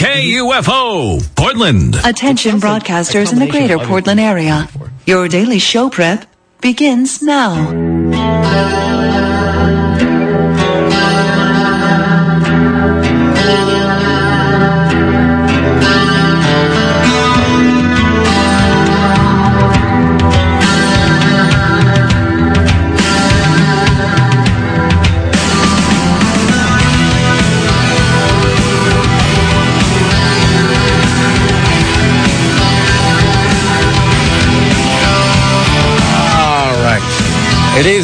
KUFO, Portland. Attention broadcasters in the greater Portland area. Your daily show prep begins now.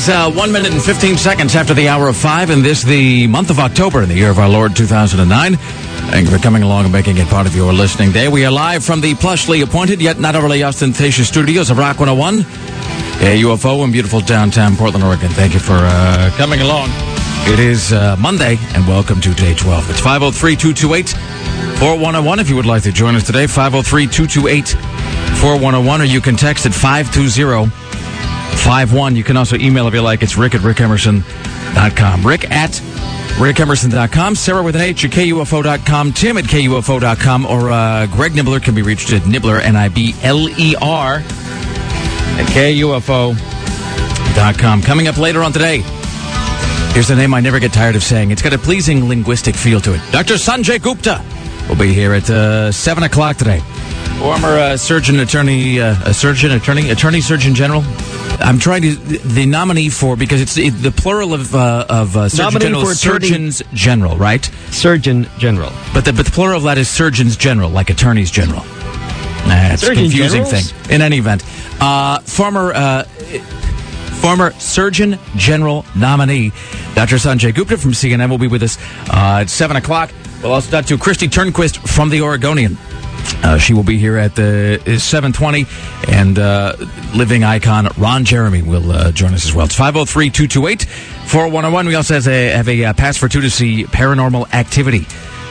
Uh, one minute and 15 seconds after the hour of five, and this the month of October in the year of our Lord 2009. Thank you for coming along and making it part of your listening day. We are live from the plushly appointed yet not overly ostentatious studios of Rock 101, KUFO in beautiful downtown Portland, Oregon. Thank you for uh, coming along. It is uh, Monday, and welcome to day 12. It's 503 228 4101 if you would like to join us today. 503 228 4101, or you can text at 520 51. You can also email if you like. It's rick at rickemerson.com. Rick at rickemerson.com. Sarah with an H at KUFO.com. Tim at KUFO.com. Or uh, Greg Nibler can be reached at Nibler, N-I-B-L-E-R, at KUFO.com. Coming up later on today, here's the name I never get tired of saying. It's got a pleasing linguistic feel to it. Dr. Sanjay Gupta will be here at uh, 7 o'clock today. Former uh, surgeon, attorney, uh, surgeon, attorney, attorney, surgeon general. I'm trying to the nominee for because it's it, the plural of uh, of uh, surgeon Nominee general, for is attorney- surgeons general, right? Surgeon General. But the but the plural of that is surgeons general, like attorneys general. Nah, it's a confusing generals? thing. In any event, uh, former uh, former Surgeon General nominee Dr. Sanjay Gupta from CNN will be with us uh, at seven o'clock. We'll also talk to Kristi Turnquist from the Oregonian. Uh, she will be here at the 720, and uh, living icon Ron Jeremy will uh, join us as well. It's 503 228 4101. We also has a, have a uh, pass for two to see paranormal activity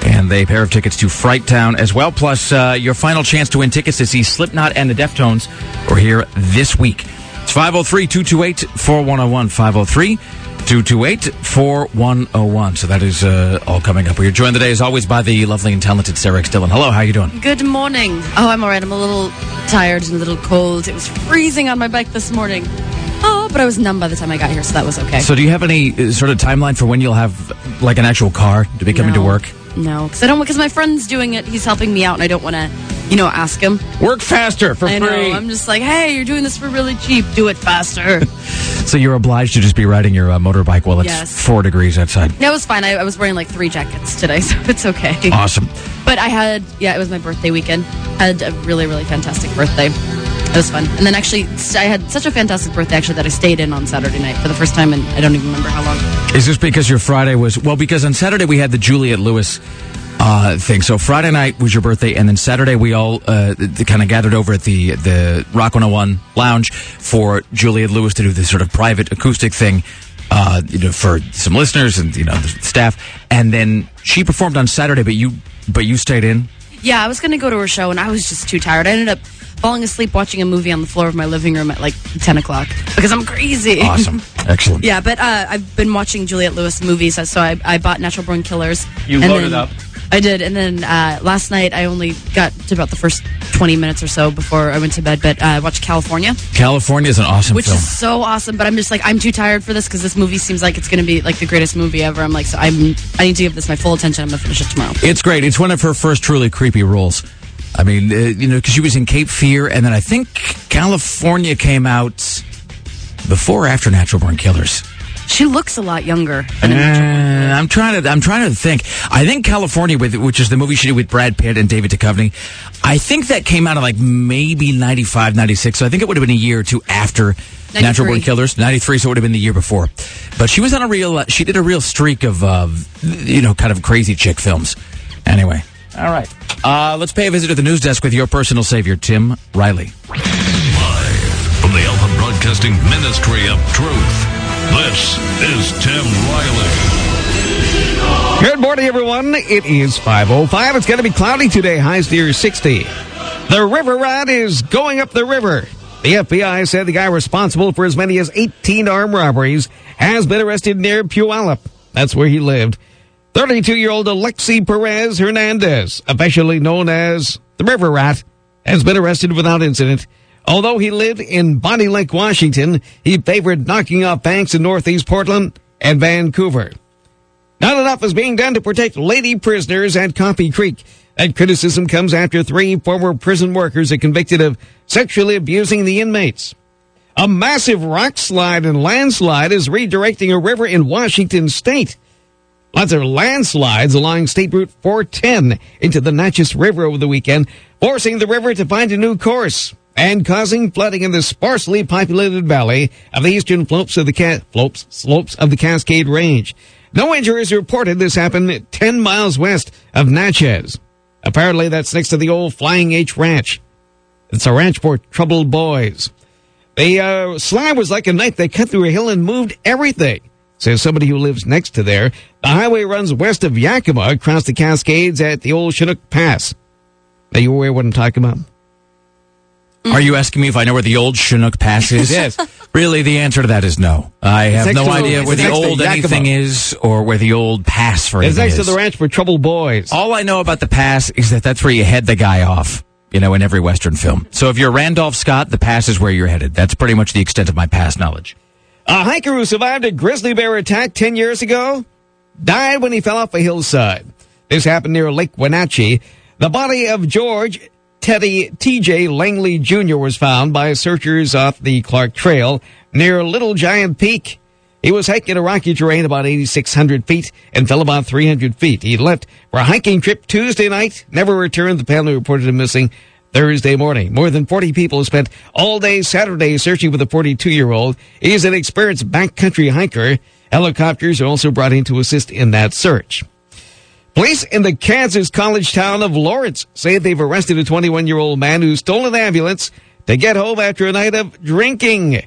and a pair of tickets to Fright Town as well. Plus, uh, your final chance to win tickets to see Slipknot and the Deftones are here this week. It's 503 228 4101. 503 228 4101. So that is uh, all coming up. We are joined today, as always, by the lovely and talented Sarah X. Dillon. Hello, how are you doing? Good morning. Oh, I'm all right. I'm a little tired and a little cold. It was freezing on my bike this morning. Oh, but I was numb by the time I got here, so that was okay. So, do you have any uh, sort of timeline for when you'll have like an actual car to be coming to work? No, because I don't. Because my friend's doing it. He's helping me out, and I don't want to, you know, ask him. Work faster for I free. know. I'm just like, hey, you're doing this for really cheap. Do it faster. so you're obliged to just be riding your uh, motorbike while it's Yes. four degrees outside. that was fine. I, I was wearing like three jackets today, so it's okay. Awesome. But I had, yeah, it was my birthday weekend. had a really, really fantastic birthday. It was fun. And then actually, I had such a fantastic birthday actually that I stayed in on Saturday night for the first time, and I don't even remember how long. Is this because your Friday was well? Because on Saturday we had the Juliette Lewis uh, thing. So Friday night was your birthday, and then Saturday we all uh, kind of gathered over at the the Rock 101 lounge for Juliette Lewis to do this sort of private acoustic thing. Uh, you know, for some listeners and you know the staff, and then she performed on Saturday, but you but you stayed in. Yeah, I was going to go to her show, and I was just too tired. I ended up falling asleep watching a movie on the floor of my living room at like 10 o'clock because I'm crazy. Awesome, excellent. yeah, but uh, I've been watching Juliette Lewis movies, so I, I bought Natural Born Killers. You loaded then- up. I did, and then uh, last night I only got to about the first 20 minutes or so before I went to bed, but uh, I watched Kalifornia, Kalifornia is an awesome which film. is so awesome. But I'm just like, I'm too tired for this because this movie seems like it's going to be like the greatest movie ever. I'm like, so I'm, I need to give this my full attention. I'm going to finish it tomorrow. It's great. It's one of her first truly creepy roles. I mean, uh, you know, because she was in Cape Fear, and then I think Kalifornia came out before or after Natural Born Killers. She looks a lot younger. Uh, I'm trying to. I'm trying to think. I think Kalifornia, with which is the movie she did with Brad Pitt and David Duchovny. I think that came out of like maybe 95, 96. So I think it would have been a year or two after Natural Born Killers. 93, so it would have been the year before. But she was on a real. Uh, she did a real streak of, uh, you know, kind of crazy chick films. Anyway, all right. Uh, let's pay a visit to the news desk with your personal savior, Tim Riley. Live from the Alpha Broadcasting Ministry of Truth. This is Tim Riley. Good morning, everyone. It is 5.05. It's going to be cloudy today. Highs near 60. The river rat is going up the river. The FBI said the guy responsible for as many as 18 armed robberies has been arrested near Puyallup. That's where he lived. 32-year-old Alexi Perez Hernandez, officially known as the River Rat, has been arrested without incident. Although he lived in Bonney Lake, Washington, he favored knocking off banks in northeast Portland and Vancouver. Not enough is being done to protect lady prisoners at Coffee Creek. That criticism comes after three former prison workers are convicted of sexually abusing the inmates. A massive rock slide and landslide is redirecting a river in Washington state. Lots of landslides along State Route 410 into the Naches River over the weekend, forcing the river to find a new course and causing flooding in the sparsely populated valley of the eastern slopes of the Ca- slopes, of the Cascade Range. No injuries reported. This happened 10 miles west of Naches. Apparently, that's next to the old Flying H Ranch. It's a ranch for troubled boys. The uh, slide was like a knife. They cut through a hill and moved everything, says somebody who lives next to there. The highway runs west of Yakima across the Cascades at the old Chinook Pass. Are you aware what I'm talking about? Are you asking me if I know where the old Chinook Pass is? Yes. Really, the answer to that is no. I have no idea where the old anything is or where the old pass for It's anything next to the ranch for troubled boys. All I know about the pass is that that's where you head the guy off, you know, in every Western film. So if you're Randolph Scott, the pass is where you're headed. That's pretty much the extent of my pass knowledge. A hiker who survived a grizzly bear attack 10 years ago died when he fell off a hillside. This happened near Lake Wenatchee. The body of George Teddy T.J. Langley Jr. was found by searchers off the Clark Trail near Little Giant Peak. He was hiking a rocky terrain about 8,600 feet and fell about 300 feet. He left for a hiking trip Tuesday night, never returned. The family reported him missing Thursday morning. More than 40 people spent all day Saturday searching for the 42 year old. He's an experienced backcountry hiker. Helicopters are also brought in to assist in that search. Police in the Kansas college town of Lawrence say they've arrested a 21 year old man who stole an ambulance to get home after a night of drinking.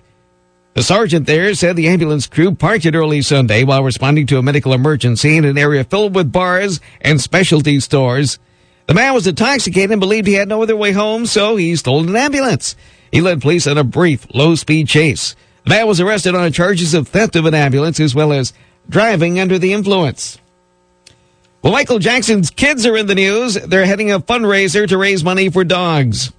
The sergeant there said the ambulance crew parked it early Sunday while responding to a medical emergency in an area filled with bars and specialty stores. The man was intoxicated and believed he had no other way home, so he stole an ambulance. He led police on a brief, low-speed chase. The man was arrested on charges of theft of an ambulance as well as driving under the influence. Well, Michael Jackson's kids are in the news. They're heading a fundraiser to raise money for dogs.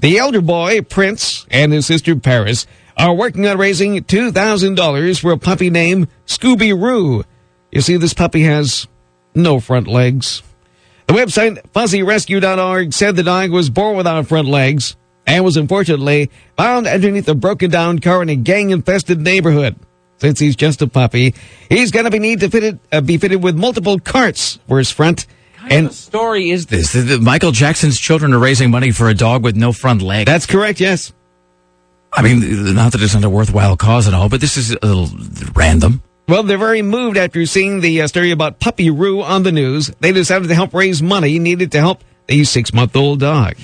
The elder boy, Prince, and his sister Paris are working on raising $2,000 for a puppy named Scooby Roo. You see, this puppy has no front legs. The website fuzzyrescue.org said the dog was born without front legs and was unfortunately found underneath a broken down car in a gang infested neighborhood. Since he's just a puppy, he's going to be need to fit it, uh, be fitted with multiple carts for his front and what story is this? The- the Michael Jackson's children are raising money for a dog with no front leg. that's correct. Yes. I mean, not that it's not a worthwhile cause at all, but this is a little random. Well, they're very moved after seeing the uh, story about Puppy Roo on the news. They decided to help raise money needed to help the six month old dog.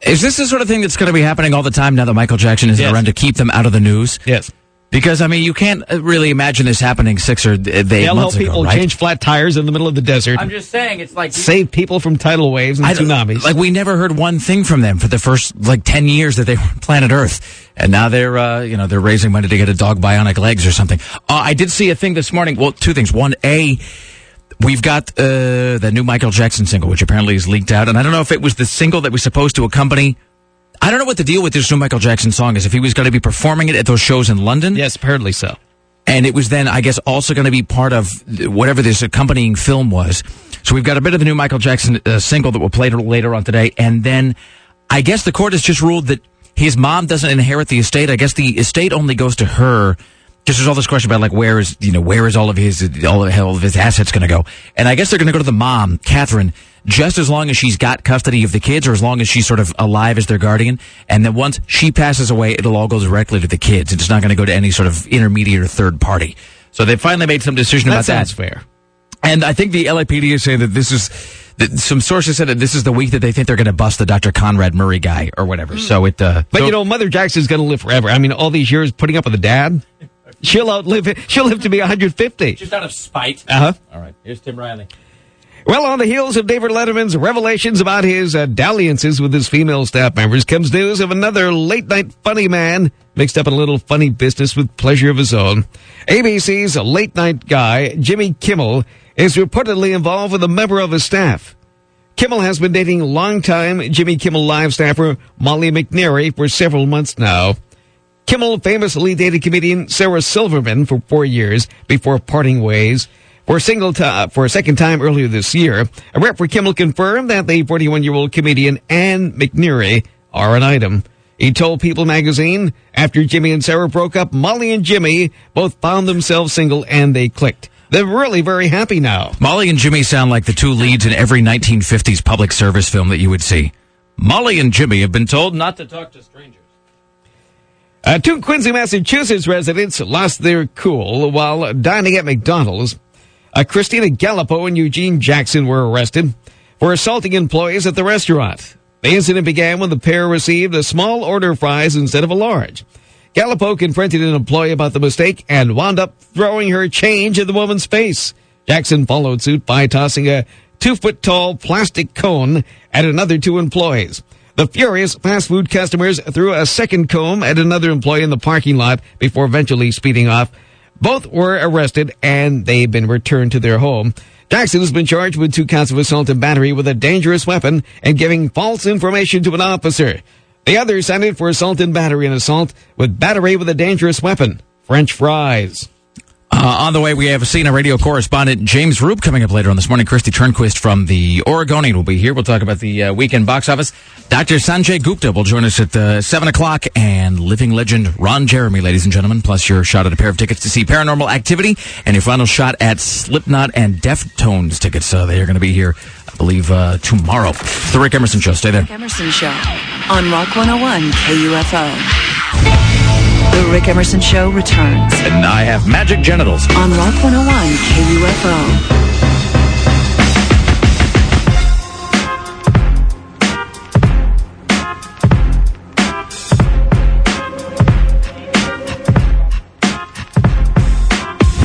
Is this the sort of thing that's going to be happening all the time now that Michael Jackson isn't Yes. around to keep them out of the news? Yes. Because I mean, you can't uh, really imagine this happening six or uh, eight They'll help months ago, people right? change flat tires in the middle of the desert, I'm just saying, it's like save people from tidal waves and I don't- tsunamis. Like we never heard one thing from them for the first like ten years that they were on planet Earth, and now they're uh, you know they're raising money to get a dog bionic legs or something. Uh, I did see a thing this morning. Well, two things. One, a we've got uh, the new Michael Jackson single, which apparently is leaked out, and I don't know if it was the single that was supposed to accompany. I don't know what the deal with this new Michael Jackson song is. If he was going to be performing it at those shows in London, yes, apparently so. and it was then, I guess, also going to be part of whatever this accompanying film was. So we've got a bit of the new Michael Jackson uh, single that we'll play later on today, and then I guess the court has just ruled that his mom doesn't inherit the estate. I guess the estate only goes to her. Because there's all this question about like where is you know where is all of his all of, all of his assets going to go, and I guess they're going to go to the mom, Katherine, just as long as she's got custody of the kids, or as long as she's sort of alive as their guardian. And then once she passes away, it'll all go directly to the kids. It's not going to go to any sort of intermediate or third party. So they finally made some decision That about sounds that. fair. And I think the LAPD is saying that this is some sources said that this is the week that they think they're going to bust the Dr. Conrad Murray guy or whatever. So it. Uh, But you know, Mother Jackson's going to live forever. I mean, all these years putting up with a dad, she'll outlive it. She'll live to be 150. just out of spite. Uh huh. All right. Here's Tim Riley. Well, on the heels of David Letterman's revelations about his uh, dalliances with his female staff members comes news of another late night funny man mixed up in a little funny business with pleasure of his own. ABC's late night guy, Jimmy Kimmel, is reportedly involved with a member of his staff. Kimmel has been dating longtime Jimmy Kimmel Live staffer Molly McNearney for several months now. Kimmel famously dated comedian Sarah Silverman for four years before parting ways. For a single time, uh, for a second time earlier this year, a rep for Kimmel confirmed that the 41-year-old comedian Ann McNearney are an item. He told People magazine, after Jimmy and Sarah broke up, Molly and Jimmy both found themselves single and they clicked. They're really very happy now. Molly and Jimmy sound like the two leads in every 1950s public service film that you would see. Molly and Jimmy have been told not to talk to strangers. Uh, two Quincy, Massachusetts residents lost their cool while dining at McDonald's. Uh, Christina Gallipo and Eugene Jackson were arrested for assaulting employees at the restaurant. The incident began when the pair received a small order of fries instead of a large. Gallipo confronted an employee about the mistake and wound up throwing her change in the woman's face. Jackson followed suit by tossing a two foot tall plastic cone at another two employees. The furious fast food customers threw a second comb at another employee in the parking lot before eventually speeding off. Both were arrested and they've been returned to their home. Jackson has been charged with two counts of assault and battery with a dangerous weapon and giving false information to an officer. The other sentenced for assault and battery and assault with battery with a dangerous weapon. French fries. Uh, on the way, we have a radio correspondent James Roope coming up later on this morning. Kristi Turnquist from the Oregonian will be here. We'll talk about the uh, weekend box office. Dr. Sanjay Gupta will join us at uh, 7 o'clock. And living legend Ron Jeremy, ladies and gentlemen, plus your shot at a pair of tickets to see Paranormal Activity and your final shot at Slipknot and Deftones tickets. Uh, they are going to be here, I believe, uh, tomorrow. The Rick Emerson Show. Stay there. Rick Emerson Show on Rock 101 KUFO. The Rick Emerson Show returns And I have magic genitals. on Rock 101 KUFO.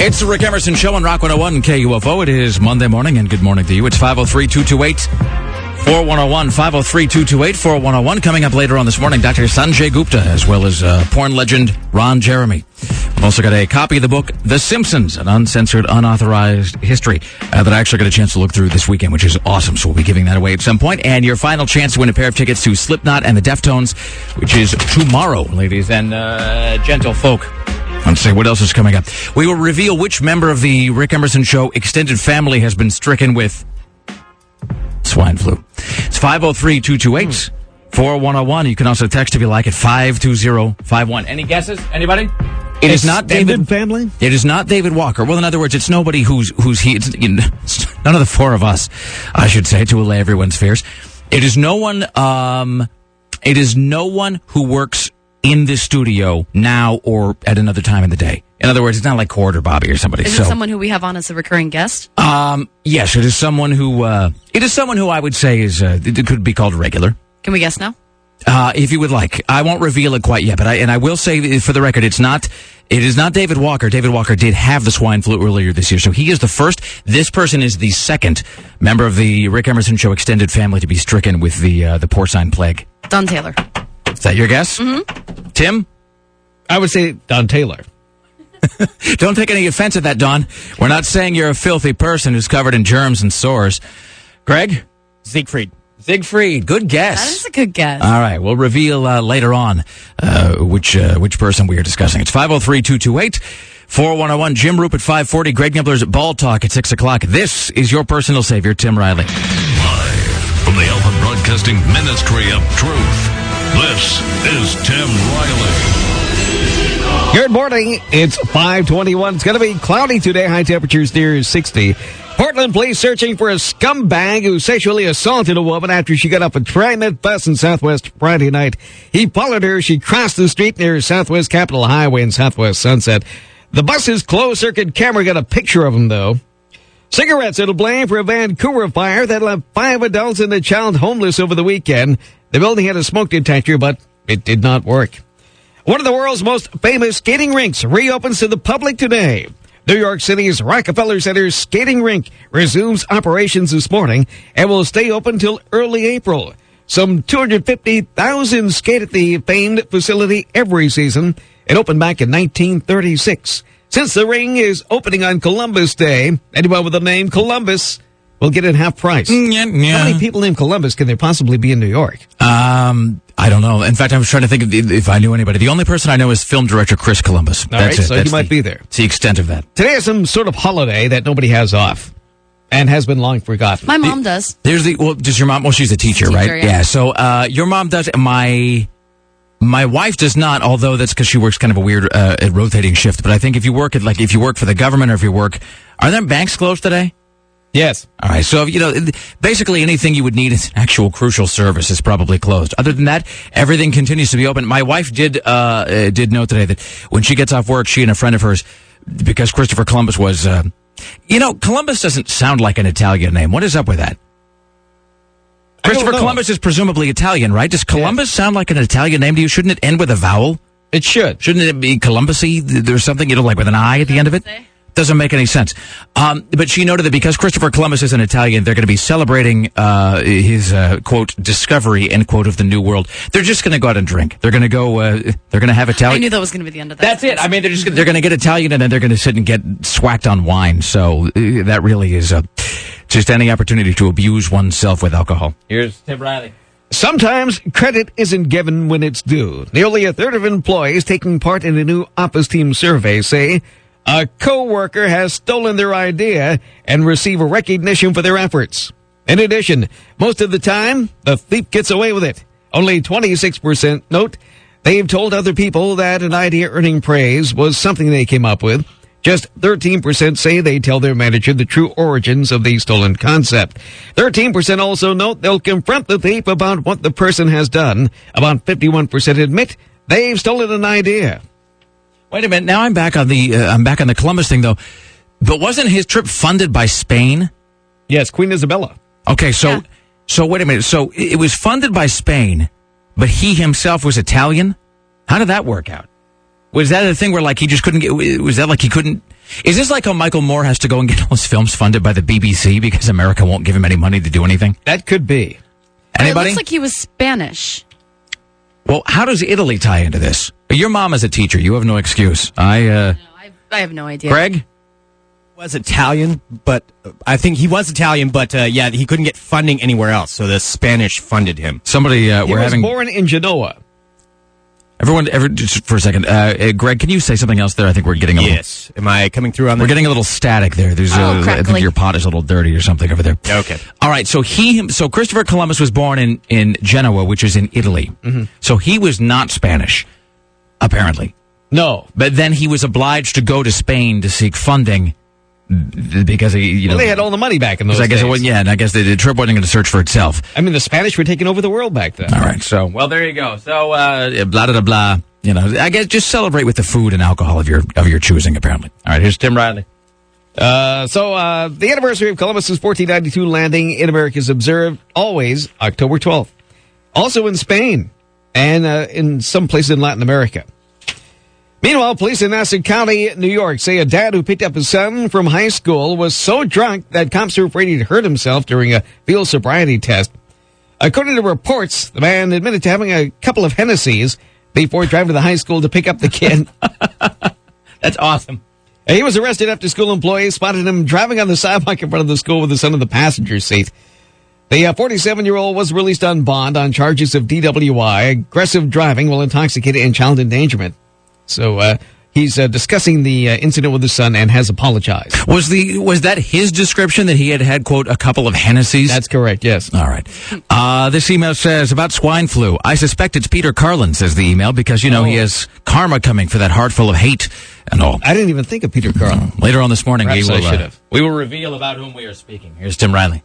It's the Rick Emerson Show on Rock 101 KUFO. It is Monday morning, and good morning to you. It's 503 228 4101. 503 228 4101. Coming up later on this morning, Dr. Sanjay Gupta, as well as uh, porn legend Ron Jeremy. We've also got a copy of the book, The Simpsons, an uncensored, unauthorized history uh, that I actually got a chance to look through this weekend, which is awesome. So we'll be giving that away at some point. And your final chance to win a pair of tickets to Slipknot and the Deftones, which is tomorrow, ladies and uh, gentle folk. Let's see what else is coming up. We will reveal which member of the Rick Emerson Show extended family has been stricken with swine flu. It's 503 228 4101. You can also text if you like at 52051. Any guesses? Anybody? It is not David. Family? It is not David Walker. Well, in other words, it's nobody who's who's he. It's, you know, it's none of the four of us, I should say, to allay everyone's fears. It is no one. Um, it is no one who works in this studio now or at another time in the day. In other words, it's not like Cord or Bobby or somebody. Is so, it someone who we have on as a recurring guest? um, yes, it is someone who. Uh, it is someone who I would say is. Uh, it could be called regular. Can we guess now? Uh, if you would like, I won't reveal it quite yet, but I and I will say for the record, it's not. It is not David Walker. David Walker did have the swine flu earlier this year, so he is the first. This person is the second member of the Rick Emerson Show extended family to be stricken with the uh, the porcine plague. Don Taylor. Is that your guess? Mm-hmm. Tim, I would say Don Taylor. don't take any offense at that, Don. We're not saying you're a filthy person who's covered in germs and sores. Greg, Siegfried. Siegfried, good guess. That is a good guess. All right, we'll reveal uh, later on uh, which uh, which person we are discussing. It's 503-228. 4101 Jim Roope at 540, Greg Nibler's at Ball Talk at 6 o'clock. This is your personal savior, Tim Riley. Live from the Alpha Broadcasting Ministry of Truth. This is Tim Riley. Good morning. It's 521. It's going to be cloudy today. High temperatures near 60. Portland police searching for a scumbag who sexually assaulted a woman after she got off a TriMet bus in Southwest Friday night. He followed her. She crossed the street near Southwest Capitol Highway in Southwest Sunset. The bus's closed circuit camera got a picture of him though. Cigarettes are to blame for a Vancouver fire that left five adults and a child homeless over the weekend. The building had a smoke detector, but it did not work. One of the world's most famous skating rinks reopens to the public today. New York City's Rockefeller Center skating rink resumes operations this morning and will stay open till early April. Some 250,000 skate at the famed facility every season. It opened back in 1936. Since the ring is opening on Columbus Day, anyone with the name Columbus will get it half price. Yeah, yeah. How many people named Columbus can there possibly be in New York? Um, I don't know. In fact, I was trying to think of if I knew anybody. The only person I know is film director Chris Columbus. All That's right, it. so That's he might the- be there. It's the extent of that. Today is some sort of holiday that nobody has off and has been long forgotten. My mom does. There's the well, does your mom? Well, she's a teacher, Teacher, right? yeah. So uh, your mom does. My my wife does not. Although that's because she works kind of a weird uh, rotating shift. But I think if you work at like if you work for the government or if you work, are there banks closed today? Yes. All right. So, you know, basically anything you would need as an actual crucial service is probably closed. Other than that, everything continues to be open. My wife did, uh, uh did note today that when she gets off work, she and a friend of hers, because Christopher Columbus was, uh, you know, Columbus doesn't sound like an Italian name. What is up with that? Christopher. Columbus is presumably Italian, right? Does Columbus sound like an Italian name to you? Shouldn't it end with a vowel? It should. Shouldn't it be Columbusy? There's something, you know, like with an I at the end of it? say. Doesn't make any sense. Um, but she noted that because Christopher Columbus is an Italian, they're going to be celebrating uh, his uh, quote discovery end quote of the New World. They're just going to go out and drink. They're going to go. Uh, they're going to have Italian. I knew that was going to be the end of that. That's it. I mean, they're just gonna- they're going to get Italian and then they're going to sit and get swacked on wine. So uh, that really is uh, just any opportunity to abuse oneself with alcohol. Here's Tim Riley. Sometimes credit isn't given when it's due. Nearly a third of employees taking part in a new office team survey say a coworker has stolen their idea and receive recognition for their efforts. In addition, most of the time, the thief gets away with it. Only 26% note they've told other people that an idea earning praise was something they came up with. Just 13% say they tell their manager the true origins of the stolen concept. 13% also note they'll confront the thief about what the person has done. About 51% admit they've stolen an idea. Wait a minute. Now I'm back on the uh, I'm back on the Columbus thing though. But wasn't his trip funded by Spain? Yes, Queen Isabella. Okay, so Yeah. so wait a minute. So it it was funded by Spain, but he himself was Italian. How did that work out? Was that a thing where like he just couldn't get? Was that like he couldn't? Is this like how Michael Moore has to go and get all his films funded by the BBC because America won't give him any money to do anything? That could be. It Anybody? looks like he was Spanish. well, how does Italy tie into this? Your mom is a teacher. You have no excuse. I, uh, No, I, I have no idea. Greg. was Italian, but I think he was Italian, but uh, yeah, he couldn't get funding anywhere else, so the Spanish funded him. Somebody, uh, He we're was having born in Genoa. everyone. Every, just for a second, uh, uh, Greg, can you say something else there? I think we're getting a little. Yes. Am I coming through on We're getting a little static there. There's, Oh, uh, I think your pot is a little dirty or something over there. Okay. All right. So he, so Christopher Columbus was born in in Genoa, which is in Italy. So he was not Spanish, apparently. No. But then he was obliged to go to Spain to seek funding because he, you Well, know, they had all the money back in those because I guess it wasn't. Yeah, and I guess the, the trip wasn't going to search for itself. I mean, the Spanish were taking over the world back then. All right. So well, there you go. So uh, blah blah blah blah. You know, I guess just celebrate with the food and alcohol of your of your choosing. Apparently. All right. Here's Tim Riley. Uh, so uh, the anniversary of Columbus's 1492 landing in America is observed always October 12th. Also in Spain and uh, in some places in Latin America. Meanwhile, police in Nassau County, New York, say a dad who picked up his son from high school was so drunk that cops were afraid he'd hurt himself during a field sobriety test. According to reports, the man admitted to having a couple of Hennessy's before driving to the high school to pick up the kid. That's awesome. He was arrested after school employees spotted him driving on the sidewalk in front of the school with his son in the passenger seat. The uh, 47 year old was released on bond on charges of DWI, aggressive driving while intoxicated, and child endangerment. So uh, he's uh, discussing the uh, incident with his son and has apologized. Was the was that his description that he had had quote a couple of Hennessy's? That's correct, yes. All right. Uh, this email says about swine flu. I suspect it's Peter Carlin, says the email, because, you know, he Oh. has karma coming for that heart full of hate and all. I didn't even think of Peter Carlin. Later on this morning, Perhaps we will, uh, we will reveal about whom we are speaking. Here's Tim Riley.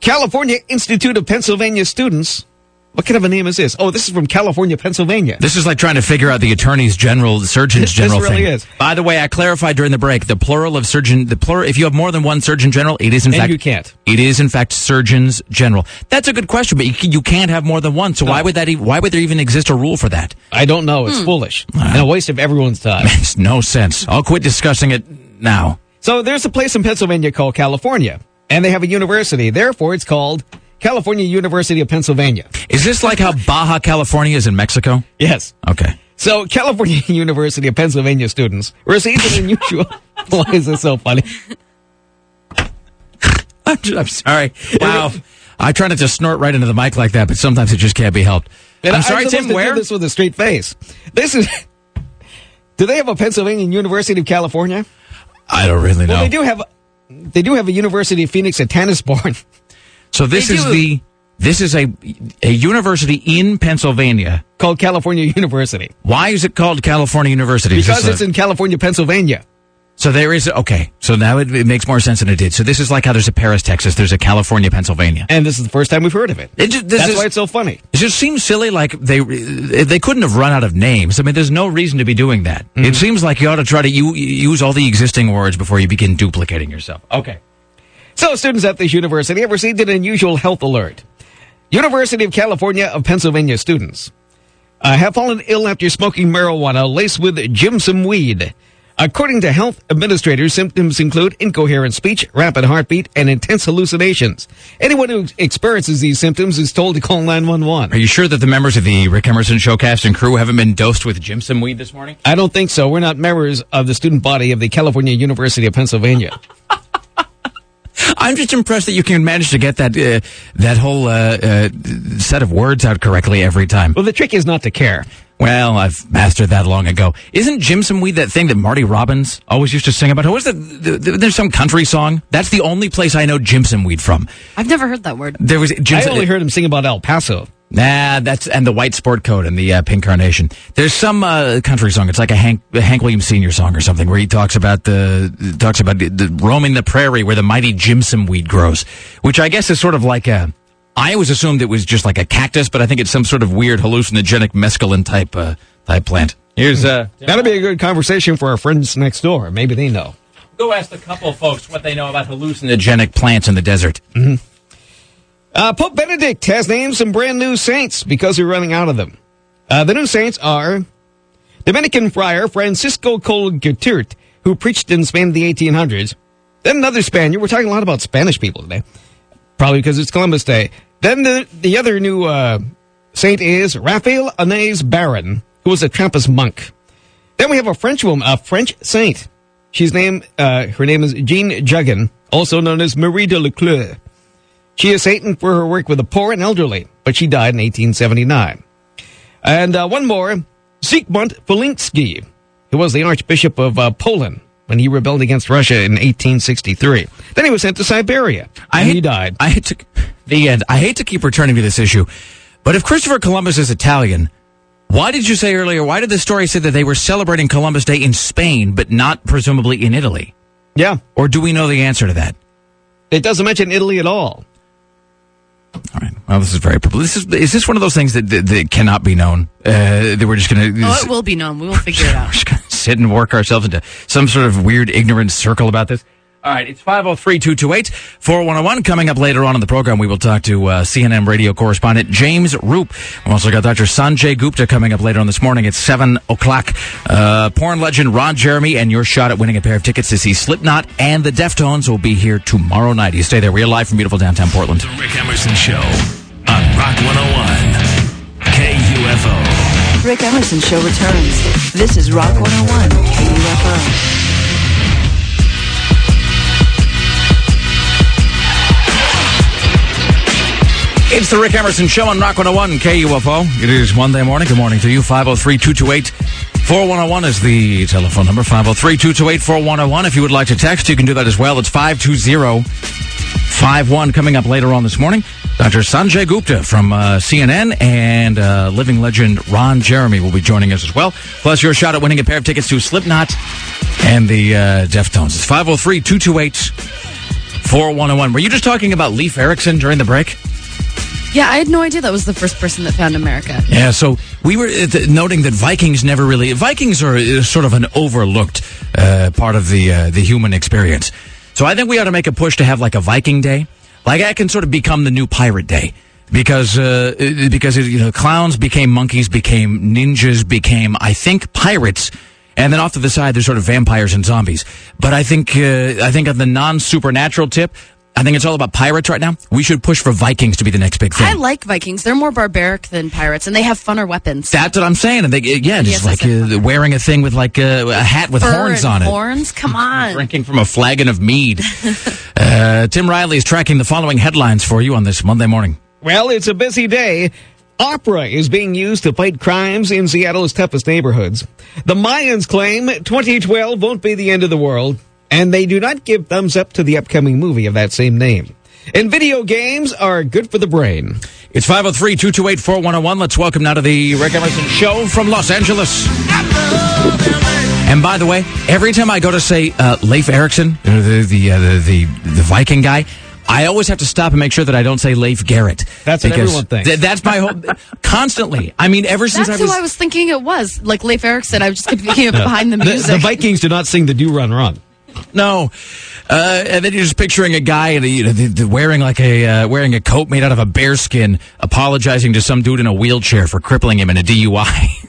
California Institute of Pennsylvania students. What kind of a name is this? Oh, this is from California, Pennsylvania. This is like trying to figure out the attorneys general, surgeons general This general really thing. is. By the way, I clarified during the break the plural of surgeon. The plural. If you have more than one surgeon general, it is in And fact you can't. It is in fact surgeons general. That's a good question, but you, can- you can't have more than one. So why would that? e- Why would there even exist a rule for that? I don't know. It's hmm. foolish and a waste of everyone's time. Makes no sense. I'll quit discussing it now. So there's a place in Pennsylvania called California, and they have a university. Therefore, it's called California University of Pennsylvania. Is this like how Baja California is in Mexico? Yes. Okay. So California University of Pennsylvania students received an unusual. Why is this so funny? I'm, I'm sorry. Wow. I try not to snort right into the mic like that, but sometimes it just can't be helped. And I'm sorry, supposed Tim. Where? this with a straight face? This is. Do they have a Pennsylvania University of California? I don't really know. Well, they do have. They do have a University of Phoenix at Tanasbourne. So this is the this is a a university in Pennsylvania. called California University Why is it called California University? Because it's a- in California, Pennsylvania. so there is okay. So now it, it makes more sense than it did. So this is like how there's a Paris, Texas. There's a California, Pennsylvania. And this is the first time we've heard of it. It ju- this That's is- why it's so funny. It just seems silly. Like they they couldn't have run out of names. I mean, there's no reason to be doing that. Mm-hmm. It seems like you ought to try to u- use all the existing words before you begin duplicating yourself. Okay. So, students at this university have received an unusual health alert. University of California of Pennsylvania students uh, have fallen ill after smoking marijuana laced with jimson weed. According to health administrators, symptoms include incoherent speech, rapid heartbeat, and intense hallucinations. Anyone who experiences these symptoms is told to call 911. Are you sure that the members of the Rick Emerson Showcast and crew haven't been dosed with Jimson weed this morning? I don't think so. We're not members of the student body of the California University of Pennsylvania. I'm just impressed that you can manage to get that uh, that whole uh, uh, set of words out correctly every time. Well, the trick is not to care. Well, I've mastered that long ago. Isn't Jimson Weed that thing that Marty Robbins always used to sing about? Who was it? The, the, there's some country song. That's the only place I know Jimson Weed from. I've never heard that word. There was I only heard him sing about El Paso. Nah, that's and the white sport coat and the uh, pink carnation. There's some uh, country song. It's like a Hank a Hank Williams Senior song or something where he talks about the talks about the, the roaming the prairie where the mighty Jimson weed grows, which I guess is sort of like a. I always assumed it was just like a cactus, but I think it's some sort of weird hallucinogenic mescaline type uh, type plant. Here's uh, That'll be a good conversation for our friends next door. Maybe they know. go ask the couple folks what they know about hallucinogenic plants in the desert. Uh, Pope Benedict has named some brand new saints because we're running out of them. Uh, the new saints are Dominican friar Francisco Coll Guitart, who preached in Spain in the 1800s. Then another Spaniard. We're talking a lot about Spanish people today, probably because it's Columbus Day. Then the, the other new uh, saint is Raphael Anais Baron, who was a Trappist monk. Then we have a French woman, a French saint. She's named, uh, her name is Jeanne Jugan, also known as Marie de Leclerc. She is Satan for her work with the poor and elderly, but she died in 1879. And uh, one more, Zygmunt Wolinski, who was the Archbishop of uh, Poland when he rebelled against Russia in 1863. Then he was sent to Siberia, and hate, he died. I hate to the end. I hate to keep returning to this issue, but if Christopher Columbus is Italian, why did you say earlier? Why did the story say that they were celebrating Columbus Day in Spain, but not presumably in Italy? yeah, Or do we know the answer to that? it doesn't mention Italy at all. All right. Well, this is very. This is is this one of those things that that, that cannot be known? Uh, that we're just going to. Oh, it will be known. We will figure it We're out. just going to sit and work ourselves into some sort of weird ignorant circle about this. All right, it's 503-228-4101. Coming up later on in the program, we will talk to uh, CNN radio correspondent James Roope. We've also got Dr. Sanjay Gupta coming up later on this morning at 7 o'clock. Uh, porn legend Ron Jeremy and your shot at winning a pair of tickets to see Slipknot and the Deftones will be here tomorrow night. You stay there. We are live from beautiful downtown Portland. The Rick Emerson Show on Rock 101. KUFO. Rick Emerson Show returns. This is Rock 101 KUFO. It's the Rick Emerson Show on Rock 101 KUFO. It is Monday morning. Good morning to you. 503-228 4101 is the telephone number. 503-228 4101. If you would like to text, you can do that as well. It's 520-51 coming up later on this morning. Dr. Sanjay Gupta from uh, CNN and uh, living legend Ron Jeremy will be joining us as well. Plus your shot at winning a pair of tickets to Slipknot and the uh, Deftones. It's 503-228-4101. Were you just talking about Leif Erikson during the break? Yeah, I had no idea that was the first person that found America. Yeah, so we were uh, noting that Vikings never really Vikings are uh, sort of an overlooked uh, part of the uh, the human experience. So I think we ought to make a push to have like a Viking Day, like I can sort of become the new Pirate Day because uh, because you know clowns became monkeys, became ninjas, became I think pirates. and then off to the side there's sort of vampires and zombies. But I think uh, I think on the non supernatural tip. I think it's all about pirates right now. We should push for Vikings to be the next big thing. I like Vikings. They're more barbaric than pirates, and they have funner weapons. That's what I'm saying. And they, yeah, just Yes, like uh, wearing a thing with like uh, a hat with Fur horns and on it. Horns? Come on. Drinking from a flagon of mead. uh, Tim Riley is tracking the following headlines for you on this Monday morning. Well, it's a busy day. Opera is being used to fight crimes in Seattle's toughest neighborhoods. The Mayans claim 2012 won't be the end of the world, and they do not give thumbs up to the upcoming movie of that same name. And video games are good for the brain. It's 503 228 4101. Let's welcome now to the Rick Emerson Show from Los Angeles. And by the way, every time I go to say uh, Leif Erikson, uh, the the, uh, the the the Viking guy, I always have to stop and make sure that I don't say Leif Garrett. That's what everyone thinks. th- that's my whole constantly. I mean, ever since That's I was, who I was thinking it was. Like Leif Erickson. I was just kept thinking of behind the The, music. the Vikings do not sing the Do Run Run. No. Uh, and then you're just picturing a guy and you know, wearing like a uh, wearing a coat made out of a bear skin, apologizing to some dude in a wheelchair for crippling him in a DUI.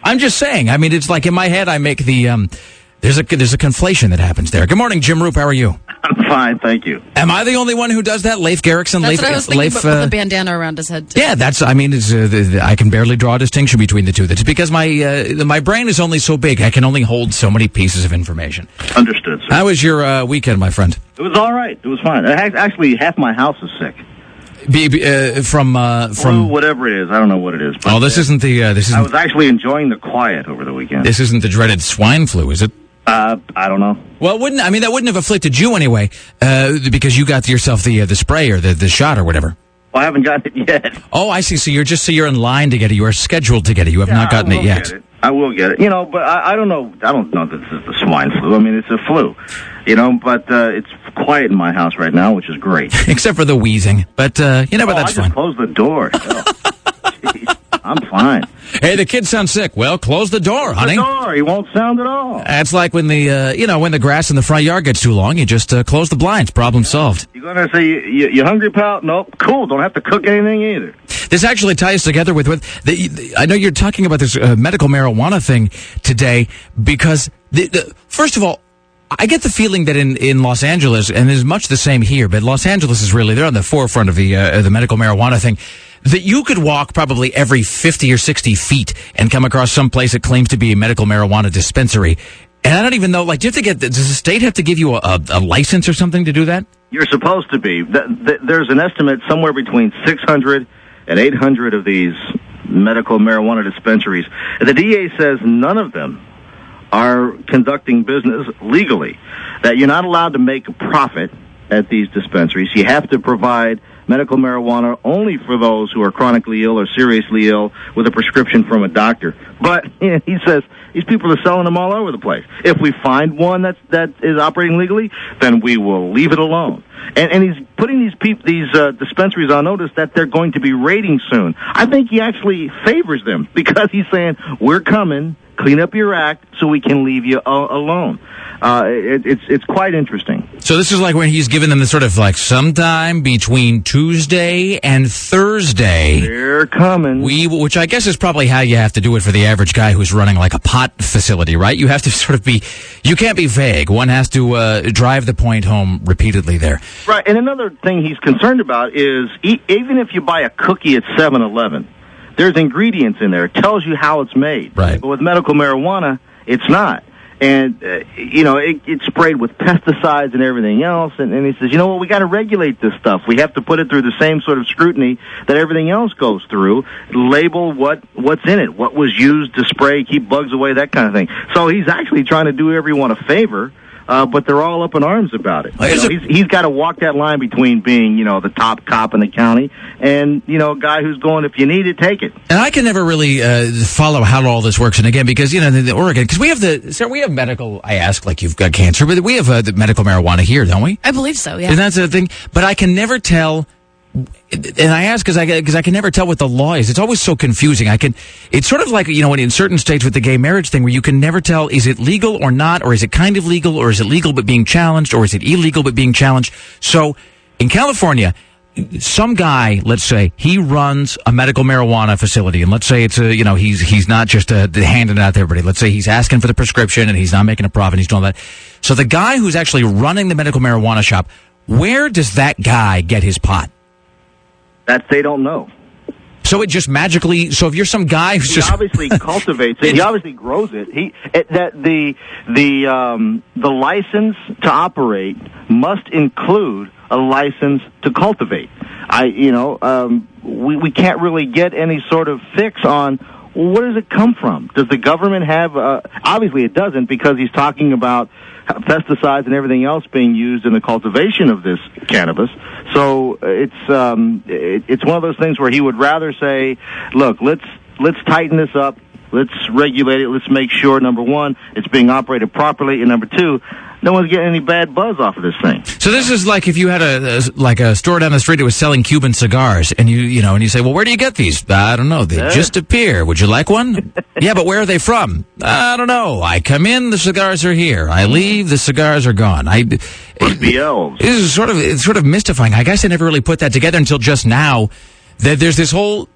I'm just saying. I mean, it's like in my head, I make the um, there's a there's a conflation that happens there. Good morning, Jim Roope. How are you? I'm fine, thank you. Am I the only one who does that? Leif Garrickson, That's Leif, what I was thinking, Leif, but with uh, the bandana around his head. Too. yeah, that's. I mean, it's, uh, the, the, I can barely draw a distinction between the two. That's because my uh, my brain is only so big. I can only hold so many pieces of information. Understood, sir. How was your uh, weekend, my friend? It was all right. It was fine. Uh, Actually, half my house is sick. Be, be, uh, from uh, Flu, from. whatever it is, I don't know what it is. But Oh, this uh, isn't the uh, this I isn't was actually enjoying the quiet over the weekend. this isn't the dreaded swine flu, is it? Uh, I don't know. Well, wouldn't I mean that wouldn't have afflicted you anyway, uh, because you got yourself the uh, the spray or the the shot or whatever. Well, I haven't gotten it yet. Oh, I see. So you're just so you're in line to get it. You are scheduled to get it. You have not gotten it yet. it. I will get it. You know, but I, I don't know. I don't know that this is the swine flu. I mean, it's a flu. You know, but uh, it's quiet in my house right now, which is great. Except for the wheezing, but uh, you know, but oh, that's I fine. just closed the door. Oh. I'm fine. Hey, the kid sounds sick. Well, close the door, honey. The door. He won't sound at all. That's like when the uh, you know when the grass in the front yard gets too long, you just uh, close the blinds. Problem solved. You gonna say you, you, you hungry, pal? Nope. Cool. Don't have to cook anything either. This actually ties together with the, I know you're talking about this uh, medical marijuana thing today because the, the, first of all. I get the feeling that in, in Los Angeles, and it's much the same here, but Los Angeles is really, they're on the forefront of the, uh, the medical marijuana thing, that you could walk probably every 50 or 60 feet and come across some place that claims to be a medical marijuana dispensary. And I don't even know, like, do you have to get, does the state have to give you a, a, license or something to do that? You're supposed to be. Th- th- There's an estimate somewhere between 600 and 800 of these medical marijuana dispensaries. The DA says none of them are conducting business legally. That you're not allowed to make a profit at these dispensaries. You have to provide medical marijuana only for those who are chronically ill or seriously ill with a prescription from a doctor. But he says these people are selling them all over the place. If we find one that's that is operating legally, then we will leave it alone. And, and he's putting these peop- these uh, dispensaries on notice that they're going to be raiding soon. I think he actually favors them because he's saying we're coming, clean up your act, so we can leave you a- alone. Uh, it, it's it's quite interesting. So this is like when he's given them the sort of like sometime between Tuesday and Thursday. They're coming. We, which I guess is probably how you have to do it for the average guy who's running like a pot facility, right? You have to sort of be, you can't be vague. One has to uh, drive the point home repeatedly there. Right, and another thing he's concerned about is e- even if you buy a cookie at 7-Eleven, there's ingredients in there. It tells you how it's made. Right. But with medical marijuana, it's not. And, uh, you know, it, it's sprayed with pesticides and everything else. And, and he says, you know what, we got to regulate this stuff. We have to put it through the same sort of scrutiny that everything else goes through. Label what, what's in it, what was used to spray, keep bugs away, that kind of thing. So he's actually trying to do everyone a favor. Uh, but they're all up in arms about it. You know, it- he's, he's got to walk that line between being, you know, the top cop in the county and, you know, a guy who's going, if you need it, take it. And I can never really uh, follow how all this works. And again, because you know, the, the Oregon, because we have the, sir, we have medical. I ask like you've got cancer, but we have uh, the medical marijuana here, don't we? I believe so, yeah. And that's the thing. But I can never tell. And I ask because I because I can never tell what the law is. It's always so confusing. I can. It's sort of like you know in certain states with the gay marriage thing where you can never tell is it legal or not, or is it kind of legal, or is it legal but being challenged, or is it illegal but being challenged. So in California, some guy, let's say, he runs a medical marijuana facility, and let's say it's a, you know, he's he's not just uh handing it out to everybody. Let's say he's asking for the prescription and he's not making a profit. He's doing that. So the guy who's actually running the medical marijuana shop, where does that guy get his pot? That they don't know. So it just magically. So if you're some guy who's He just obviously cultivates it. He obviously grows it. He it, that the the um, the license to operate must include a license to cultivate. I you know um, we we can't really get any sort of fix on where does it come from. Does the government have? Uh, obviously, it doesn't because he's talking about pesticides and everything else being used in the cultivation of this cannabis. So it's um, it, it's one of those things where he would rather say, "Look, let's let's tighten this up, let's regulate it, let's make sure number one it's being operated properly, and number two, no one's getting any bad buzz off of this thing." So this is like if you had a, a like a store down the street that was selling Cuban cigars, and you you know, and you say, "Well, where do you get these?" I don't know. They just appear. Would you like one? yeah, but where are they from? I don't know. I come in, the cigars are here. I hmm. leave, the cigars are gone. I Must be elves. This is sort of it's sort of mystifying. I guess I never really put that together until just now. That there's this whole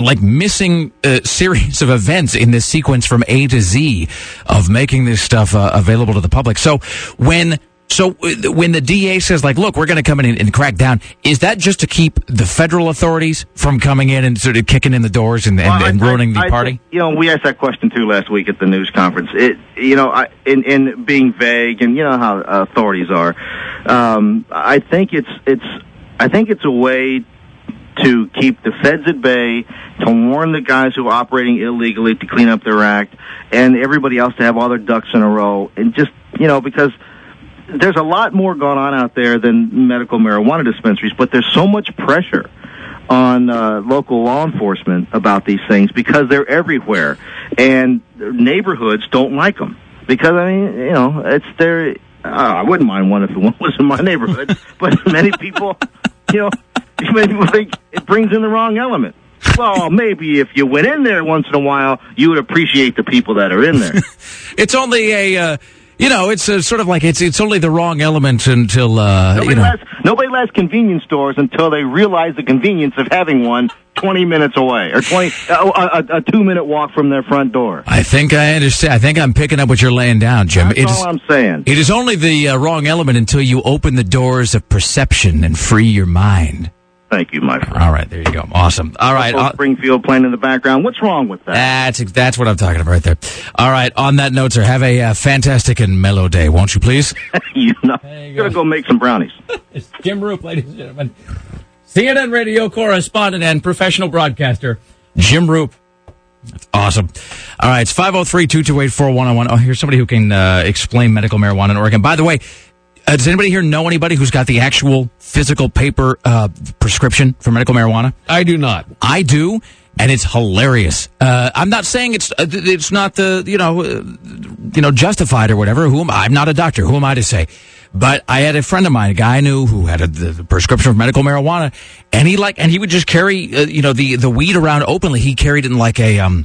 like missing uh, series of events in this sequence from A to Z of making this stuff uh, available to the public. So when so uh, when the DA says like, look, we're going to come in and, and crack down, is that just to keep the federal authorities from coming in and sort of kicking in the doors and, and, Well, I- and ruining the I- I party? you know, we asked that question too last week at the news conference. It, you know, I, in, in being vague, and you know how authorities are. Um, I think it's it's I think it's a way to keep the feds at bay, to warn the guys who are operating illegally to clean up their act, and everybody else to have all their ducks in a row, and just you know because there's a lot more going on out there than medical marijuana dispensaries, but there's so much pressure on uh, local law enforcement about these things because they're everywhere, and neighborhoods don't like them because I mean, you know, it's their. Uh, I wouldn't mind one if one was in my neighborhood, but many people, you know, people think it brings in the wrong element. Well, maybe if you went in there once in a while, you would appreciate the people that are in there. It's only a. Uh, you know, it's uh sort of like it's it's only the wrong element until uh, Nobody, you know. nobody convenience stores until they realize the convenience of having one 20 minutes away or 20 uh, a, a, a two minute walk from their front door. I think I understand. I think I'm picking up what you're laying down, Jim. That's It all is- I'm saying. It is only the uh, wrong element until you open the doors of perception and free your mind. Thank you, my friend. All right, there you go. Awesome. All right, uh, Springfield playing in the background. What's wrong with that? that's that's what I'm talking about right there. All right, on that note, sir, have a uh, fantastic and mellow day, won't you, please? you know, you gonna go. go make some brownies. It's Jim Roope, ladies and gentlemen, CNN radio correspondent and professional broadcaster, Jim Roope. That's awesome. All right, it's 503-228-4101. Oh, here's somebody who can uh, explain medical marijuana in Oregon. By the way, uh, does anybody here know anybody who's got the actual physical paper uh, prescription for medical marijuana? I do not. I do, and it's hilarious. Uh, I'm not saying it's uh, it's not the you know uh, you know justified or whatever. Who am I? I'm not a doctor. Who am I to say? But I had a friend of mine, a guy I knew who had a the, the prescription for medical marijuana, and he like and he would just carry uh, you know the the weed around openly. He carried it in like a um.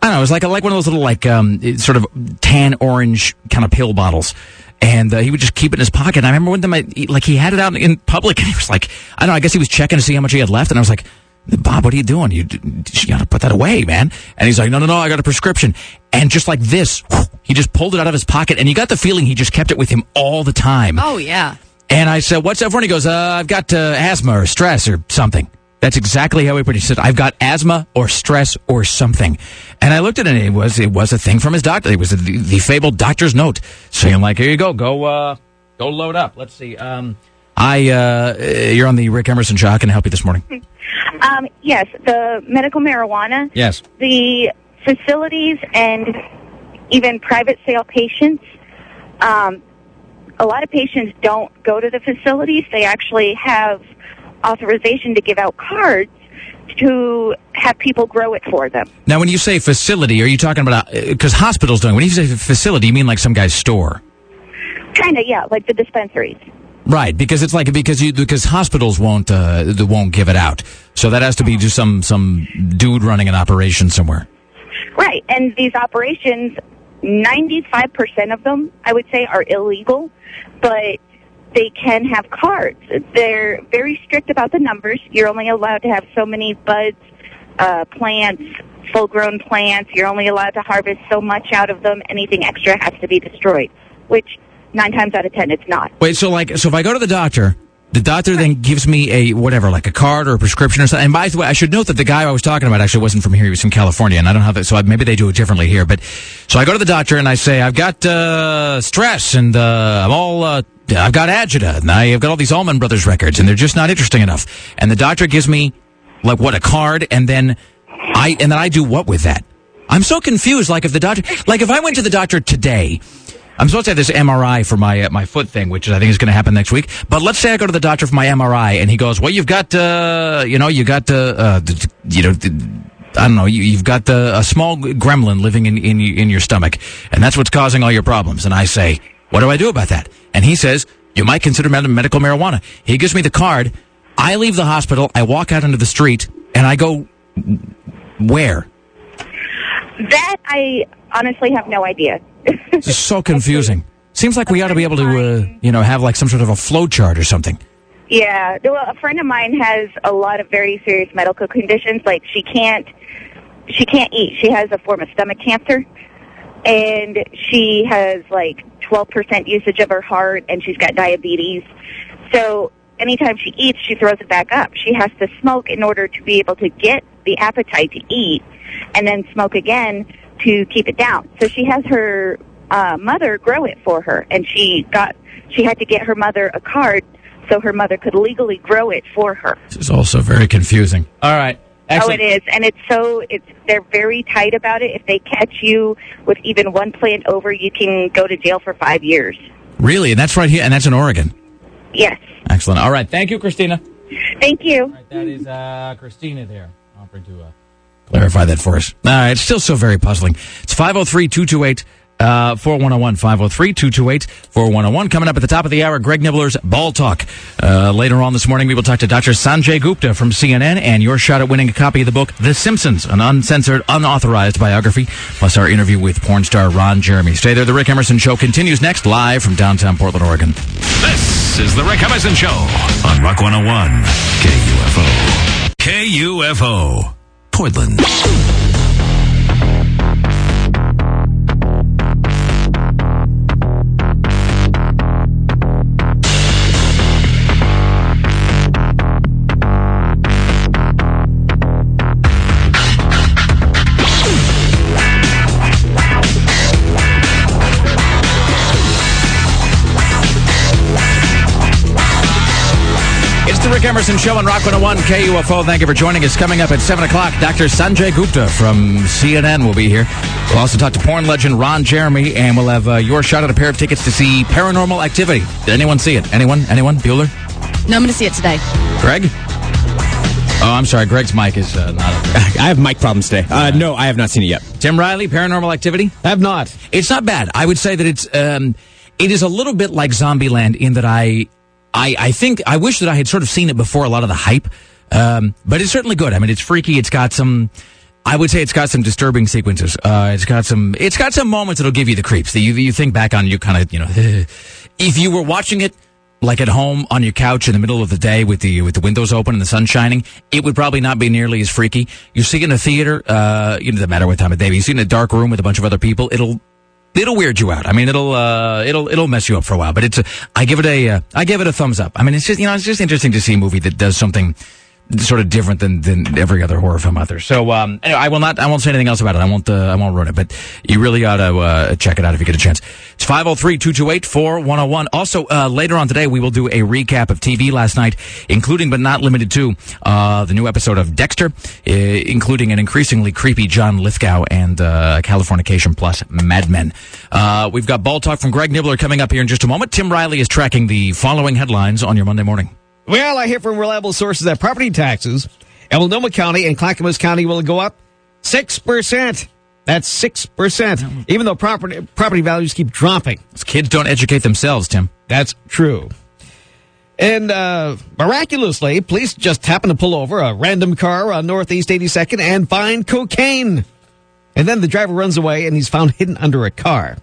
I don't know. It was like a, like one of those little like um sort of tan orange kind of pill bottles, and uh, he would just keep it in his pocket. And I remember one time, I, like he had it out in public, and he was like, I don't know. I guess he was checking to see how much he had left, and I was like, Bob, what are you doing? You you got to put that away, man. And he's like, No, no, no. I got a prescription, and just like this, he just pulled it out of his pocket, and you got the feeling he just kept it with him all the time. Oh yeah. And I said, "What's up for?" And he goes, uh, "I've got uh, asthma or stress or something." That's exactly how he put it. He said, "I've got asthma or stress or something." And I looked at it, and it was it was a thing from his doctor. It was the, the fabled doctor's note saying, "Like, here you go, go uh, go load up." Let's see. Um, I uh, you're on the Rick Emerson show. How can I help you this morning? Um, yes, the medical marijuana, Yes. the facilities, and even private sale patients. Um, a lot of patients don't go to the facilities. They actually have authorization to give out cards to have people grow it for them. Now, when you say facility, are you talking about because hospitals don't? When you say facility, you mean like some guy's store? Kind of, yeah, like the dispensaries. Right, because it's like because you because hospitals won't uh, they won't give it out, so that has to be just some some dude running an operation somewhere. Right, and these operations, 95% of them, I would say, are illegal, but they can have cards. They're very strict about the numbers. You're only allowed to have so many buds, uh, plants, full-grown plants. You're only allowed to harvest so much out of them. Anything extra has to be destroyed, which nine times out of ten it's not. Wait, so like, so if I go to the doctor, the doctor then gives me a whatever, like a card or a prescription or something. And by the way, I should note that the guy I was talking about actually wasn't from here; he was from California, and I don't how that. So I, maybe they do it differently here. But so I go to the doctor and I say I've got uh, stress and uh, I'm all. Uh, I've got agita and I've got all these Allman Brothers records and they're just not interesting enough. And the doctor gives me like what a card and then I and then I do what with that? I'm so confused. Like if the doctor, like if I went to the doctor today, I'm supposed to have this MRI for my uh, my foot thing, which I think is going to happen next week. But let's say I go to the doctor for my MRI, and he goes, "Well, you've got, uh, you know, you got, uh, uh, you know." I don't know. You, you've got the, a small gremlin living in, in in your stomach, and that's what's causing all your problems. And I say, "What do I do about that?" And he says, "You might consider medical marijuana." He gives me the card. I leave the hospital. I walk out into the street, and I go, "Where?" That I honestly have no idea. This is so confusing. Seems like we ought to be able to, uh, you know, have like some sort of a flow chart or something. Yeah, well, a friend of mine has a lot of very serious medical conditions. Like she can't, she can't eat. She has a form of stomach cancer, and she has like 12% usage of her heart, and she's got diabetes. So anytime she eats, she throws it back up. She has to smoke in order to be able to get the appetite to eat, and then smoke again to keep it down. So she has her uh, mother grow it for her, and she got she had to get her mother a card so her mother could legally grow it for her. This is also very confusing. All right. Oh, it is, and it's so it's they're very tight about it. If they catch you with even one plant over, you can go to jail for five years. Really? And that's right here, and that's in Oregon. Yes, Excellent. All right. Thank you, Christina. thank you. that is uh, Christina there. Offering to uh, clarify that for us. All right. It's still so very puzzling. It's 503 228 uh, 4101. 503 228 4101. Coming up at the top of the hour, Greg Nibler's Ball Talk. Uh, later on this morning, we will talk to Dr. Sanjay Gupta from CNN and your shot at winning a copy of the book, The Simpsons, an uncensored, unauthorized biography, plus our interview with porn star Ron Jeremy. Stay there. The Rick Emerson Show continues next, live from downtown Portland, Oregon. This is the Rick Emerson Show on Rock 101 KUFO. KUFO. Portland. Rick Emerson Show on Rock 101 KUFO. Thank you for joining us. Coming up at 7 o'clock, Dr. Sanjay Gupta from CNN will be here. We'll also talk to porn legend Ron Jeremy, and we'll have uh, your shot at a pair of tickets to see Paranormal Activity. Did anyone see it? Anyone? Anyone? Bueller? No, I'm going to see it today. Greg? Oh, I'm sorry. Greg's mic is uh, not up there. I have mic problems today. Uh, no, I have not seen it yet. Tim Riley, Paranormal Activity? Have not. It's not bad. I would say that it's um, it is a little bit like Zombieland in that I I I think I wish that I had sort of seen it before a lot of the hype. Um, but it's certainly good. I mean, it's freaky. It's got some. I would say it's got some disturbing sequences. Uh, it's got some. It's got some moments that'll give you the creeps. That you you think back on. You kind of you know, if you were watching it like at home on your couch in the middle of the day with the with the windows open and the sun shining, it would probably not be nearly as freaky. You see it in a theater, uh, you know, doesn't matter what time of day. but You see it in a dark room with a bunch of other people, it'll it'll weird you out. I mean, it'll uh, it'll it'll mess you up for a while. But it's a, I give it a uh, I give it a thumbs up. I mean, it's just you know it's just interesting to see a movie that does something sort of different than, than every other horror film out there. So um, anyway, I will not I won't say anything else about it. I won't uh, I won't ruin it. But you really ought to uh, check it out if you get a chance. It's 503-228-4101. Also uh, later on today we will do a recap of TV last night, including but not limited to uh, the new episode of Dexter, including an increasingly creepy John Lithgow and uh, Californication Plus Mad Men. Uh, we've got ball talk from Greg Nibler coming up here in just a moment. Tim Riley is tracking the following headlines on your Monday morning. Well, I hear from reliable sources that property taxes in Multnomah County and Clackamas County will go up 6%. That's 6%. Even though property, property values keep dropping. Kids don't educate themselves, Tim. That's true. And uh, miraculously, police just happened to pull over a random car on Northeast 82nd and find cocaine. And then the driver runs away and he's found hidden under a car.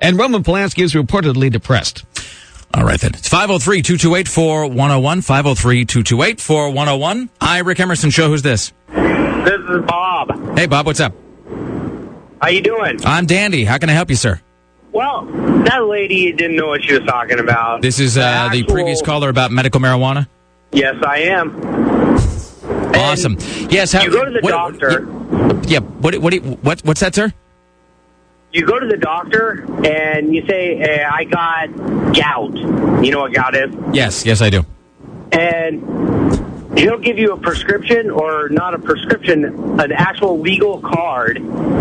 And Roman Polanski is reportedly depressed. All right, then. It's 503 228 4101. 503 228 4101. Hi, Rick Emerson Show. Who's this? This is Bob. Hey, Bob, what's up? How you doing? I'm Dandy. How can I help you, sir? Well, that lady didn't know what she was talking about. This is uh, the actual- previous caller about medical marijuana. Yes, I am. Awesome. Yes. How, you go to the what- doctor. Yeah. What? What? What? What's that, sir? You go to the doctor and you say, eh, "I got gout." You know what gout is? Yes. Yes, I do. and he'll give you a prescription or not a prescription, an actual legal card.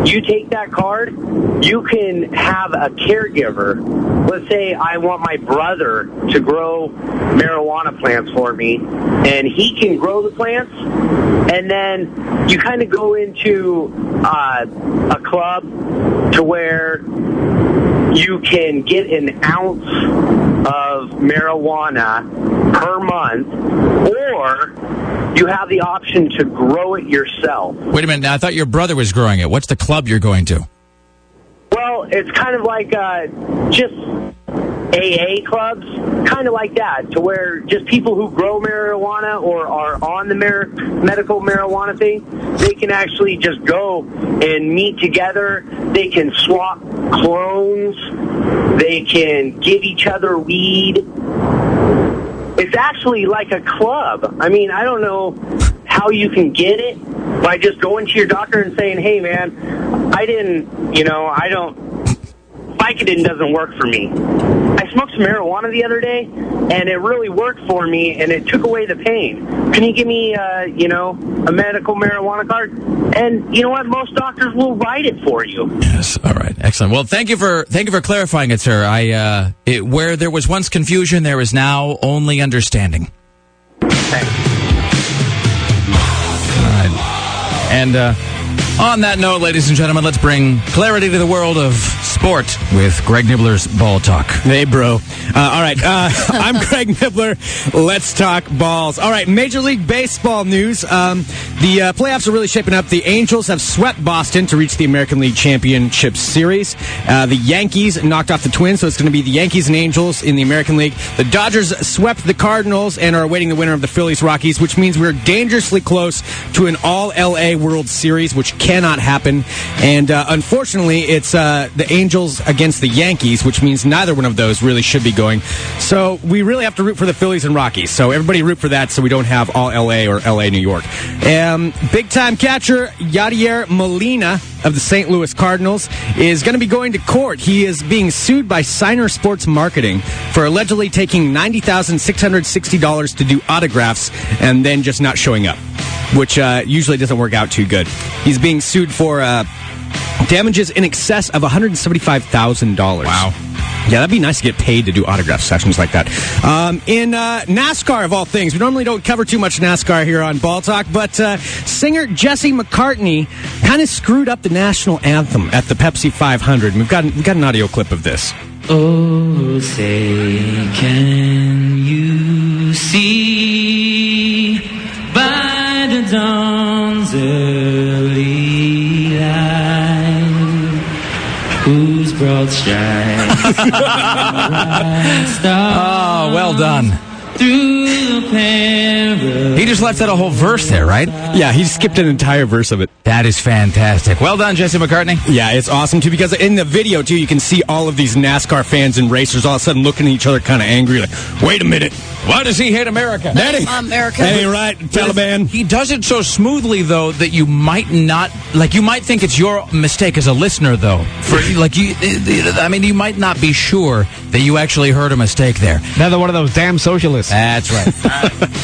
You take that card, you can have a caregiver. Let's say I want my brother to grow marijuana plants for me, and he can grow the plants, and then you kind of go into uh, a club to where you can get an ounce of marijuana per month, or you have the option to grow it yourself. Wait a minute. Now, I thought your brother was growing it. What's the club you're going to? Well, it's kind of like uh, just AA clubs, kind of like that, to where just people who grow marijuana or are on the mar- medical marijuana thing, they can actually just go and meet together. They can swap clones. They can give each other weed. It's actually like a club. I mean, I don't know how you can get it by just going to your doctor and saying, "Hey, man, I didn't, you know, I don't." Vicodin doesn't work for me. I smoked some marijuana the other day, and it really worked for me, and it took away the pain. Can you give me, uh, you know, a medical marijuana card? And you know what? Most doctors will write it for you. Yes. All right. Excellent. Well, thank you for thank you for clarifying it, sir. I uh, it, where there was once confusion, there is now only understanding. And uh, on that note, ladies and gentlemen, let's bring clarity to the world of sport with Greg Nibler's Ball Talk. Hey, bro. Uh, all right. Uh, I'm Greg Nibler. Let's talk balls. All right. Major League Baseball news. Um, the uh, playoffs are really shaping up. The Angels have swept Boston to reach the American League Championship Series. Uh, the Yankees knocked off the Twins, so it's going to be the Yankees and Angels in the American League. The Dodgers swept the Cardinals and are awaiting the winner of the Phillies Rockies, which means we're dangerously close to an all LA World Series, which cannot happen. And uh, unfortunately, it's uh, the Angels against the Yankees, which means neither one of those really should be going. So we really have to root for the Phillies and Rockies. So everybody root for that so we don't have all LA or LA New York. Um, big time catcher Yadier Molina of the St. Louis Cardinals is going to be going to court. He is being sued by Signer Sports Marketing for allegedly taking $90,660 to do autographs and then just not showing up, which uh, usually doesn't work out too good. He's being sued for uh, damages in excess of $175,000. Wow. Yeah, that'd be nice to get paid to do autograph sessions like that. Um, in uh, NASCAR, of all things, we normally don't cover too much NASCAR here on Ball Talk, but uh, singer Jesse McCartney kind of screwed up the national anthem at the Pepsi 500. We've got we've got an audio clip of this. Oh, say, can you see by the dawn's early Oh, well done. Through the perilous He just left out a whole verse there, right? Yeah, he skipped an entire verse of it. That is fantastic. Well done, Jesse McCartney. Yeah, it's awesome too because in the video too, you can see all of these NASCAR fans and racers all of a sudden looking at each other, kind of angry, like, "Wait a minute, Why does he hate America? that ain't, America. that ain't right, Taliban." He does it so smoothly, though, that you might not like. You might think it's your mistake as a listener, though. For like you, I mean, you might not be sure that you actually heard a mistake there. Another one of those damn socialists. That's right.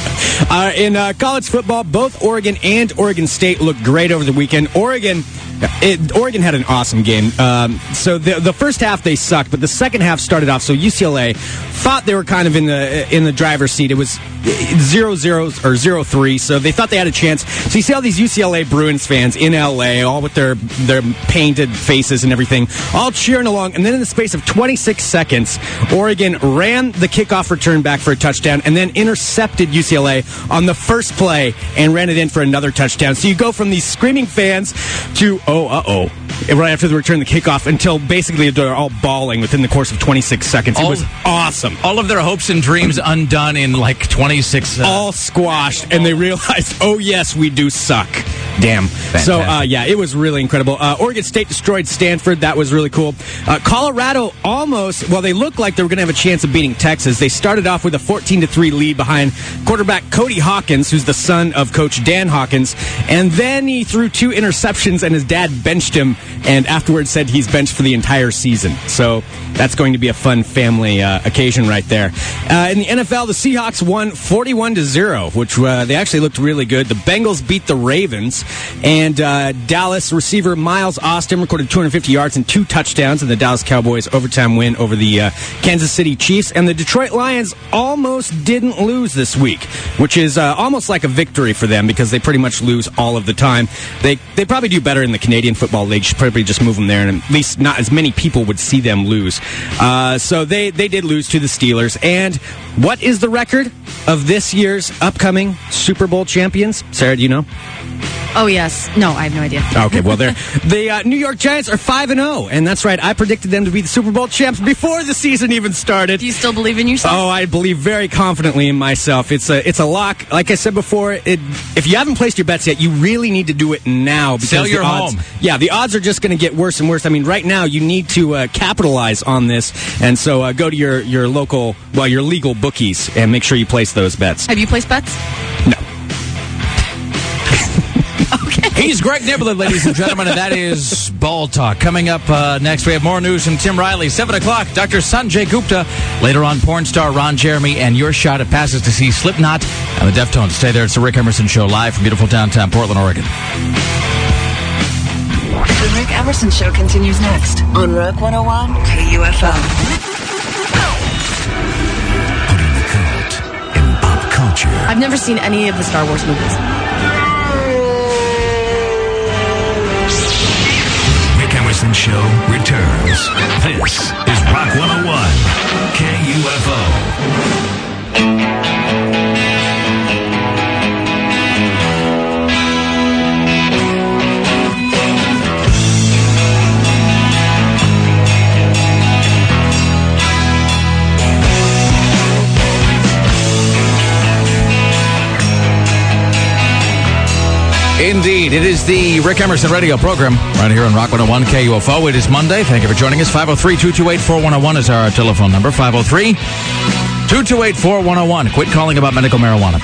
Uh, in uh, college football, both Oregon and Oregon State looked great over the weekend. Oregon, it, Oregon had an awesome game. Um, so the the first half they sucked, but the second half started off. So UCLA thought they were kind of in the in the driver's seat. It was zero zero or zero three, so they thought they had a chance. So you see all these UCLA Bruins fans in LA, all with their their painted faces and everything, all cheering along. And then in the space of 26 seconds, Oregon ran the kickoff return back for a touchdown, and then intercepted UCLA on the first play and ran it in for another touchdown. So you go from these screaming fans to oh uh oh right after the return the kickoff until basically they're all bawling within the course of 26 seconds. It was awesome. All of their hopes and dreams undone in like 26. Uh, all squashed, and they realized, oh yes, we do suck. Damn. So uh, yeah, it was really incredible. Uh, Oregon State destroyed Stanford. That was really cool. Uh, Colorado almost. Well, they looked like they were going to have a chance of beating Texas. They started off with a 14 to three lead behind quarterback Cody Hawkins, who's the son of Coach Dan Hawkins, and then he threw two interceptions, and his dad benched him, and afterwards said he's benched for the entire season. So that's going to be a fun family uh, occasion right there. Uh, in the NFL, the Seahawks won 41 to zero, which uh, they actually looked really good. The Bengals beat the Ravens, and uh, Dallas receiver Miles Austin recorded 250 yards and two touchdowns in the Dallas Cowboys overtime win over the uh, Kansas City Chiefs. And the Detroit Lions almost didn't lose this week, which is uh, almost like a victory for them because they pretty much lose all of the time. They they probably do better in the Canadian Football League. Should probably just move them there, and at least not as many people would see them lose. Uh, so they they did lose to the Steelers. And what is the record of this year's upcoming Super Bowl champions? Sarah, do you know? Oh yes. No, I have no idea. Okay, well, they're, the uh, New York Giants are five and zero, and that's right. I predicted them to be the Super Bowl champs before the season even started. Do you still believe in yourself? Oh, I believe very confidently in myself. It's a it's a lock. Like I said before, it, if you haven't placed your bets yet, you really need to do it now. Because Sell your the odds, home. Yeah, the odds are just going to get worse and worse. I mean, right now you need to uh, capitalize on this, and so uh, go to your your local, well, your legal bookies, and make sure you place those bets. Have you placed bets? No. He's Greg Nibler, ladies and gentlemen, and that is Ball Talk. Coming up uh, next, we have more news from Tim Riley. 7 o'clock, Dr. Sanjay Gupta. Later on, porn star Ron Jeremy and your shot at passes to see Slipknot and the Deftones. Stay there. It's the Rick Emerson Show live from beautiful downtown Portland, Oregon. The Rick Emerson Show continues next on Rock 101 KUFO. Putting the current in pop culture. I've never seen any of the Star Wars movies. Show returns. This is Rock 101 Indeed, it is the Rick Emerson radio program right here on Rock 101 KUFO. It is Monday. Thank you for joining us. 503 228 4101 is our telephone number. 503 228 4101. Quit calling about medical marijuana.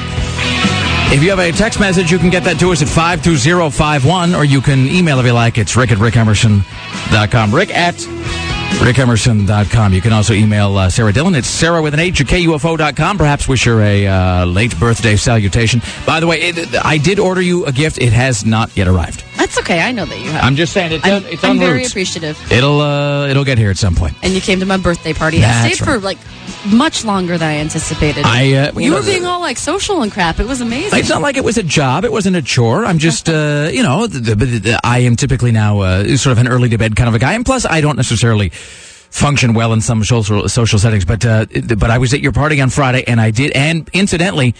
If you have a text message, you can get that to us at 52051, or you can email if you like. It's rick at rickemerson.com. Rick at rickemerson.com. You can also email uh, Sarah Dillon. It's Sarah with an H at KUFO.com. Perhaps wish her a uh, late birthday salutation. By the way, it, I did order you a gift. It has not yet arrived. That's okay. I know that you have. I'm just saying, it's, I'm, it's I'm very route. appreciative. It'll, uh, it'll get here at some point. And you came to my birthday party. I That's stayed for like much longer than I anticipated. I, uh, you you know, were being all like social and crap. It was amazing. It's not like it was a job. It wasn't a chore. I'm just, uh, you know, the, the, the, I am typically now uh, sort of an early to bed kind of a guy, and plus, I don't necessarily function well in some social social settings. But uh, but I was at your party on Friday, and I did, and incidentally.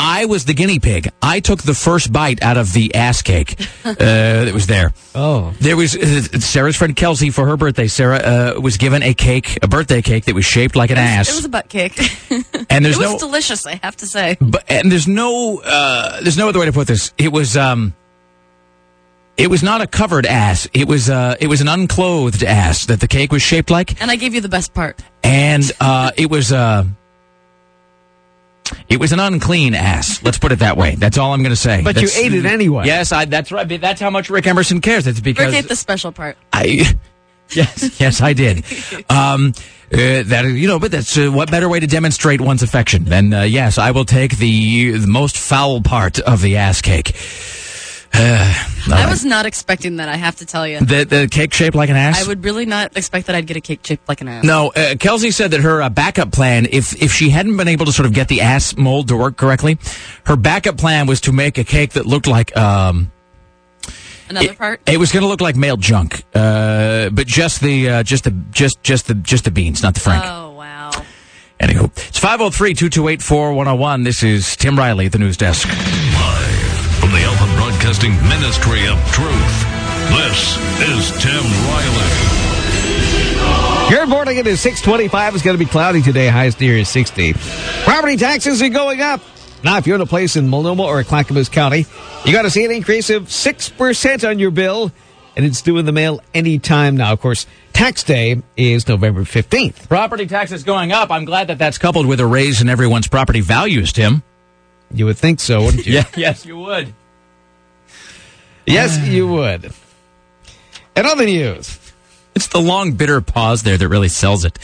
I was the guinea pig. I took the first bite out of the ass cake uh, that was there. Oh. There was uh, Sarah's friend Kelsey for her birthday. Sarah uh, was given a cake, a birthday cake that was shaped like an ass. It was a butt cake. and there's it was no delicious, I have to say. but and there's no uh, there's no other way to put this. It was um it was not a covered ass. It was uh it was an unclothed ass that the cake was shaped like, And I gave you the best part. and uh it was uh it was an unclean ass. Let's put it that way. That's all I'm going to say. But you ate it anyway. Yes, I, that's right. That's how much Rick Emerson cares. That's because Rick ate the special part. I, yes, yes, I did. Um, uh, that you know, but that's uh, what better way to demonstrate one's affection than uh, yes, I will take the, the most foul part of the ass cake. Uh, I was not expecting that, I have to tell you. the the cake shaped like an ass. I would really not expect that I'd get a cake shaped like an ass. No, uh, Kelsey said that her uh, backup plan, if if she hadn't been able to sort of get the ass mold to work correctly, her backup plan was to make a cake that looked like um, Another part? It was going to look like male junk, uh, but just the uh, just the just just the just the beans, not the frank. Oh, wow. Anywho, it's 503-228-4101. This is Tim Riley at the news desk. Live from the Alpha Broadcasting Ministry of Truth. This is Tim Riley. Good morning. It is 625. It's going to be cloudy today. Highest near is 60. Property taxes are going up. Now, if you're in a place in Multnomah or Clackamas County, you got to see an increase of 6% on your bill, and it's due in the mail anytime now. Of course, tax day is November 15th. Property taxes going up. I'm glad that that's coupled with a raise in everyone's property values, Tim. You would think so, wouldn't you? Yeah, yes, you would. Yes, you would. And other news. It's the long bitter pause there that really sells it.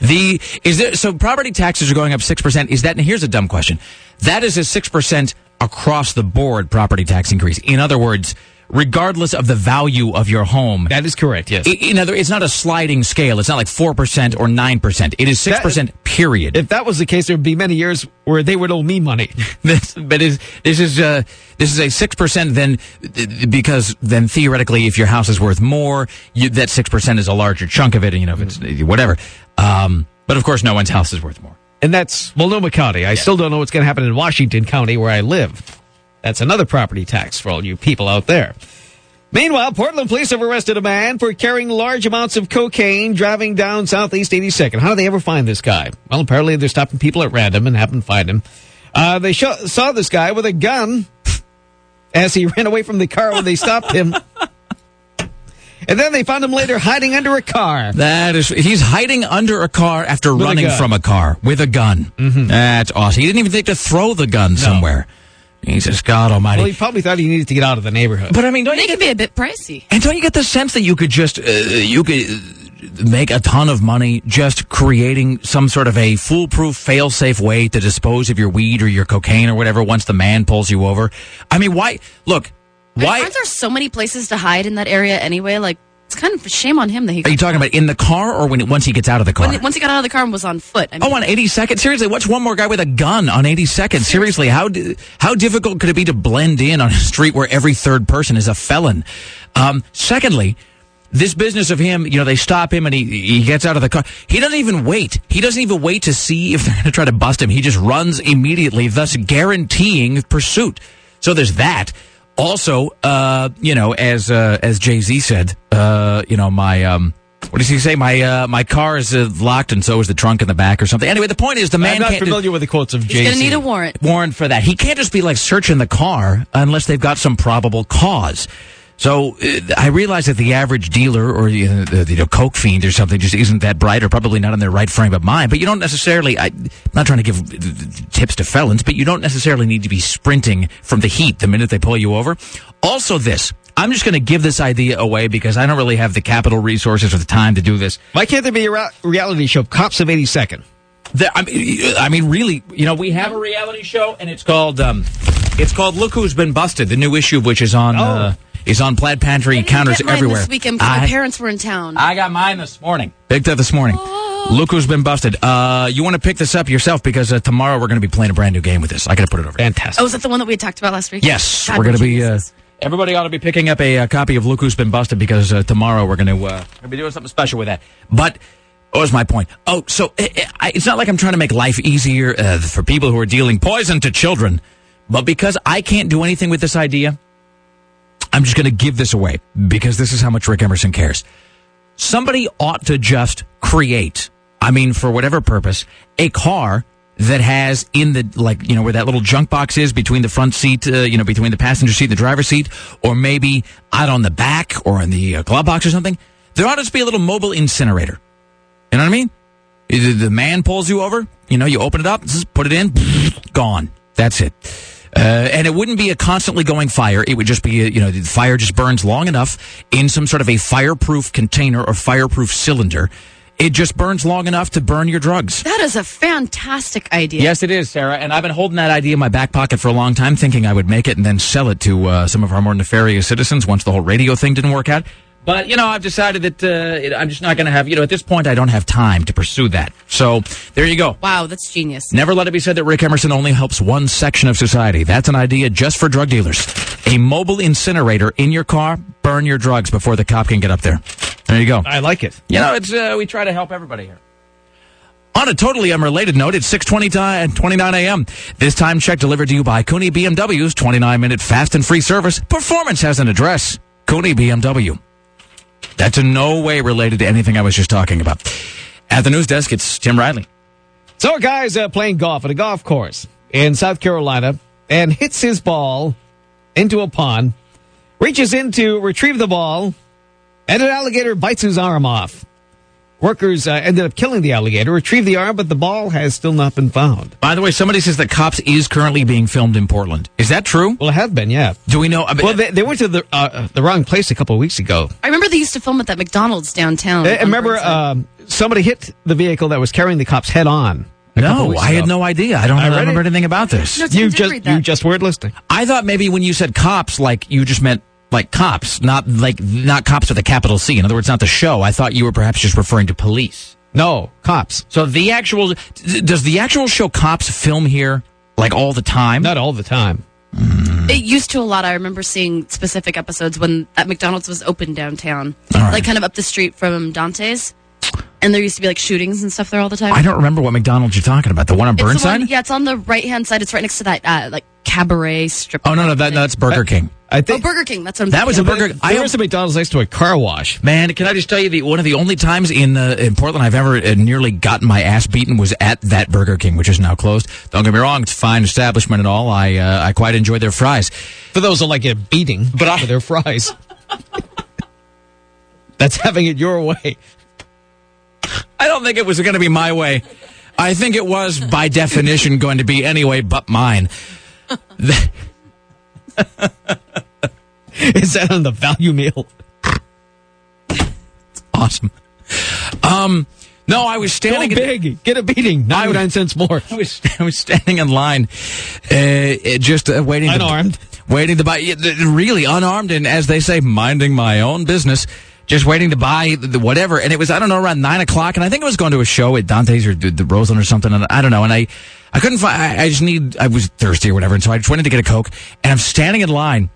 The is there so property taxes are going up six percent. Is that and here's a dumb question. That is a six percent across the board property tax increase. In other words, regardless of the value of your home. That is correct, yes. In other, it's not a sliding scale. It's not like four percent or nine percent. It is six percent. Period. If that was the case, there would be many years where they would owe me money. this, but is this is uh, this is a six percent then because then theoretically if your house is worth more you, that six percent is a larger chunk of it and you know if it's whatever um, but of course no one's house is worth more And that's Multnomah County. I still don't know what's going to happen in Washington County where I live. That's another property tax for all you people out there. Meanwhile, Portland police have arrested a man for carrying large amounts of cocaine driving down Southeast 82nd. How did they ever find this guy? Well, apparently they're stopping people at random and happen to find him. Uh, they saw this guy with a gun as he ran away from the car when they stopped him. And then they found him later hiding under a car. that is he's hiding under a car after With running gun. from a car with a gun that's awesome he didn't even think to throw the gun somewhere Jesus God Almighty Well, he probably thought he needed to get out of the neighborhood. but I mean don't They you can be a bit pricey. And don't you get the sense that you could just uh, you could uh, make a ton of money just creating some sort of a foolproof, fail-safe way to dispose of your weed or your cocaine or whatever once the man pulls you over? I mean, why? Look, why Aren't there so many places to hide in that area anyway? Like, it's kind of a shame on him that he are you talking about in the car or when once he gets out of the car? when, once he got out of the car and was on foot. I mean, Oh, on 82nd? Seriously, what's one more guy with a gun on 82nd? Seriously, how how difficult could it be to blend in on a street where every third person is a felon? Um, secondly, this business of him, you know, they stop him and he he gets out of the car. He doesn't even wait. He doesn't even wait to see if they're going to try to bust him. He just runs immediately, thus guaranteeing pursuit. So there's that. Also, uh, you know, as uh, as Jay Z said, uh, you know, my um, what does he say? My uh, my car is uh, locked, and so is the trunk in the back, or something. Anyway, the point is, the man I'm not can't do- familiar with the quotes of Jay. he's Jay going to need a warrant. warrant for that. He can't just be like searching the car unless they've got some probable cause. So uh, I realize that the average dealer or you know, the coke fiend or something just isn't that bright or probably not in their right frame of mind. But you don't necessarily. I, I'm not trying to give uh, tips to felons, but you don't necessarily need to be sprinting from the heat the minute they pull you over. Also, this. I'm just going to give this idea away because I don't really have the capital resources or the time to do this. Why can't there be a reality show, Cops of 82nd? The, I, mean, I mean, really, you know, we have a reality show, and it's called um, it's called Look Who's Been Busted. The new issue, of which is on uh, is on Plaid Pantry I didn't counters get mine everywhere. This weekend because my parents were in town. I got mine this morning. Picked up this morning. Look who's been busted. Uh, you want to pick this up yourself because uh, tomorrow we're going to be playing a brand new game with this. I got to put it over. Fantastic. oh, is that the one that we had talked about last week? Yes, God, we're going to be. Uh, everybody ought to be picking up a, uh copy of Look Who's Been Busted because uh, tomorrow we're going to uh, gonna be doing something special with that. But what was my point? Oh, so uh, I, it's not like I'm trying to make life easier uh, for people who are dealing poison to children, but because I can't do anything with this idea, I'm just going to give this away because this is how much Rick Emerson cares. Somebody ought to just create, I mean, for whatever purpose, a car that has in the, like, you know, where that little junk box is between the front seat, uh, you know, between the passenger seat and the driver's seat, or maybe out on the back or in the uh, glove box or something. There ought to be a little mobile incinerator. You know what I mean? Either the man pulls you over, you know, you open it up, put it in, gone. That's it. Uh, and it wouldn't be a constantly going fire. It would just be, a, you know, the fire just burns long enough in some sort of a fireproof container or fireproof cylinder. It just burns long enough to burn your drugs. That is a fantastic idea. Yes, it is, Sarah. And I've been holding that idea in my back pocket for a long time, thinking I would make it and then sell it to uh, some of our more nefarious citizens once the whole radio thing didn't work out. But, you know, I've decided that uh, I'm just not going to have, you know, at this point, I don't have time to pursue that. So there you go. Wow, that's genius. Never let it be said that Rick Emerson only helps one section of society. That's an idea just for drug dealers. A mobile incinerator in your car, burn your drugs before the cop can get up there. There you go. I like it. You know, it's uh, we try to help everybody here. On a totally unrelated note, it's 6:20 29 a.m. This time check delivered to you by Cooney BMW's 29-minute fast and free service. Performance has an address. Cooney BMW. That's in no way related to anything I was just talking about. At the news desk, it's Tim Riley. So a guy's uh, playing golf at a golf course in South Carolina and hits his ball into a pond, reaches in to retrieve the ball, and an alligator bites his arm off. Workers uh, ended up killing the alligator, retrieved the arm, but the ball has still not been found. By the way, somebody says that Cops is currently being filmed in Portland. Is that true? Well, it has been, yeah. Do we know? Well, they, they went to the uh, the wrong place a couple of weeks ago. I remember they used to film at that McDonald's downtown. I on remember um, somebody hit the vehicle that was carrying the cops head on. no, I had no idea. I don't I know- I read remember it. anything about this. No, You just you just weren't listening. I thought maybe when you said cops, like you just meant like cops, not like not cops with a capital C. In other words, not the show. I thought you were perhaps just referring to police. No, cops. So the actual does the actual show Cops film here like all the time? Not all the time. Hmm. It used to a lot. I remember seeing specific episodes when that McDonald's was open downtown, All right. like kind of up the street from Dante's, and there used to be like shootings and stuff there all the time. I don't remember what McDonald's you're talking about. The one on It's the Burnside? one- yeah, it's on the right hand side. It's right next to that uh, like cabaret strip. Oh no, no, that, that's Burger King. I Oh, think Burger King. That's what I'm That was a thinking of. Burger. there I was a McDonald's next to a car wash. Man, can I just tell you the one of the only times in uh, in Portland I've ever uh, nearly gotten my ass beaten was at that Burger King, which is now closed. Don't get me wrong; it's a fine establishment and all. I uh, I quite enjoy their fries. For those who like a beating But I- for their fries. That's having it your way. I don't think it was going to be my way. I think it was by definition going to be anyway, but mine. Is that on the value meal? it's Awesome. Um, no, I was Go standing. big. Get a beating. 99 cents more. I was I was standing in line, uh, uh, just uh, waiting. to- Unarmed. waiting to buy. Really unarmed, and as they say, minding my own business. Just waiting to buy the, whatever, and it was I don't know around nine o'clock, and I think I was going to a show at Dante's or the, Roseland or something, I don't know, and I I couldn't find. I, I just need. I was thirsty or whatever, and so I just went in to get a coke, and I'm standing in line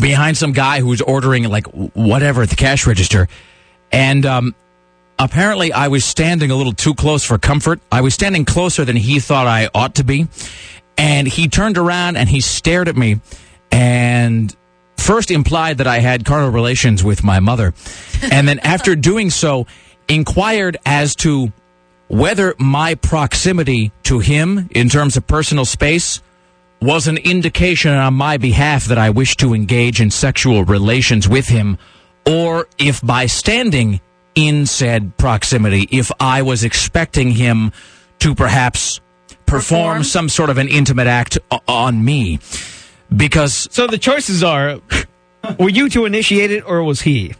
behind some guy who was ordering like whatever at the cash register, and um, apparently I was standing a little too close for comfort. I was standing closer than he thought I ought to be. And he turned around and he stared at me and first implied that I had carnal relations with my mother. And then after doing so, inquired as to whether my proximity to him in terms of personal space was an indication on my behalf that I wished to engage in sexual relations with him, or if by standing in said proximity, if I was expecting him to perhaps perform, Perform? some sort of an intimate act on me. Because So the choices are were you to initiate it or was he?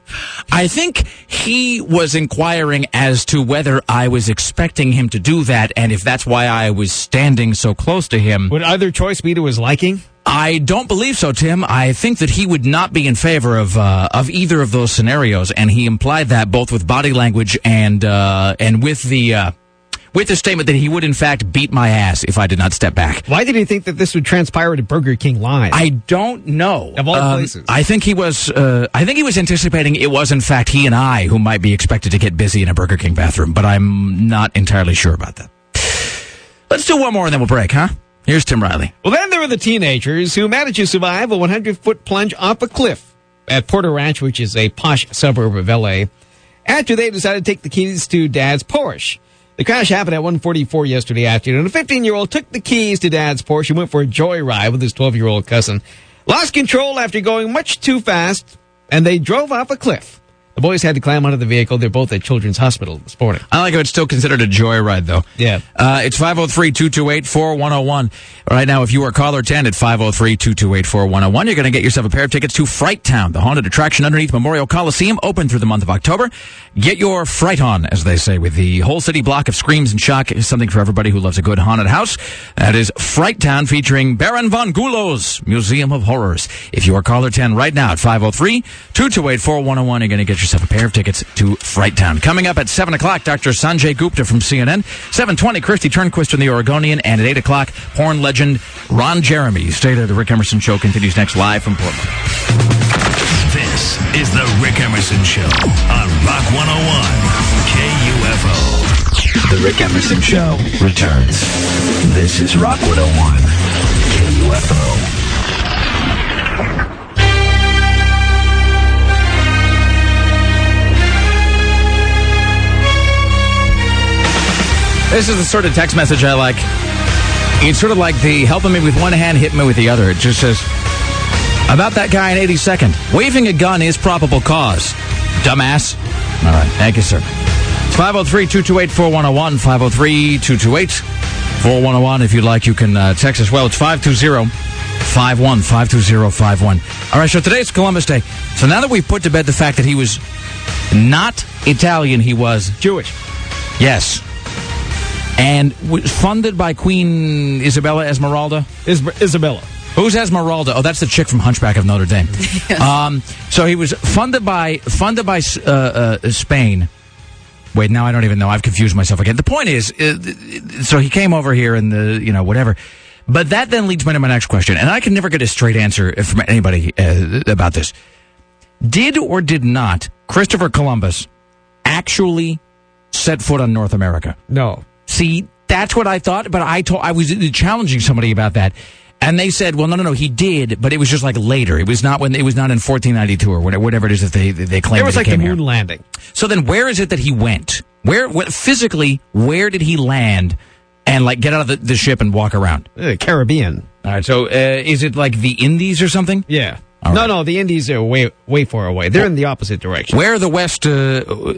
I think he was inquiring as to whether I was expecting him to do that, and if that's why I was standing so close to him. Would either choice be to his liking? I don't believe so, Tim. I think that he would not be in favor of uh, of either of those scenarios, and he implied that both with body language and uh, and with the uh, with the statement that he would in fact beat my ass if I did not step back. Why did he think that this would transpire at a Burger King line? I don't know. Of all Um, places. I think he was. Uh, I think he was anticipating it was in fact he and I who might be expected to get busy in a Burger King bathroom, but I'm not entirely sure about that. Let's do one more and then we'll break, huh? Here's Tim Riley. Well, then there were the teenagers who managed to survive a 100 foot plunge off a cliff at Porter Ranch, which is a posh suburb of LA, after they decided to take the keys to dad's Porsche. The crash happened at 1:44 yesterday afternoon. A 15-year-old took the keys to dad's Porsche and went for a joyride with his 12-year-old cousin. Lost control after going much too fast, and they drove off a cliff. The boys had to climb out of the vehicle. They're both at Children's Hospital this morning. I like how it's still considered a joyride, though. Yeah. Uh, it's 503 228 4101. Right now, if you are caller 10 at 503 228 4101, you're going to get yourself a pair of tickets to Fright Town, the haunted attraction underneath Memorial Coliseum, open through the month of October. Get your fright on, as they say, with the whole city block of screams and shock. Is something for everybody who loves a good haunted house. That is Fright Town featuring Baron von Gulow's Museum of Horrors. If you are caller 10 right now at 503 228 4101, you're going to get yourself a pair of tickets to Fright Town. Coming up at 7 o'clock, Dr. Sanjay Gupta from CNN. 720, Kristi Turnquist from The Oregonian. And at 8 o'clock, porn legend Ron Jeremy. Stay there. The Rick Emerson Show continues next live from Portland. This is the Rick Emerson Show on Rock 101 KUFO. The Rick Emerson Show returns. This is Rock 101 KUFO. This is the sort of text message I like. It's sort of like the helping me with one hand, hitting me with the other. It just says, about that guy in 82nd. Waving a gun is probable cause. Dumbass. All right. Thank you, sir. It's 503 228 4101. 503 228 4101. If you'd like, you can uh, text as well. It's 520- 51 520 All right, so today's Columbus Day. So now that we've put to bed the fact that he was not Italian, he was Jewish. Yes. And was funded by Queen Isabella Esmeralda. Is- Isabella. Who's Esmeralda? Oh, that's the chick from Hunchback of Notre Dame. um, so he was funded by funded by uh, uh, Spain. Wait, now I don't even know. I've confused myself again. The point is, uh, so he came over here and the you know whatever. But that then leads me to my next question, and I can never get a straight answer from anybody uh, about this. Did or did not Christopher Columbus actually set foot on North America? No. See, that's what I thought, but I told I was challenging somebody about that. And they said, "Well, no, no, no, he did, but it was just like later. It was not when it was not in 1492 or whatever, it is that they they claim." It was like he the moon here. landing. So then, where is it that he went? Where, what, physically, where did he land and like get out of the, the ship and walk around? Uh, Caribbean. All right. So, uh, is it like the Indies or something? Yeah. All no, right. no, the Indies are way way far away. They're in the opposite direction. Where the West? Uh,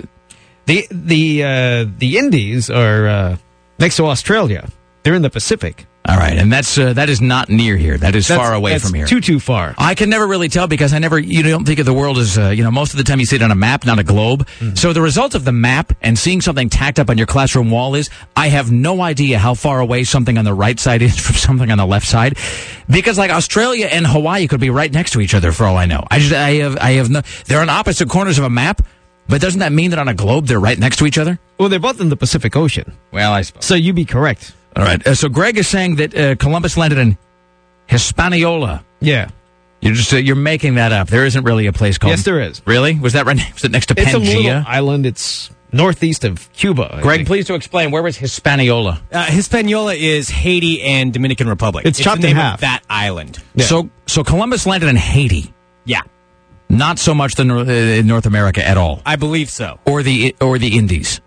The the uh, the Indies are uh, next to Australia. They're in the Pacific. all right, and that's uh, that is not near here. That is That's- far away from here. Too too far. I can never really tell because I never, you don't think of the world as, uh, you know, most of the time you see it on a map, not a globe. So the result of the map and seeing something tacked up on your classroom wall is, I have no idea how far away something on the right side is from something on the left side. Because like Australia and Hawaii could be right next to each other for all I know. I just, I have, I have no, they're on opposite corners of a map, but doesn't that mean that on a globe they're right next to each other? Well, they're both in the Pacific Ocean. Well, I suppose. So you'd be correct. All right. Uh, so Greg is saying that uh, Columbus landed in Hispaniola. Yeah. You're just uh, you're making that up. There isn't really a place called. Yes, there is. Really? Was that right? Was it next to It's a little Pangea? island. It's northeast of Cuba. I Greg, think. please to explain where was Hispaniola. Uh, Hispaniola is Haiti and Dominican Republic. It's chopped the in name half. Of that island. So so Columbus landed in Haiti, Yeah, not so much the Nor- uh, North America at all, I believe so. or the or the Indies.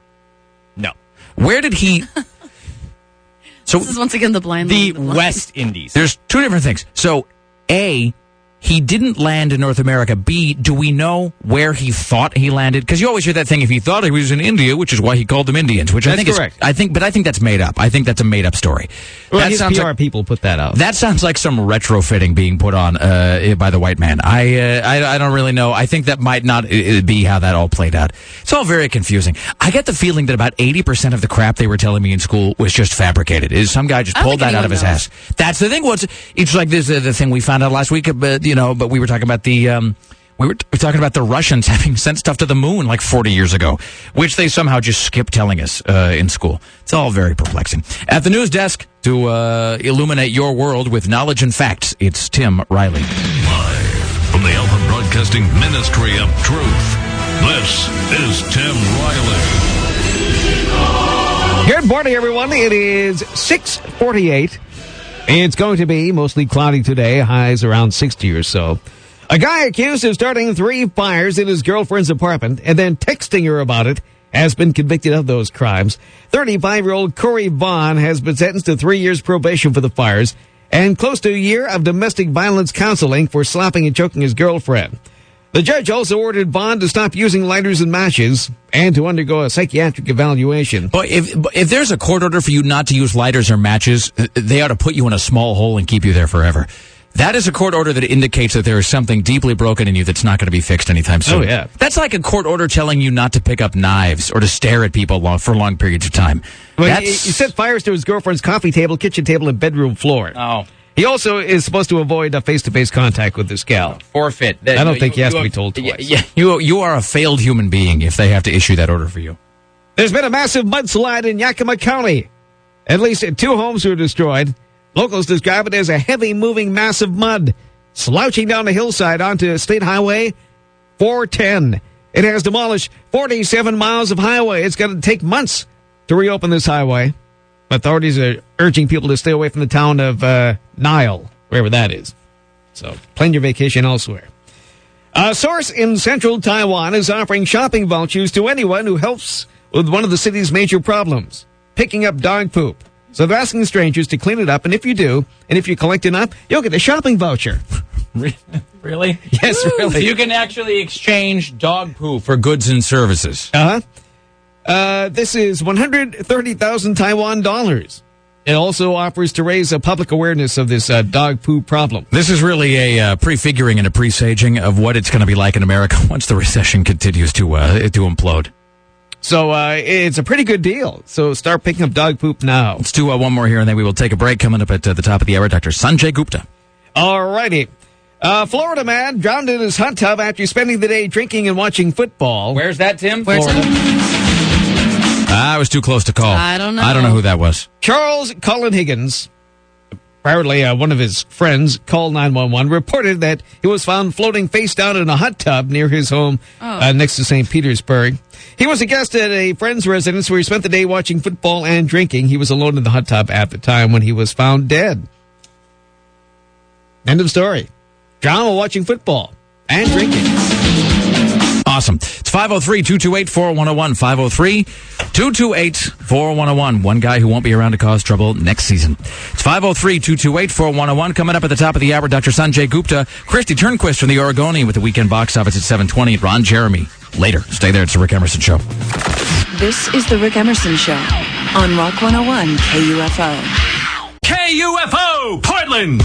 No, Where did he? so This is once again the blind. the the blind. West Indies. there's two different things. So a he didn't land in North America. B, do we know where he thought he landed? Because you always hear that thing. If he thought he was in India, which is why he called them Indians, which I think correct. is, I think, but I think that's made up. I think that's a made up story. Well, that his sounds PR like people put that out. That sounds like some retrofitting being put on uh, by the white man. I, uh, I I don't really know. I think that might not uh, be how that all played out. It's all very confusing. I get the feeling that about eighty percent of the crap they were telling me in school was just fabricated. Is some guy just pulled that out of his anyone ass? That's the thing. What's it's like this uh, the thing we found out last week. But you know, but we were talking about the. Um, we were, we were talking about the Russians having sent stuff to the moon like 40 years ago, which they somehow just skipped telling us uh, in school. It's all very perplexing. At the news desk to uh, illuminate your world with knowledge and facts, it's Tim Riley. Live from the Alpha Broadcasting Ministry of Truth. This is Tim Riley. Good morning, everyone. It is 648. It's going to be mostly cloudy today, highs around 60 or so. A guy accused of starting three fires in his girlfriend's apartment and then texting her about it has been convicted of those crimes. 35-year-old Corey Vaughn has been sentenced to three years probation for the fires and close to a year of domestic violence counseling for slapping and choking his girlfriend. The judge also ordered Bond to stop using lighters and matches and to undergo a psychiatric evaluation. But if if there's a court order for you not to use lighters or matches, they ought to put you in a small hole and keep you there forever. That is a court order that indicates that there is something deeply broken in you that's not going to be fixed anytime soon. Oh, yeah. That's like a court order telling you not to pick up knives or to stare at people long, for long periods of time. Well, he, he set fires to his girlfriend's coffee table, kitchen table, and bedroom floor. oh He also is supposed to avoid a face-to-face contact with this gal. forfeit. That, I don't think he has to be told twice. yeah, you you are a failed human being if they have to issue that order for you. There's been a massive mudslide in Yakima County. At least two homes were destroyed. Locals describe it as a heavy moving mass of mud slouching down the hillside onto State Highway 410. It has demolished 47 miles of highway. It's going to take months to reopen this highway. Authorities are urging people to stay away from the town of uh, Nile, wherever that is. So plan your vacation elsewhere. A source in central Taiwan is offering shopping vouchers to anyone who helps with one of the city's major problems picking up dog poop. So they're asking strangers to clean it up, and if you do, and if you collect enough, you'll get a shopping voucher. Really? Yes, really. you can actually exchange dog poo for goods and services. Uh-huh. Uh This is 130,000 Taiwan dollars. It also offers to raise a public awareness of this uh, dog poo problem. This is really a uh, prefiguring and a presaging of what it's going to be like in America once the recession continues to uh, to implode. So uh, it's a pretty good deal. So start picking up dog poop now. Let's do uh, one more here, and then we will take a break. Coming up at uh, the top of the hour, Dr. Sanjay Gupta. Alrighty. Uh, Florida man drowned in his hot tub after spending the day drinking and watching football. Where's that, Tim? Where's Florida. I was too close to call. I don't know. I don't know who that was. Charles Cullen Higgins, apparently uh, one of his friends, called 911, reported that he was found floating face down in a hot tub near his home uh, next to St. Petersburg. He was a guest at a friend's residence where he spent the day watching football and drinking. He was alone in the hot tub at the time when he was found dead. End of story. Drowned while watching football and drinking. Awesome. It's 503 228 4101. 503 228 4101. One guy who won't be around to cause trouble next season. It's 503 228 4101. Coming up at the top of the hour, Dr. Sanjay Gupta, Kristi Turnquist from the Oregonian with the weekend box office at 720. Ron Jeremy later. Stay there. It's the Rick Emerson Show. This is the Rick Emerson Show on Rock 101 KUFO. KUFO Portland.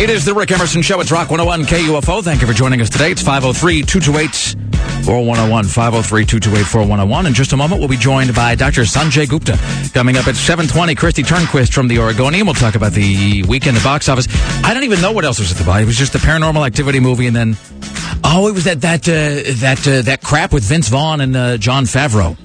It is the Rick Emerson Show. It's Rock 101 KUFO. Thank you for joining us today. It's 503 228 4101. 503 228 4101. In just a moment, we'll be joined by Dr. Sanjay Gupta. Coming up at 720, Kristi Turnquist from the Oregonian. We'll talk about the weekend at box office. I don't even know what else was at the buy. It was just the paranormal activity movie, and then, oh, it was that that uh, that uh, that crap with Vince Vaughn and uh, Jon Favreau.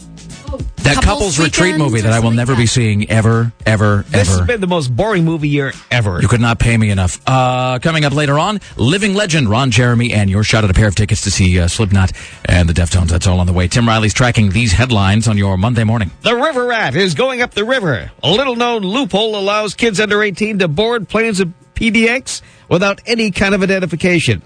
That couples, Couples retreat movie that I will never like be seeing ever, ever, This ever. has been the most boring movie year ever. You could not pay me enough. Uh, coming up later on, living legend Ron Jeremy and your shot at a pair of tickets to see uh, Slipknot and the Deftones. That's all on the way. Tim Riley's tracking these headlines on your Monday morning. The River Rat is going up the river. A little known loophole allows kids under 18 to board planes of PDX without any kind of identification.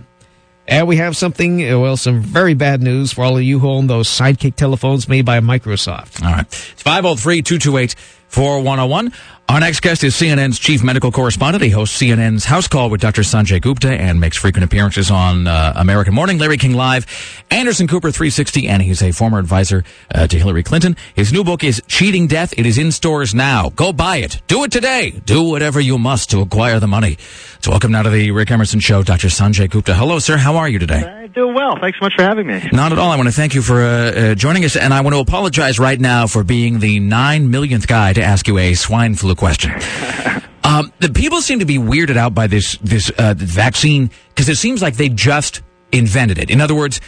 And we have something, uh, well, some very bad news for all of you who own those sidekick telephones made by Microsoft. All right. It's 503 228 4101. Our next guest is CNN's chief medical correspondent. He hosts CNN's House Call with Dr. Sanjay Gupta and makes frequent appearances on uh, American Morning, Larry King Live, Anderson Cooper 360, and he's a former advisor uh, to Hillary Clinton. His new book is Cheating Death. It is in stores now. Go buy it. Do it today. Do whatever you must to acquire the money. So welcome now to the Rick Emerson Show, Dr. Sanjay Gupta. Hello, sir. How are you today? I'm doing well. Thanks so much for having me. Not at all. I want to thank you for uh, uh, joining us, and I want to apologize right now for being the nine millionth guy to ask you a swine flu question. um, the people seem to be weirded out by this this uh, vaccine because it seems like they just invented it. In other words.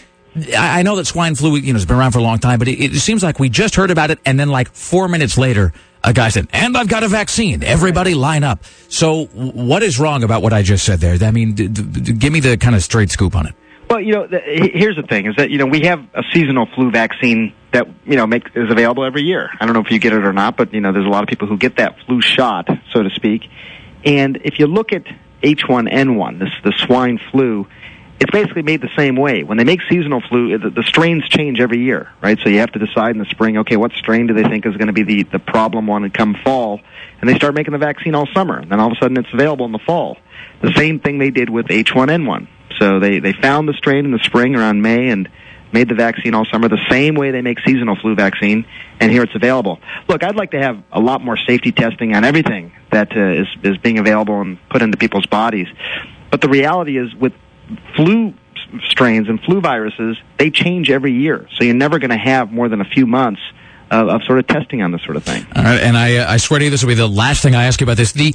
I I know that swine flu, you know, has been around for a long time, but it, it seems like we just heard about it, and then like four minutes later, Uh, a guy said, "And I've got a vaccine. Everybody line up." So, what is wrong about what I just said there? I mean, d- d- d- give me the kind of straight scoop on it. Well, you know, the, here's the thing: is that you know we have a seasonal flu vaccine that you know make, is available every year. I don't know if you get it or not, but you know, there's a lot of people who get that flu shot, so to speak. And if you look at H1N1, this the swine flu, it's basically made the same way. When they make seasonal flu, the, the strains change every year, right? So you have to decide in the spring, okay, what strain do they think is going to be the the problem one come fall? And they start making the vaccine all summer, and then all of a sudden it's available in the fall. The same thing they did with H1N1. So they they found the strain in the spring around May and made the vaccine all summer the same way they make seasonal flu vaccine, and here it's available. Look, I'd like to have a lot more safety testing on everything that uh, is is being available and put into people's bodies. But the reality is, with flu strains and flu viruses, they change every year. So you're never going to have more than a few months of, of sort of testing on this sort of thing. All right, and I, uh, I swear to you, this will be the last thing I ask you about this. The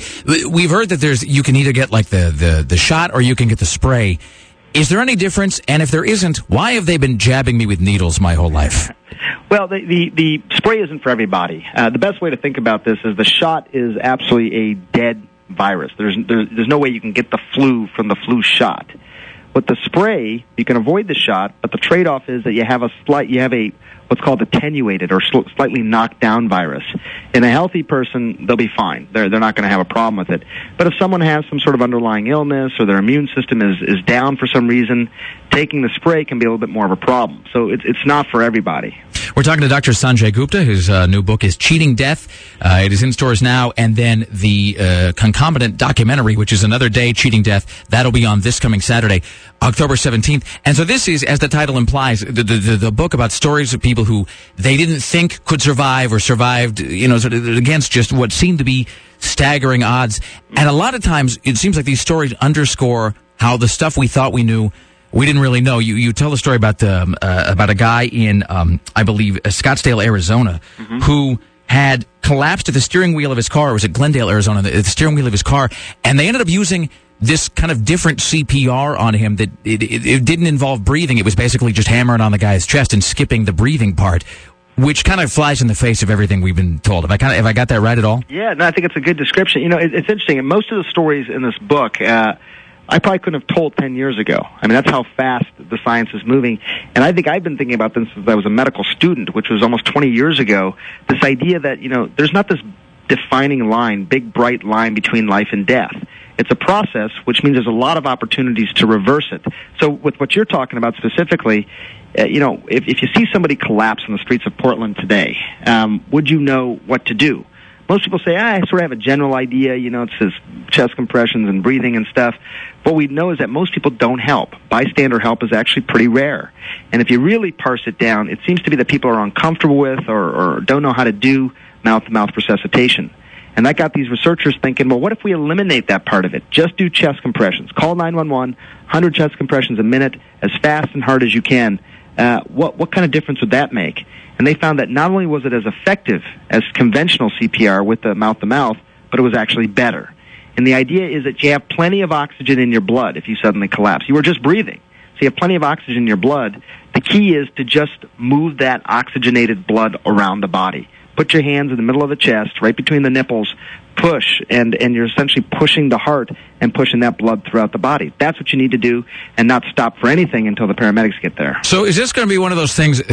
we've heard that there's you can either get like the the the shot or you can get the spray. Is there any difference? And if there isn't, why have they been jabbing me with needles my whole life? Well, the, the, the spray isn't for everybody. Uh, the best way to think about this is the shot is absolutely a dead virus. There's, there's, there's no way you can get the flu from the flu shot. With the spray, you can avoid the shot, but the trade-off is that you have a slight, you have a what's called attenuated or sl- slightly knocked down virus. In a healthy person, they'll be fine. They're they're not going to have a problem with it. But if someone has some sort of underlying illness or their immune system is is down for some reason, taking the spray can be a little bit more of a problem. So it's it's not for everybody. We're talking to Dr. Sanjay Gupta. whose uh, new book is Cheating Death. Uh, it is in stores now, and then the uh, concomitant documentary, which is Another Day Cheating Death, that'll be on this coming Saturday, October 17th. And so this is, as the title implies, the, the, the, book about stories of people who they didn't think could survive or survived, you know, sort of against just what seemed to be staggering odds. And a lot of times, it seems like these stories underscore how the stuff we thought we knew we didn't really know. You you tell the story about um, uh, about a guy in um, I believe uh, Scottsdale, Arizona, who had collapsed at the steering wheel of his car. Or was at Glendale, Arizona? The, the steering wheel of his car, and they ended up using this kind of different CPR on him that it, it, it didn't involve breathing. It was basically just hammering on the guy's chest and skipping the breathing part, which kind of flies in the face of everything we've been told. Have I kind of have I got that right at all? Yeah, no, I think it's a good description. You know, it, it's interesting. And most of the stories in this book, uh, I probably couldn't have told 10 years ago. I mean, that's how fast the science is moving. And I think I've been thinking about this since I was a medical student, which was almost 20 years ago. This idea that, you know, there's not this defining line, big bright line between life and death. It's a process, which means there's a lot of opportunities to reverse it. So with what you're talking about specifically, uh, you know, if, if you see somebody collapse on the streets of Portland today, um, would you know what to do? Most people say, ah, I sort of have a general idea, you know, it says chest compressions and breathing and stuff. What we know is that most people don't help. Bystander help is actually pretty rare. And if you really parse it down, it seems to be that people are uncomfortable with or, or don't know how to do mouth-to-mouth resuscitation. And that got these researchers thinking, well, what if we eliminate that part of it? Just do chest compressions. Call 911, 100 chest compressions a minute, as fast and hard as you can. Uh, what, what kind of difference would that make? And they found that not only was it as effective as conventional CPR with the mouth to mouth, but it was actually better. And the idea is that you have plenty of oxygen in your blood if you suddenly collapse. You were just breathing. So you have plenty of oxygen in your blood. The key is to just move that oxygenated blood around the body. Put your hands in the middle of the chest, right between the nipples, push, and, and you're essentially pushing the heart and pushing that blood throughout the body. That's what you need to do and not stop for anything until the paramedics get there. So is this going to be one of those things uh,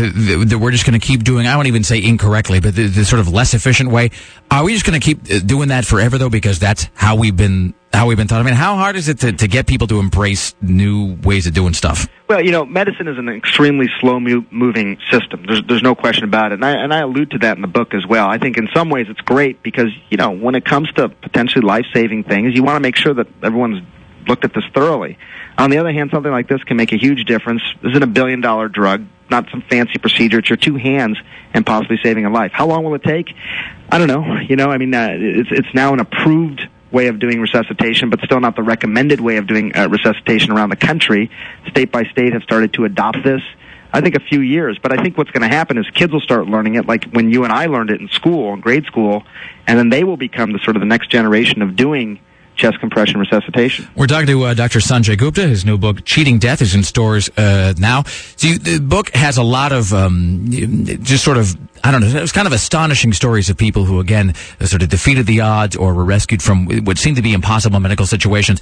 that we're just going to keep doing? I won't even say incorrectly, but the, the sort of less efficient way. Are we just going to keep uh, doing that forever though? Because that's how we've been how we've been taught. I mean, how hard is it to, to get people to embrace new ways of doing stuff? Well, you know, medicine is an extremely slow mo- moving system. There's there's no question about it, and I and I allude to that in the book as well. I think in some ways it's great because you know when it comes to potentially life saving things, you want to make sure that everyone's looked at this thoroughly. On the other hand, something like this can make a huge difference. This isn't a billion dollar drug, not some fancy procedure. It's your two hands and possibly saving a life. How long will it take? I don't know. You know, I mean, uh, it's it's now an approved way of doing resuscitation, but still not the recommended way of doing uh, resuscitation around the country. State by state have started to adopt this. I think a few years, but I think what's going to happen is kids will start learning it like when you and I learned it in school, in grade school, and then they will become the sort of the next generation of doing chest compression resuscitation. We're talking to uh, Dr. Sanjay Gupta. His new book, Cheating Death, is in stores uh, now. So you, the book has a lot of um, just sort of, I don't know, it was kind of astonishing stories of people who, again, sort of defeated the odds or were rescued from what seemed to be impossible medical situations.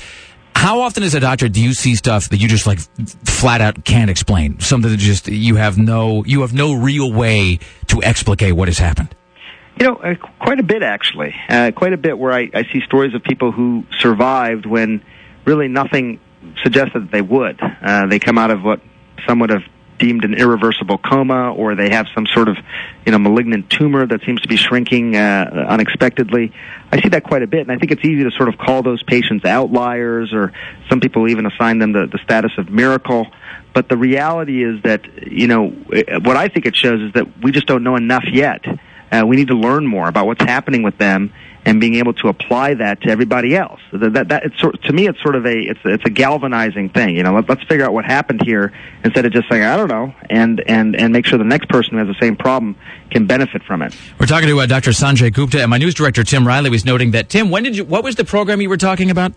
How often as a doctor do you see stuff that you just like flat out can't explain? Something that just you have no you have no real way to explicate what has happened. You know, uh, quite a bit actually. Uh, quite a bit where I, I see stories of people who survived when really nothing suggested that they would. Uh, they come out of what some would have deemed an irreversible coma, or they have some sort of, you know, malignant tumor that seems to be shrinking uh, unexpectedly. I see that quite a bit, and I think it's easy to sort of call those patients outliers, or some people even assign them the, the status of miracle. But the reality is that, you know, what I think it shows is that we just don't know enough yet. Uh, we need to learn more about what's happening with them and being able to apply that to everybody else. That, that, that it's sort, to me, it's sort of a it's it's a galvanizing thing. You know, Let, let's figure out what happened here instead of just saying I don't know, and and and make sure the next person who has the same problem can benefit from it. We're talking to uh, Dr. Sanjay Gupta, and my news director Tim Riley was noting that Tim, when did you? What was the program you were talking about?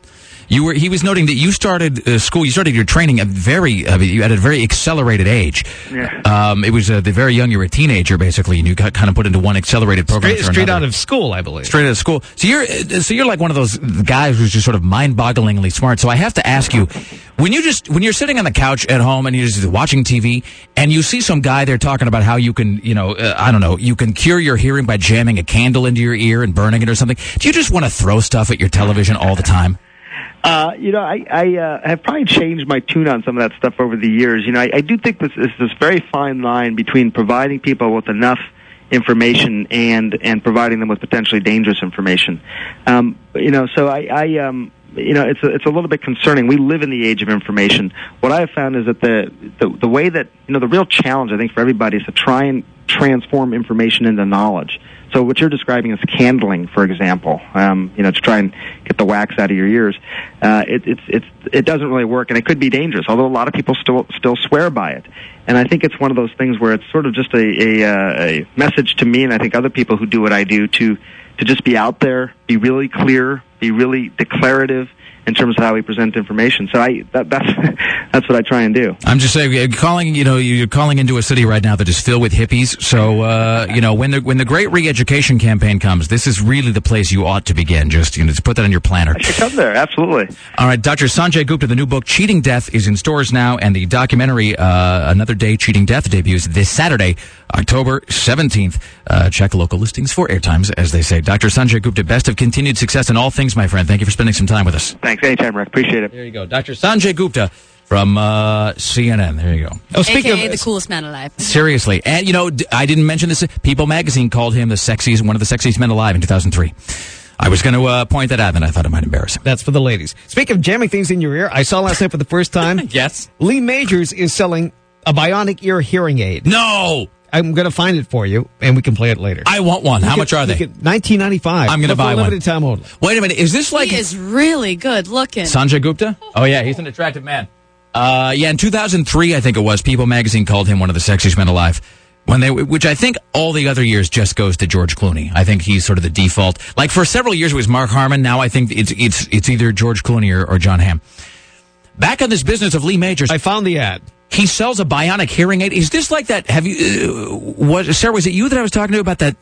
You were. He was noting that you started uh, school. You started your training at very uh, you at a very accelerated age. Yeah. Um, it was uh, the very young. You were a teenager basically, and you got kind of put into one accelerated program. Straight, straight out of school, I believe. straight out of school. Cool. So you're so you're like one of those guys who's just sort of mind-bogglingly smart. So I have to ask you, when you just when you're sitting on the couch at home and you're just watching TV and you see some guy there talking about how you can, you know, uh, I don't know, you can cure your hearing by jamming a candle into your ear and burning it or something. Do you just want to throw stuff at your television all the time? Uh, you know, I, I uh, have probably changed my tune on some of that stuff over the years. You know, I, I do think this is this very fine line between providing people with enough information and and providing them with potentially dangerous information. Um, you know, so I, I um, you know, it's a, it's a little bit concerning. We live in the age of information. What I have found is that the, the the way that you know the real challenge I think for everybody is to try and transform information into knowledge. So what you're describing is candling, for example. Um, you know, to try and get the wax out of your ears. Uh, it, it's it's it doesn't really work, and it could be dangerous. Although a lot of people still still swear by it. And I think it's one of those things where it's sort of just a a, uh, a message to me, and I think other people who do what I do to to just be out there, be really clear, be really declarative in terms of how we present information. So I that, that's that's what I try and do. I'm just saying, you're calling, you know, you're calling into a city right now that is filled with hippies. So, uh, you know, when the when the great re-education campaign comes, this is really the place you ought to begin. Just, you know, just put that on your planner. I should come there, absolutely. All right, Dr. Sanjay Gupta, the new book "Cheating Death" is in stores now, and the documentary uh, "Another Day Cheating Death" debuts this Saturday, October 17th. Uh, check local listings for airtimes, as they say. Dr. Sanjay Gupta, best of continued success in all things, my friend. Thank you for spending some time with us. Thanks, anytime, Rick. Appreciate it. There you go, Dr. Sanjay Gupta from uh, CNN. There you go. Oh, speaking AKA of the coolest man alive. Seriously, and you know, I didn't mention this. People Magazine called him the sexiest, one of the sexiest men alive in 2003. I was going to uh, point that out, and I thought it might embarrass him. That's for the ladies. Speaking of jamming things in your ear, I saw last night for the first time. yes. Lee Majors is selling a bionic ear hearing aid. No. I'm going to find it for you, and we can play it later. I want one. How You much are they? can- 1995. I'm gonna But for buy a one. Limited time only. Wait a minute. Is this like he is really good looking. Sanjay Gupta? Oh yeah, he's an attractive man. Uh, yeah, in 2003, I think it was. People Magazine called him one of the sexiest men alive. When they, which I think all the other years just goes to George Clooney. I think he's sort of the default. Like for several years it was Mark Harmon. Now I think it's it's it's either George Clooney or, or Jon Hamm. Back on this business of Lee Majors, I found the ad. He sells a bionic hearing aid. Is this like that? Have you? Uh, what Sarah? Was it you that I was talking to about that?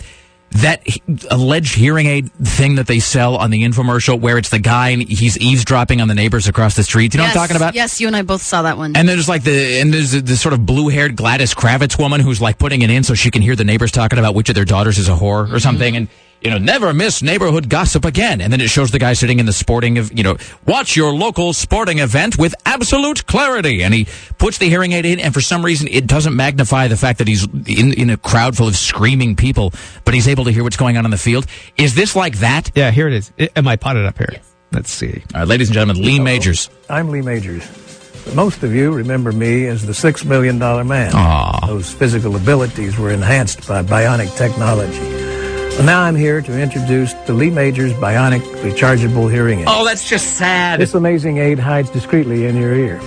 That alleged hearing aid thing that they sell on the infomercial, where it's the guy and he's eavesdropping on the neighbors across the street. Do you know yes, what I'm talking about? Yes, you and I both saw that one. And there's like the and there's this sort of blue-haired Gladys Kravitz woman who's like putting it in so she can hear the neighbors talking about which of their daughters is a whore or something, and you know never miss neighborhood gossip again. And then it shows the guy sitting in the sporting of you know watch your local sporting event with absolute clarity, and he puts the hearing aid in, and for some reason it doesn't magnify the fact that he's in in a crowd full of screaming people, but he's able to hear what's going on in the field. Is this like that? Yeah, here it is. I- Am I potted up here? Let's see. All right, ladies and gentlemen, Lee Majors. I'm Lee Majors. Most of you remember me as the Six Million Dollar Man. Aw. Those physical abilities were enhanced by bionic technology. Well, now I'm here to introduce the Lee Majors Bionic Rechargeable Hearing Aid. Oh, that's just sad. This amazing aid hides discreetly in your ear.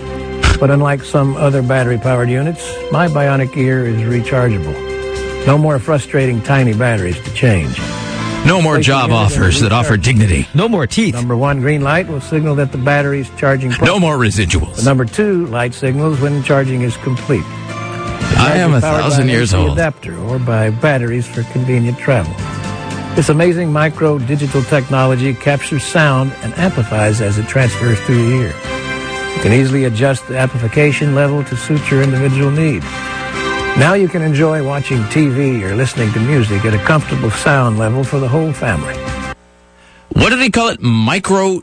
But unlike some other battery powered units, my bionic ear is rechargeable. No more frustrating tiny batteries to change. No more job offers that offer dignity. No more teeth. Number one green light will signal that the battery is charging properly. No more residuals. The number two light signals when charging is complete. I am a Powered by thousand years AC old. Adapter or by batteries for convenient travel. This amazing micro digital technology captures sound and amplifies as it transfers through the ear. You can easily adjust the amplification level to suit your individual needs. Now you can enjoy watching TV or listening to music at a comfortable sound level for the whole family. What do they call it? Micro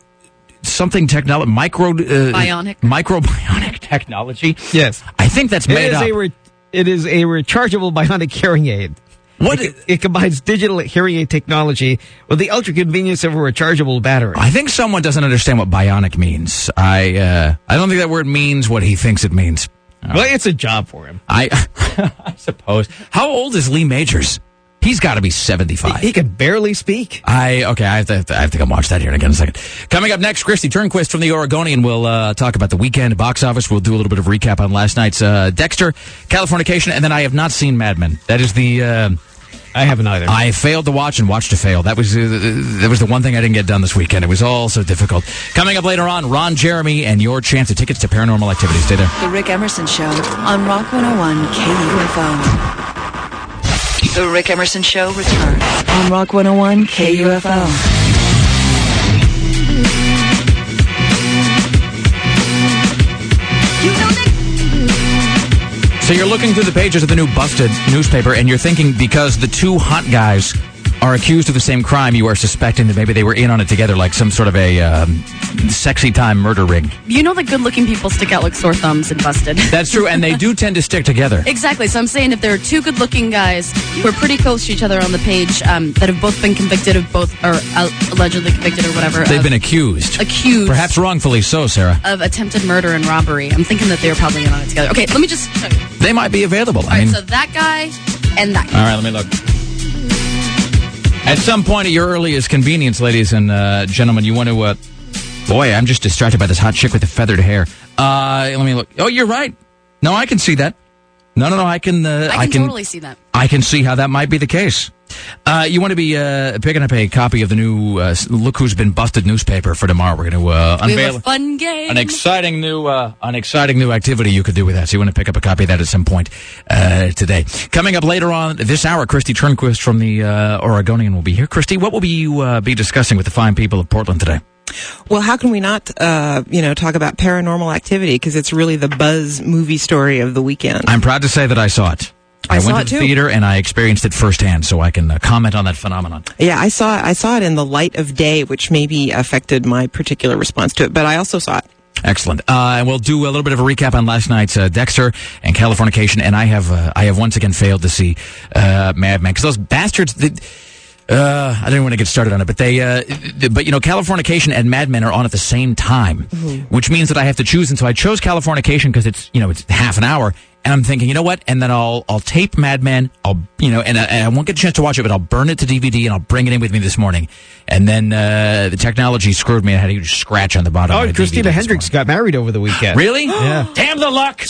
something technology? Micro uh, Bionic. Micro bionic technology. Yes. I think that's It made is up. a re- it is a rechargeable bionic hearing aid. What It, it combines digital hearing aid technology with the ultra convenience of a rechargeable battery. I think someone doesn't understand what bionic means. I uh, I don't think that word means what he thinks it means. well, it's a job for him. I I suppose. How old is Lee Majors? He's got to be seventy five. He can barely speak. I okay. I have to. I have to come watch that here in again in a second. Coming up next, Kristi Turnquist from the Oregonian will uh, talk about the weekend box office. We'll do a little bit of recap on last night's uh, Dexter, Californication, and then I have not seen Mad Men. That is the. Uh, I haven't either. I failed to watch and watched to fail. That was uh, that was the one thing I didn't get done this weekend. It was all so difficult. Coming up later on, Ron Jeremy and your chance at tickets to Paranormal Activity. Stay there. The Rick Emerson Show on Rock 101 KUFO. The Rick Emerson Show returns on Rock 101 KUFO. So you're looking through the pages of the new Busted newspaper and you're thinking because the two hot guys are accused of the same crime, you are suspecting that maybe they were in on it together, like some sort of a um, sexy time murder ring. You know that good looking people stick out like sore thumbs and busted. That's true, and they do tend to stick together. Exactly. So I'm saying if there are two good looking guys who are pretty close to each other on the page um, that have both been convicted of both, or uh, allegedly convicted or whatever. They've been accused. Accused. Perhaps wrongfully so, Sarah. Of attempted murder and robbery. I'm thinking that they were probably in on it together. Okay, let me just show you. They might be available. All I right, mean, so that guy and that guy. all right, let me look. At some point at your earliest convenience, ladies and uh, gentlemen, you want to. Uh, boy, I'm just distracted by this hot chick with the feathered hair. Uh, let me look. Oh, you're right. No, I can see that. No, no, no. I can. Uh, I can totally see that. I can see how that might be the case. Uh, you want to be uh, picking up a copy of the new uh, "Look Who's Been Busted" newspaper for tomorrow. We're going to uh, We have unveil a fun game. an exciting new uh, an exciting new activity you could do with that. So you want to pick up a copy of that at some point uh, today. Coming up later on this hour, Kristi Turnquist from the uh, Oregonian will be here. Kristi, what will be you uh, be discussing with the fine people of Portland today? Well, how can we not, uh, you know, talk about paranormal activity because it's really the buzz movie story of the weekend. I'm proud to say that I saw it. I went to the theater and I experienced it firsthand, so I can uh, comment on that phenomenon. Yeah, I saw I saw it in the light of day, which maybe affected my particular response to it, but I also saw it. Excellent. Uh, and we'll do a little bit of a recap on last night's uh, Dexter and Californication. And I have uh, I have once again failed to see uh, Mad Men because those bastards. They, uh, I didn't want to get started on it, but they, uh, but you know, Californication and Mad Men are on at the same time, which means that I have to choose. And so I chose Californication because it's, you know, it's half an hour. And I'm thinking, you know what? And then I'll, I'll tape Mad Men. I'll, you know, and I, and I won't get a chance to watch it, but I'll burn it to DVD and I'll bring it in with me this morning. And then, uh, the technology screwed me. I had a huge scratch on the bottom. of Oh, Christina DVD. Hendricks got married over the weekend. Really? Yeah. Damn the luck!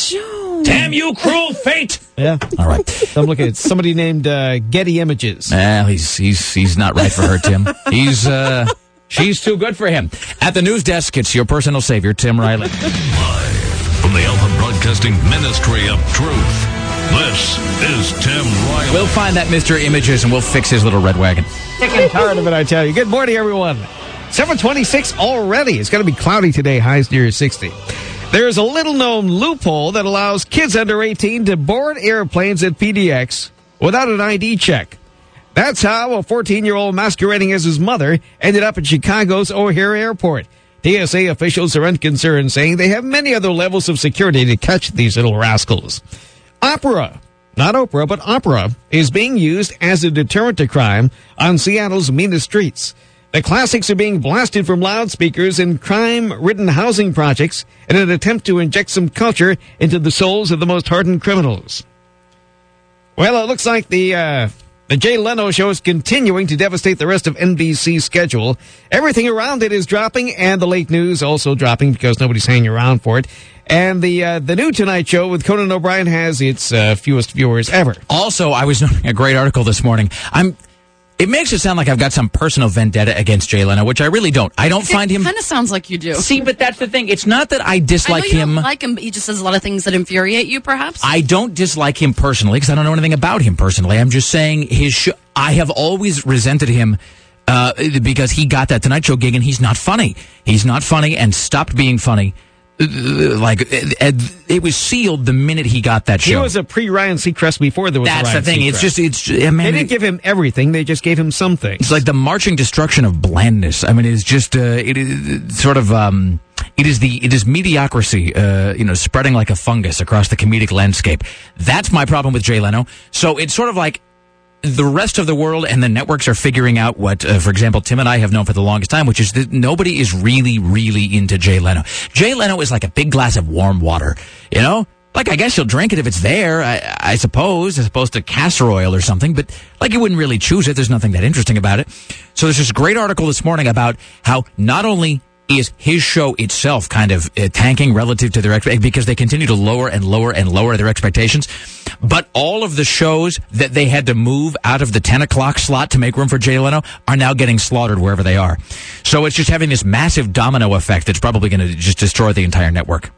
Damn you, cruel fate! Yeah. All right. So I'm looking at somebody named uh, Getty Images. Well, he's he's he's not right for her, Tim. He's uh she's too good for him. At the news desk, it's your personal savior, Tim Riley. From the Alpha Broadcasting Ministry of Truth, this is Tim Riley. We'll find that Mr. Images and we'll fix his little red wagon. Sick and tired of it, I tell you. Good morning, everyone. 726 already. It's going to be cloudy today, highs near 60. There's a little known loophole that allows kids under 18 to board airplanes at PDX without an ID check. That's how a 14 year old masquerading as his mother ended up at Chicago's O'Hare Airport. TSA officials are unconcerned, saying they have many other levels of security to catch these little rascals. Opera, not Oprah, but opera, is being used as a deterrent to crime on Seattle's meanest streets. The classics are being blasted from loudspeakers in crime-ridden housing projects in an attempt to inject some culture into the souls of the most hardened criminals. Well, it looks like the uh, the Jay Leno show is continuing to devastate the rest of NBC's schedule. Everything around it is dropping, and the late news also dropping because nobody's hanging around for it. And the uh, the new Tonight Show with Conan O'Brien has its uh, fewest viewers ever. Also, I was noting a great article this morning. I'm it makes it sound like I've got some personal vendetta against Jay Leno, which I really don't. I don't find him Kind of sounds like you do. See, but that's the thing. It's not that I I dislike you him. don't like him, but he just says a lot of things that infuriate you, perhaps. I don't dislike him personally because I don't know anything about him personally. I'm just saying his show. I have always resented him uh, because he got that Tonight Show gig and he's not funny. He's not funny and stopped being funny. Like it, was sealed the minute he got that He show. was a pre Ryan Seacrest before there was. That's the thing. It's just it's. I mean, they didn't give him everything; they just gave him some things. It's like the marching destruction of blandness. I mean, it's just uh, it is sort of um, it is the it is mediocrity, uh, you know, spreading like a fungus across the comedic landscape. That's my problem with Jay Leno. So it's sort of like the rest of the world and the networks are figuring out what, uh, for example, Tim and I have known for the longest time, which is that nobody is really, really into Jay Leno. Jay Leno is like a big glass of warm water, you know? Like, I guess you'll drink it if it's there, I, I suppose, as opposed to castor oil or something, but like you wouldn't really choose it. There's nothing that interesting about it. So there's this great article this morning about how not only is his show itself kind of uh, tanking relative to their ex- because they continue to lower and lower and lower their expectations. But all of the shows that they had to move out of the 10 o'clock slot to make room for Jay Leno are now getting slaughtered wherever they are. So it's just having this massive domino effect that's probably going to just destroy the entire network.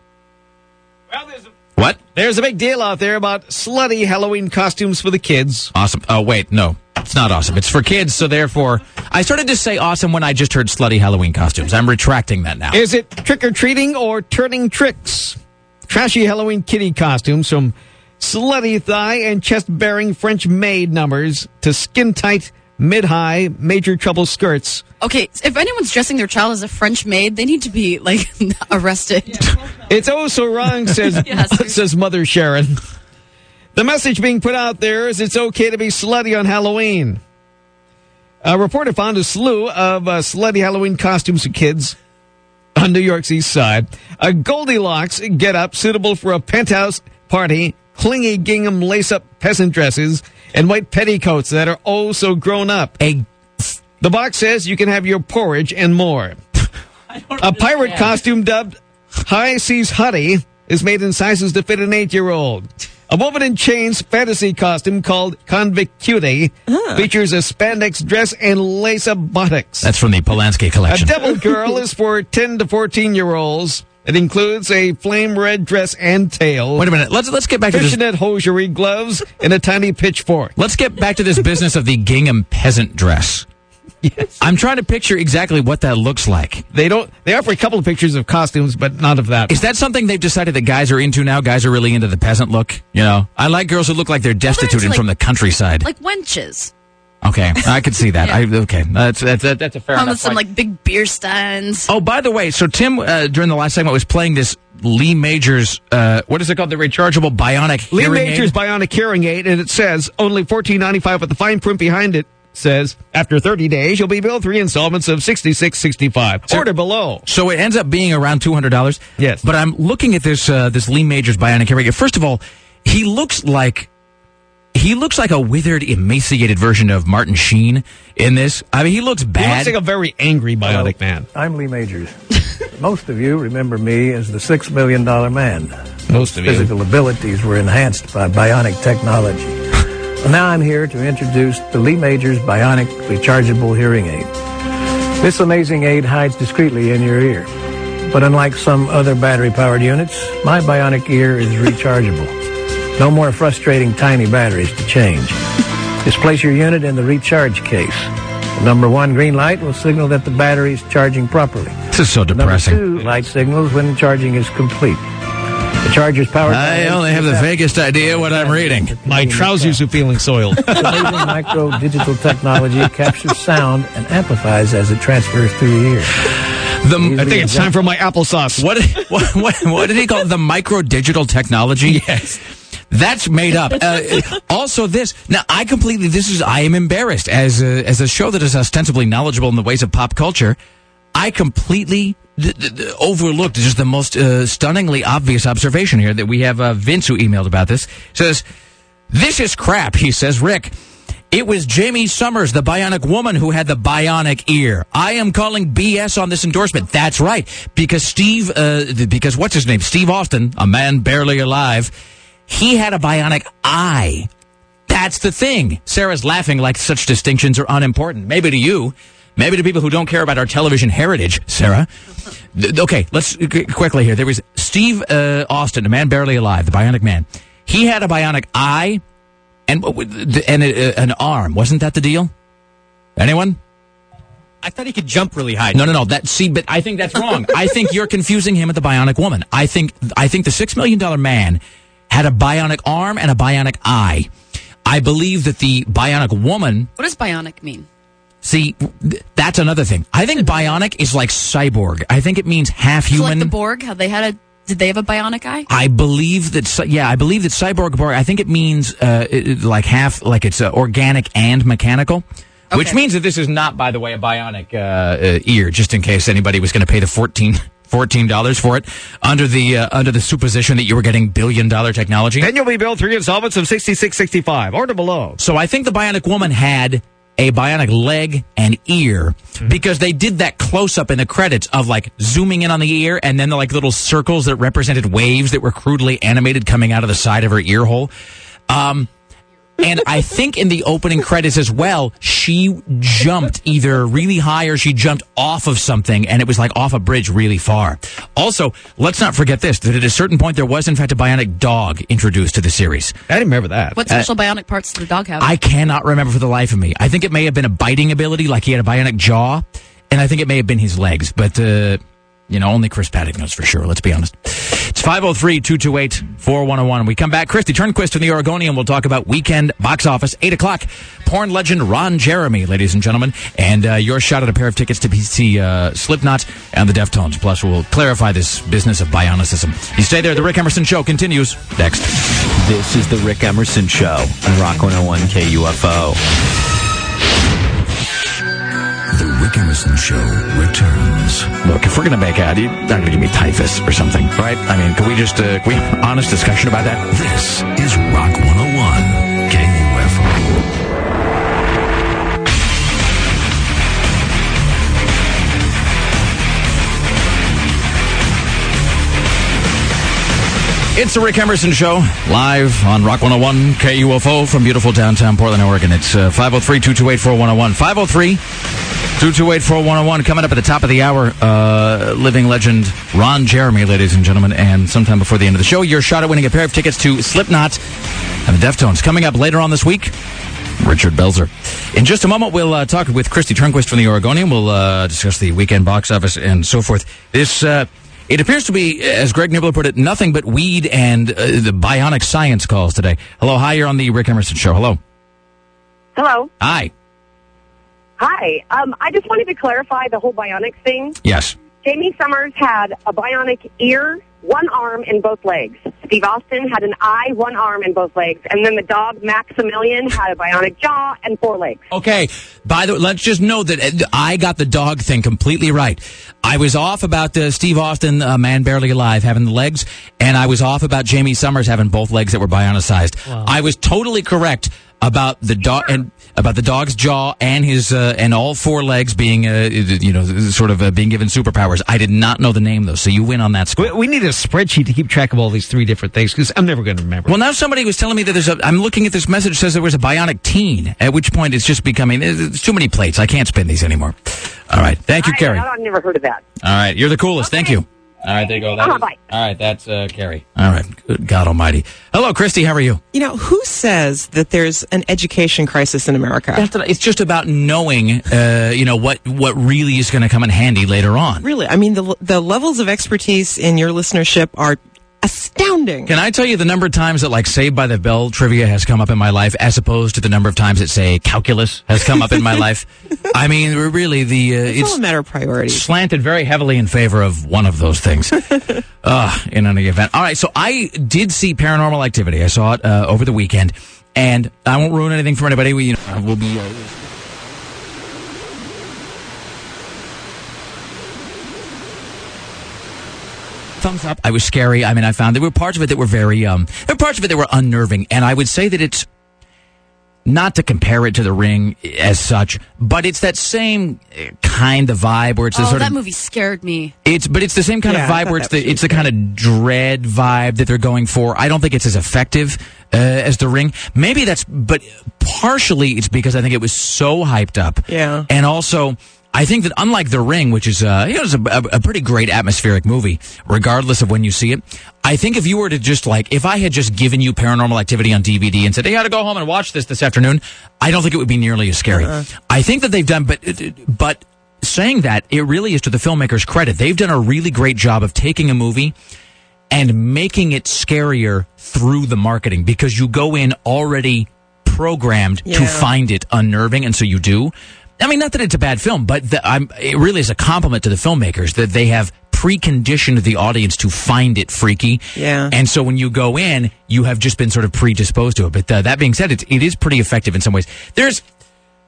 Well, there's What? There's a big deal out there about slutty Halloween costumes for the kids. Awesome. Oh, wait, no. It's not awesome. It's for kids, so therefore, I started to say awesome when I just heard slutty Halloween costumes. I'm retracting that now. Is it trick or treating or turning tricks? Trashy Halloween kitty costumes from slutty thigh and chest bearing French maid numbers to skin tight, mid high, major trouble skirts. Okay, if anyone's dressing their child as a French maid, they need to be like arrested. It's oh so wrong, says, says Mother Sharon. The message being put out there is it's okay to be slutty on Halloween. A reporter found a slew of uh, slutty Halloween costumes for kids on New York's East Side. A Goldilocks get up suitable for a penthouse party, clingy gingham lace up peasant dresses, and white petticoats that are oh so grown up. A the box says you can have your porridge and more. a pirate costume dubbed High Seas Huddy is made in sizes to fit an eight year old. A woman in chains fantasy costume called Convict Cutie features a spandex dress and lace up buttocks. That's from the Polanski collection. A devil girl is for 10 to 14 year olds. It includes a flame red dress and tail. Wait a minute. Let's let's get back to this. Fishnet hosiery gloves and a tiny pitchfork. Let's get back to this business of the gingham peasant dress. Yes. I'm trying to picture exactly what that looks like. They don't. They offer a couple of pictures of costumes, but not of that. Is that something they've decided that guys are into now? Guys are really into the peasant look. You know, I like girls who look like they're destitute and like- from the countryside. like wenches. okay, I could see that. I okay, that's that's that's a fair enough. some point. like big beer steins. Oh, by the way, so Tim uh, during the last segment was playing this Lee Majors. Uh, what is it called? The rechargeable bionic Lee hearing Major's aid? bionic hearing aid, and it says only fourteen ninety five. with the fine print behind it says after thirty days you'll be billed three installments of sixty six sixty five. Order below. So it ends up being around two hundred dollars. Yes. But I'm looking at this uh, this Lee Majors bionic hearing aid. First of all, he looks like he looks like a withered, emaciated version of Martin Sheen in this. I mean, he looks bad. He looks like a very angry bionic man. I'm Lee Majors. Most of you remember me as the Six Million Dollar Man. Most of you. Physical abilities were enhanced by bionic technology. Now I'm here to introduce the Lee Majors Bionic Rechargeable Hearing Aid. This amazing aid hides discreetly in your ear. But unlike some other battery-powered units, my bionic ear is rechargeable. No more frustrating tiny batteries to change. Just place your unit in the recharge case. The number one green light will signal that the battery is charging properly. This is so depressing. Number two light signals when charging is complete. The charger's powered by I only have the vaguest idea what I'm reading. My trousers are feeling soiled. This amazing micro digital technology captures sound and amplifies as it transfers through the ear. The, I think it's time for my applesauce. What, what, what, what did he call it? The micro digital technology? Yes. That's made up. Uh, also, this now I completely. This is I am embarrassed as a, as a show that is ostensibly knowledgeable in the ways of pop culture. I completely d- d- d- overlooked is just the most uh, stunningly obvious observation here that we have uh, Vince who emailed about this says this is crap. He says Rick. It was Jaime Sommers, the bionic woman, who had the bionic ear. I am calling BS on this endorsement. That's right. Because Steve, uh, because what's his name? Steve Austin, a man barely alive, he had a bionic eye. That's the thing. Sarah's laughing like such distinctions are unimportant. Maybe to you. Maybe to people who don't care about our television heritage, Sarah. Th- Okay, let's qu- quickly here. There was Steve uh, Austin, a man barely alive, the bionic man. He had a bionic eye and what would- and a, an arm. Wasn't that the deal? Anyone? I thought he could jump really high. No, no, no. That see, but I think that's wrong. I think you're confusing him with the bionic woman. I think I think the six million dollar man had a bionic arm and a bionic eye. I believe that the bionic woman. What does bionic mean? See, that's another thing. I think bionic is like cyborg. I think it means half human. like the Borg, how they had a did they have a bionic eye? I believe that, yeah, I believe that cyborg Borg. I think it means uh, it- it- like half, like it's uh, organic and mechanical, which means that this is not, by the way, a bionic uh, uh, ear. Just in case anybody was going to pay the fourteen. Fourteen dollars for it under the uh, under the supposition that you were getting billion dollar technology. Then you'll be billed three installments of sixty six sixty five. Order below. So I think the bionic woman had a bionic leg and ear because they did that close up in the credits of like zooming in on the ear and then the like little circles that represented waves that were crudely animated coming out of the side of her ear hole. Um, and I think in the opening credits as well, she jumped either really high or she jumped off of something and it was like off a bridge really far. Also, let's not forget this, that at a certain point there was in fact a bionic dog introduced to the series. I didn't remember that. What special bionic parts did the dog have? I cannot remember for the life of me. I think it may have been a biting ability, like he had a bionic jaw, and I think it may have been his legs. But uh, You know, only Chris Paddock knows for sure. Let's be honest. It's 503-228-4101. We come back. Kristi Turnquist from the Oregonian We'll talk about weekend box office, 8 o'clock. Porn legend Ron Jeremy, ladies and gentlemen. And uh, your shot at a pair of tickets to see uh, Slipknot and the Deftones. Plus, we'll clarify this business of bionicism. You stay there. The Rick Emerson Show continues next. This is the Rick Emerson Show on Rock 101 KUFO. The Rick Emerson Show returns. Look, if we're going to make out, you're not going to give me typhus or something, right? I mean, can we just, uh, can we have an honest discussion about that? This is It's the Rick Emerson Show, live on Rock 101 KUFO from beautiful downtown Portland, Oregon. It's uh, 503 228 4101. 503 228 4101. Coming up at the top of the hour, uh, living legend Ron Jeremy, ladies and gentlemen. And sometime before the end of the show, your shot at winning a pair of tickets to Slipknot and the Deftones. Coming up later on this week, Richard Belzer. In just a moment, we'll uh, talk with Kristi Turnquist from the Oregonian. We'll uh, discuss the weekend box office and so forth. This. It appears to be, as Greg Nibler put it, nothing but weed and uh, the bionic science calls today. Hello, hi, you're on the Rick Emerson Show. Hello. Hello. Hi. Hi. Um, I just wanted to clarify the whole bionic thing. Yes. Jaime Sommers had a bionic ear, one arm, and both legs. Steve Austin had an eye, one arm, and both legs. And then the dog Maximilian had a bionic jaw and four legs. Okay. By the way, let's just know that uh, I got the dog thing completely right. I was off about uh, Steve Austin, uh, Man Barely Alive, having the legs, and I was off about Jaime Sommers having both legs that were bionicized. I was totally correct about the dog and about the dog's jaw and his uh, and all four legs being uh, you know sort of uh, being given superpowers. I did not know the name though, so you win on that score. We, we need a spreadsheet to keep track of all these three different things because I'm never going to remember. Well, now somebody was telling me that there's a. I'm looking at this message says there was a bionic teen. At which point it's just becoming. There's too many plates. I can't spin these anymore. All right, thank you, I, Carrie. I've never heard of that. All right, you're the coolest. Thank you. All right, there you go. That Uh-huh, is- bye. all right, that's uh, Carrie. All right, good God Almighty. Hello, Kristi. How are you? You know, who says that there's an education crisis in America? That's what- it's just about knowing, uh, you know, what what really is going to come in handy later on. Really, I mean, the the levels of expertise in your listenership are astounding. Can I tell you the number of times that like Saved by the Bell trivia has come up in my life, as opposed to the number of times that say calculus has come up in my life? I mean, really, the uh, It's, it's all a matter of priorities. slanted very heavily in favor of one of those things. uh, in any event. All right, so I did see Paranormal Activity. I saw it uh, over the weekend, and I won't ruin anything for anybody. We, you know, we'll be. Thumbs up. I was scary. I mean, I found there were parts of it that were very, um, there were parts of it that were unnerving, and I would say that it's not to compare it to the ring as such, but it's that same uh, kind of vibe where it's the Oh, sort that of that movie scared me. it's but it's the same kind Yeah, of vibe where it's the it's the kind of dread vibe that they're going for. I don't think it's as effective uh, as the ring. Maybe that's but partially it's because I think it was so hyped up. Yeah. And also I think that unlike The Ring, which is uh, you know, it's a, a, a pretty great atmospheric movie, regardless of when you see it, I think if you were to just like, if I had just given you Paranormal Activity on DVD and said, "Hey, you got to go home and watch this this afternoon," I don't think it would be nearly as scary. I think that they've done, but but saying that, it really is to the filmmakers' credit. They've done a really great job of taking a movie and making it scarier through the marketing because you go in already programmed to find it unnerving, and so you do. I mean, not that it's a bad film, but the, I'm, it really is a compliment to the filmmakers that they have preconditioned the audience to find it freaky. Yeah. And so when you go in, you have just been sort of predisposed to it. But uh, that being said, it's, it is pretty effective in some ways. There's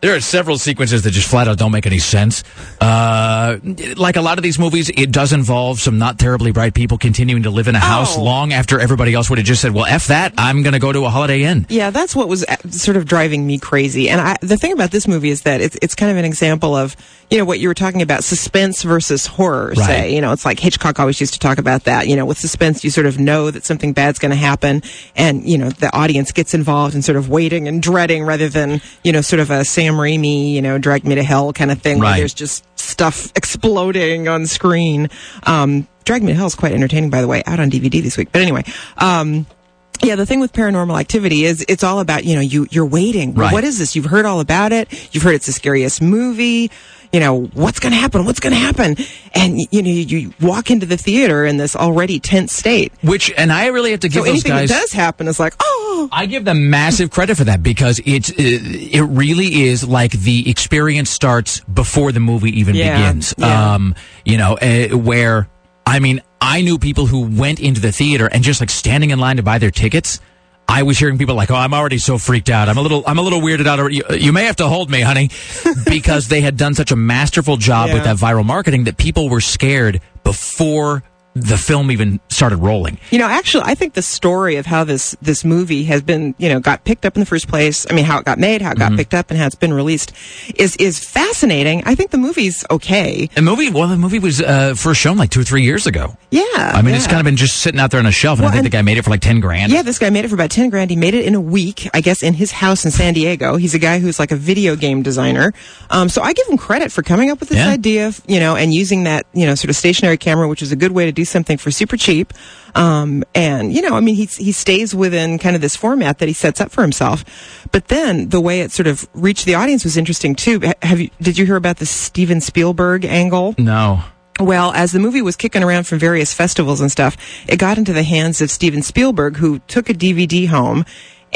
there are several sequences that just flat out don't make any sense. Uh, like a lot of these movies, it does involve some not terribly bright people continuing to live in a house Oh. long after everybody else would have just said, "Well, f that, I'm going to go to a Holiday Inn." Yeah, that's what was uh, sort of driving me crazy. And I, the thing about this movie is that it's it's kind of an example of you know what you were talking about suspense versus horror. Right. Say, you know, it's like Hitchcock always used to talk about that. You know, with suspense, you sort of know that something bad's going to happen, and you know the audience gets involved in sort of waiting and dreading rather than you know sort of a Sam Raimi, you know, drag me to hell kind of thing Right. where there's just stuff exploding on screen. Um, Drag Me to Hell is quite entertaining, by the way, out on DVD this week. But anyway, um, Yeah, the thing with paranormal activity is it's all about, you know, you, you're waiting. Right. What is this? You've heard all about it. You've heard it's the scariest movie. You know, what's going to happen? What's going to happen? And, you know, you, walk into the theater in this already tense state. Which, and I really have to give so those anything guys. that does happen is like, oh. I give them massive credit for that because it's it, it really is like the experience starts before the movie even Yeah, begins. yeah. Um, you know, uh, where I mean, I knew people who went into the theater and just like standing in line to buy their tickets. I was hearing people like, "Oh, I'm already so freaked out. I'm a little, I'm a little weirded out. You, you may have to hold me, honey," because they had done such a masterful job with that viral marketing that people were scared before the film even started rolling. You know, actually, I think the story of how this this movie has been, you know, got picked up in the first place. I mean, how it got made, how it got Mm-hmm. picked up, and how it's been released is is fascinating. I think the movie's okay. The movie, well, the movie was uh, first shown like two or three years ago. Yeah, I mean, it's kind of been just sitting out there on a shelf, and Well, I think and- the guy made it for like ten grand. Yeah, this guy made it for about 10 grand. He made it in a week, I guess, in his house in San Diego. He's a guy who's like a video game designer. Um, so I give him credit for coming up with this Yeah. idea, you know, and using that, you know, sort of stationary camera, which is a good way to do something for super cheap. Um, and, you know, I mean, he, he stays within kind of this format that he sets up for himself. But then the way it sort of reached the audience was interesting too. Have you, did you hear about the Steven Spielberg angle? No. Well, as the movie was kicking around from various festivals and stuff, it got into the hands of Steven Spielberg, who took a DVD home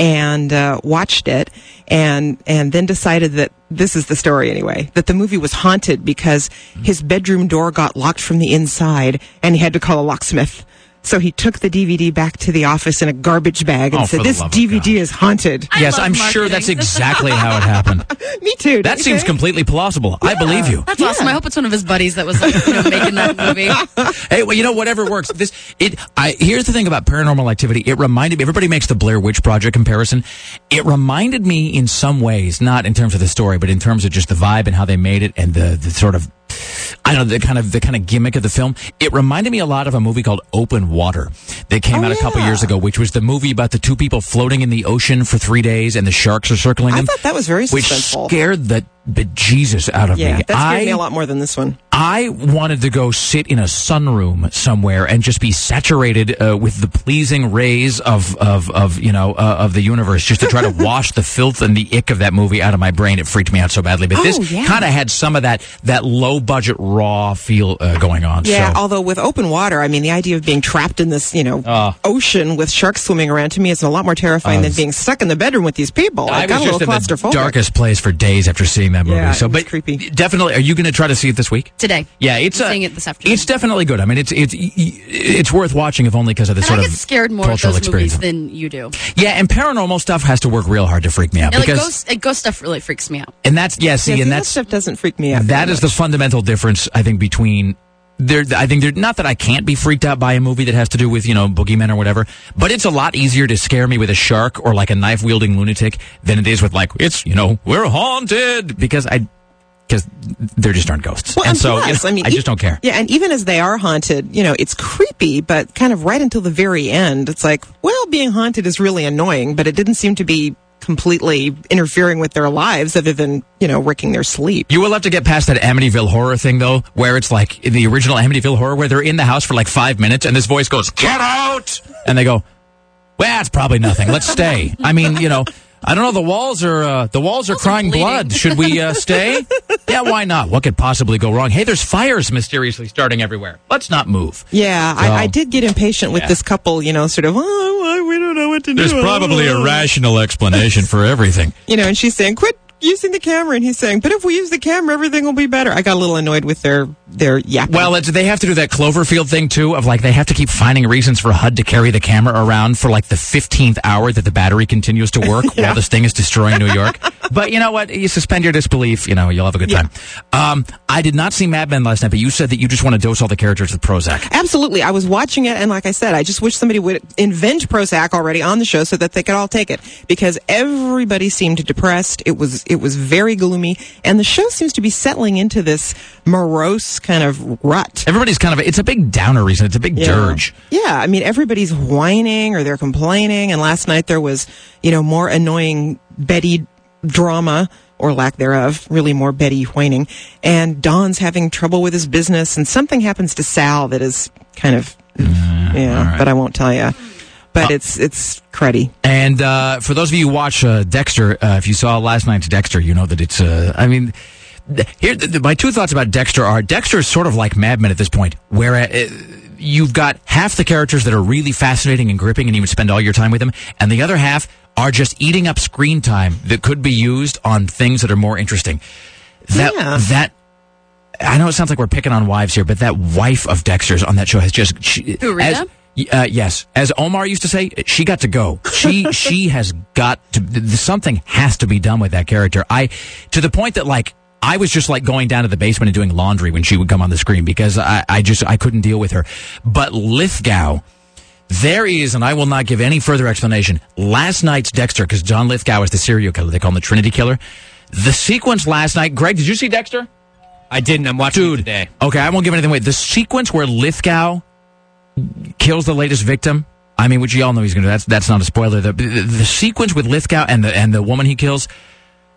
and uh, watched it, and and then decided that this is the story anyway. That the movie was haunted because his bedroom door got locked from the inside, and he had to call a locksmith. So he took the DVD back to the office in a garbage bag and Oh, said, "This DVD is haunted." yes, I'm sure that's exactly how it happened. Me too. That seems completely plausible. I believe you. That's awesome. I hope it's one of his buddies that was like, you know, making that movie. Hey, well, you know, whatever works. This, it. I here's the thing about Paranormal Activity. It reminded me. Everybody makes the Blair Witch Project comparison. It reminded me in some ways, not in terms of the story, but in terms of just the vibe and how they made it and the the sort of. I don't know the kind of the kind of gimmick of the film. It reminded me a lot of a movie called Open Water that came Oh, out a couple years ago, which was the movie about the two people floating in the ocean for three days and the sharks are circling I thought that was very which suspenseful. scared the bejesus out of yeah, me. that scared I, me a lot more than this one. I wanted to go sit in a sunroom somewhere and just be saturated uh, with the pleasing rays of of, of you know uh, of the universe, just to try to wash the filth and the ick of that movie out of my brain. It freaked me out so badly. But Oh, this yeah. kind of had some of that that low budget raw feel uh, going on. Yeah, so. although with open water, I mean, the idea of being trapped in this, you know, Uh. ocean with sharks swimming around to me is a lot more terrifying Uh, than being stuck in the bedroom with these people. I, I got was a just little in the claustrophobic. darkest place for days after seeing that movie. Yeah, so, it was but creepy. definitely, are you going to try to see it this week? Today. Yeah, it's I'm uh, seeing it this afternoon. It's definitely good. I mean, it's it's it's worth watching if only because of the And sort I of scared more of those experience. movies than you do. Yeah, and paranormal stuff has to work real hard to freak me out Yeah, like because, ghost, like, ghost stuff really freaks me out. and that's yeah, see, Yeah, see, and that stuff doesn't freak me out. That is very is the fundamental difference I think between there. I think there not that I can't be freaked out by a movie that has to do with you know boogeymen or whatever, but it's a lot easier to scare me with a shark or like a knife wielding lunatic than it is with like it's you know we're haunted because I because there just aren't ghosts, Well, and, so you know, I mean, I just don't care. Yeah, and even as they are haunted, you know, it's creepy, but kind of right until the very end, it's like, well, being haunted is really annoying, but it didn't seem to be completely interfering with their lives other than, you know, wrecking their sleep. You will have to get past that Amityville horror thing, though, where it's like the original Amityville horror, where they're in the house for like five minutes, and this voice goes, "Get out!" and they go, "Well, it's probably nothing. Let's stay." I mean, you know, I don't know. The walls are uh, the walls are crying blood. Should we uh, stay? yeah, why not? What could possibly go wrong? Hey, there's fires mysteriously starting everywhere. Let's not move. Yeah, So- I, I did get impatient with this couple, you know, sort of, oh, we don't know what to There's do. There's probably a rational explanation for everything. You know, and she's saying, quit using the camera. And he's saying, but if we use the camera, everything will be better. I got a little annoyed with their, their yapping. Well, they have to do that Cloverfield thing too, of like they have to keep finding reasons for HUD to carry the camera around for like the fifteenth hour that the battery continues to work while this thing is destroying New York. but you know what? You suspend your disbelief. You know, you'll have a good time. Um, I did not see Mad Men last night, but you said that you just want to dose all the characters with Prozac. Absolutely. I was watching it, and like I said, I just wish somebody would invent Prozac already on the show so that they could all take it because everybody seemed depressed. It was it was very gloomy, and the show seems to be settling into this morose kind of rut. Everybody's kind of it's a big downer reason. It's a big Yeah. dirge. Yeah, I mean everybody's whining or they're complaining, and last night there was you know more annoying Betty drama or lack thereof, really more Betty whining, and Don's having trouble with his business, and something happens to Sal that is kind of uh, yeah, all right. but I won't tell you. But it's it's cruddy. And uh, for those of you who watch uh, Dexter, uh, if you saw last night's Dexter, you know that it's. Uh, I mean, here th- th- my two thoughts about Dexter are: Dexter is sort of like Mad Men at this point, where uh, you've got half the characters that are really fascinating and gripping, and you would spend all your time with them, and the other half are just eating up screen time that could be used on things that are more interesting. That Yeah. that. I know it sounds like we're picking on wives here, but that wife of Dexter's on that show has just she, Who, Rita? as- Y- Uh, yes, as Omar used to say, she got to go. She she has got to. th- th- Something has to be done with that character. I to the point that like I was just like going down to the basement and doing laundry when she would come on the screen because I I just I couldn't deal with her. But Lithgow. There is, and I will not give any further explanation. Last night's Dexter, because John Lithgow is the serial killer. They call him the Trinity Killer. The sequence last night. Greg, did you see Dexter? I didn't. I'm watching Dude, it today. Okay, I won't give anything away. The sequence where Lithgow kills the latest victim. I mean, which you all know he's going to. That's that's not a spoiler. The, the the sequence with Lithgow and the and the woman he kills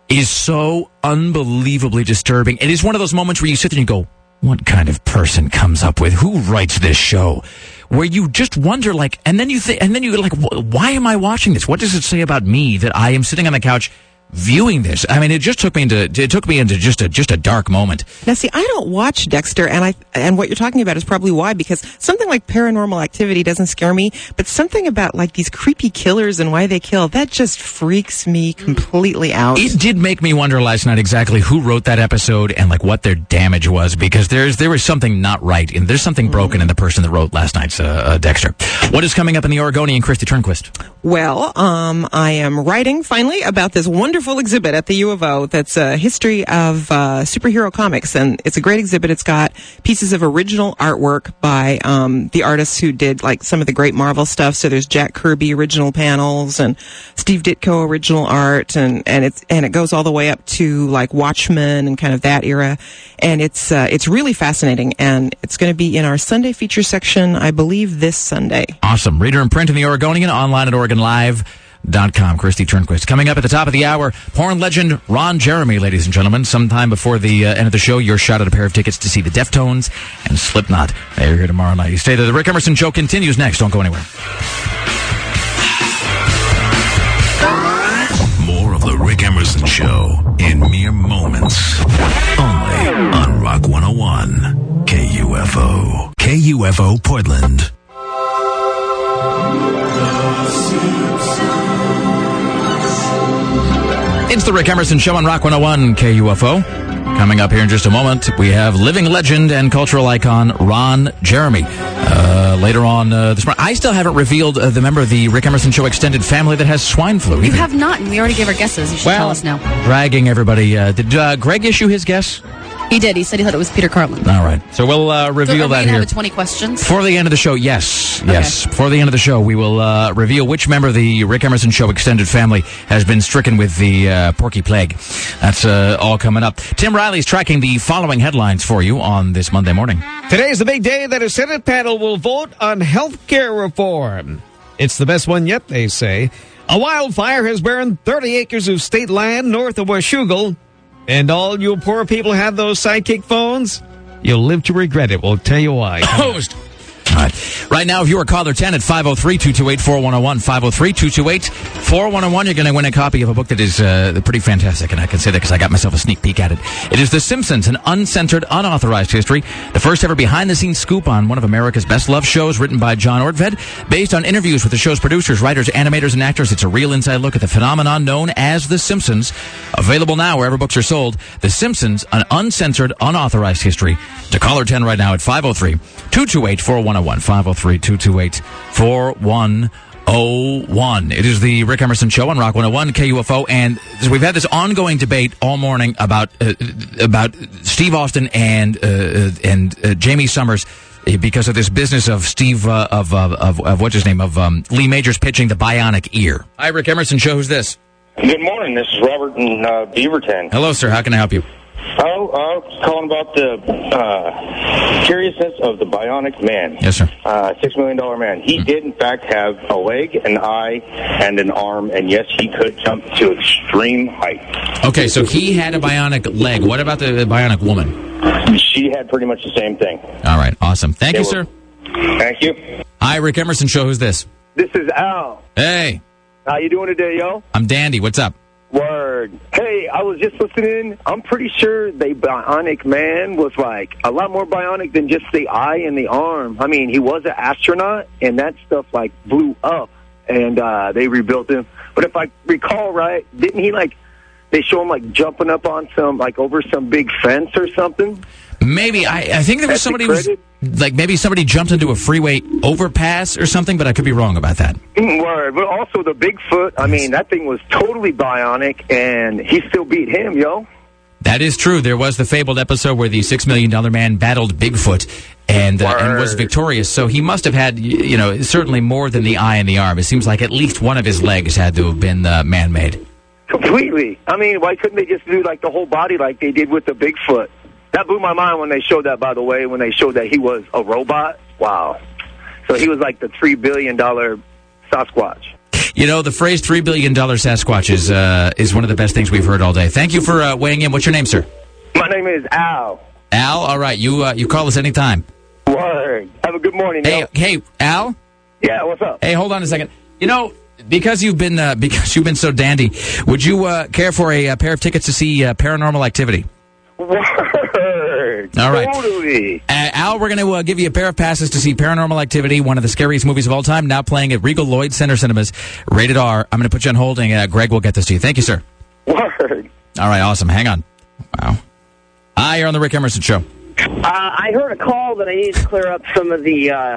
is so unbelievably disturbing. It is one of those moments where you sit there and you go, "What kind of person comes up with who writes this show?" Where you just wonder, like, and then you think, and then you're like, "Why am I watching this? What does it say about me that I am sitting on the couch?" Viewing this, I mean, it just took me into it took me into just a just a dark moment. Now, see, I don't watch Dexter, and I and what you're talking about is probably why because something like Paranormal Activity doesn't scare me, but something about like these creepy killers and why they kill that just freaks me completely out. It did make me wonder last night exactly who wrote that episode and like what their damage was because there's there was something not right and there's something broken in the person that wrote last night's uh, uh, Dexter. What is coming up in the Oregonian, Kristi Turnquist? Well, um, I am writing finally about this wonderful exhibit at the U of O that's a history of uh, superhero comics, and it's a great exhibit. It's got pieces of original artwork by um, the artists who did like some of the great Marvel stuff. So there's Jack Kirby original panels and Steve Ditko original art, and and it's and it goes all the way up to like Watchmen and kind of that era, and it's uh, it's really fascinating, and it's going to be in our Sunday feature section, I believe, this Sunday. Awesome. Reader and print in the Oregonian, online at OregonLive.com. Kristi Turnquist. Coming up at the top of the hour, porn legend Ron Jeremy, ladies and gentlemen. Sometime before the uh, end of the show, your shot at a pair of tickets to see the Deftones and Slipknot. They're here tomorrow night. You stay there. The Rick Emerson Show continues next. Don't go anywhere. More of the Rick Emerson Show in mere moments. Only on Rock 101 KUFO. KUFO Portland. It's the Rick Emerson Show on Rock 101 KUFO. Coming up here in just a moment, we have living legend and cultural icon Ron Jeremy. Uh, later on uh, this morning, I still haven't revealed uh, the member of the Rick Emerson Show extended family that has swine flu. You have not, and we already gave our guesses. You should Well, tell us now. Dragging everybody. Uh, did uh, Greg issue his guess? He did. He said he thought it was Peter Carlin. All right. So we'll uh, reveal are we that gonna here. have a 20 questions? Before the end of the show, yes, yes. Before the end of the show, we will uh, reveal which member of the Rick Emerson Show extended family has been stricken with the uh, Porky Plague. That's uh, all coming up. Tim Riley's tracking the following headlines for you on this Monday morning. Today is the big day that a Senate panel will vote on health care reform. It's the best one yet, they say. A wildfire has burned 30 acres of state land north of Washougal. And all you poor people have those sidekick phones? You'll live to regret it. We'll tell you why. Right. Right now, if you are caller 10 at 503 228 4101, 503 228 4101, you're going to win a copy of a book that is uh, pretty fantastic. And I can say that because I got myself a sneak peek at it. It is The Simpsons, an uncensored, unauthorized history. The first ever behind the scenes scoop on one of America's best loved shows, written by John Ortved. Based on interviews with the show's producers, writers, animators, and actors, it's a real inside look at the phenomenon known as The Simpsons. Available now wherever books are sold. The Simpsons, an uncensored, unauthorized history. To caller 10 right now at 503 228 4101. 503 228 4101. It is the Rick Emerson Show on Rock 101 KUFO. And we've had this ongoing debate all morning about uh, about Steve Austin and uh, uh, and uh, Jaime Sommers uh, because of this business of Steve uh, of, of of of what's his name of um, Lee Majors pitching the bionic ear. Hi, Rick Emerson Show. Who's this? Good morning. This is Robert in uh, Beaverton. Hello, sir. How can I help you? Oh, uh, calling about the uh, curiousness of the bionic man. Yes, sir. Uh, Six million dollar man. He did, in fact, have a leg, an eye, and an arm, and yes, he could jump to extreme height. Okay, so he had a bionic leg. What about the bionic woman? She had pretty much the same thing. All right, awesome. Thank They you, were- sir. Thank you. Hi, Rick Emerson Show. Who's this? This is Al. Hey, How you doing today, yo? I'm Dandy. What's up? Word. Hey, I was just listening. I'm pretty sure the Bionic Man was like a lot more bionic than just the eye and the arm. I mean, he was an astronaut, and that stuff like blew up, and uh, they rebuilt him. But if I recall right, didn't he like they show him like jumping up on some like over some big fence or something? Maybe I, I think there was somebody who was like maybe somebody jumped into a freeway overpass or something, but I could be wrong about that. Mm, Word. But also the Bigfoot. I mean, that thing was totally bionic, and he still beat him, yo. That is true. There was the fabled episode where the six million dollar man battled Bigfoot and uh, and was victorious. So he must have had you know certainly more than the eye and the arm. It seems like at least one of his legs had to have been uh, man made. Completely. I mean, why couldn't they just do like the whole body like they did with the Bigfoot? That blew my mind when they showed that. By the way, when they showed that he was a robot. Wow. So he was like the three billion dollar Sasquatch. You know, the phrase three billion dollar Sasquatch is uh, is one of the best things we've heard all day. Thank you for uh, weighing in. What's your name, sir? My name is Al. Al. All right, you uh, you call us anytime. Word. Have a good morning. Hey, yo. hey, Al. Yeah. What's up? Hey, hold on a second. You know, because you've been uh, because you've been so dandy, would you uh, care for a, uh pair of tickets to see uh, Paranormal Activity? All right. Totally. Uh, Al, we're going to uh, give you a pair of passes to see Paranormal Activity, one of the scariest movies of all time, now playing at Regal Lloyd Center Cinemas, rated R. I'm going to put you on holding. Uh, Greg will get this to you. Thank you, sir. Word. All right, awesome. Hang on. Wow. Hi, you're on the Rick Emerson Show. Uh, I heard a call that I needed to clear up some of the uh,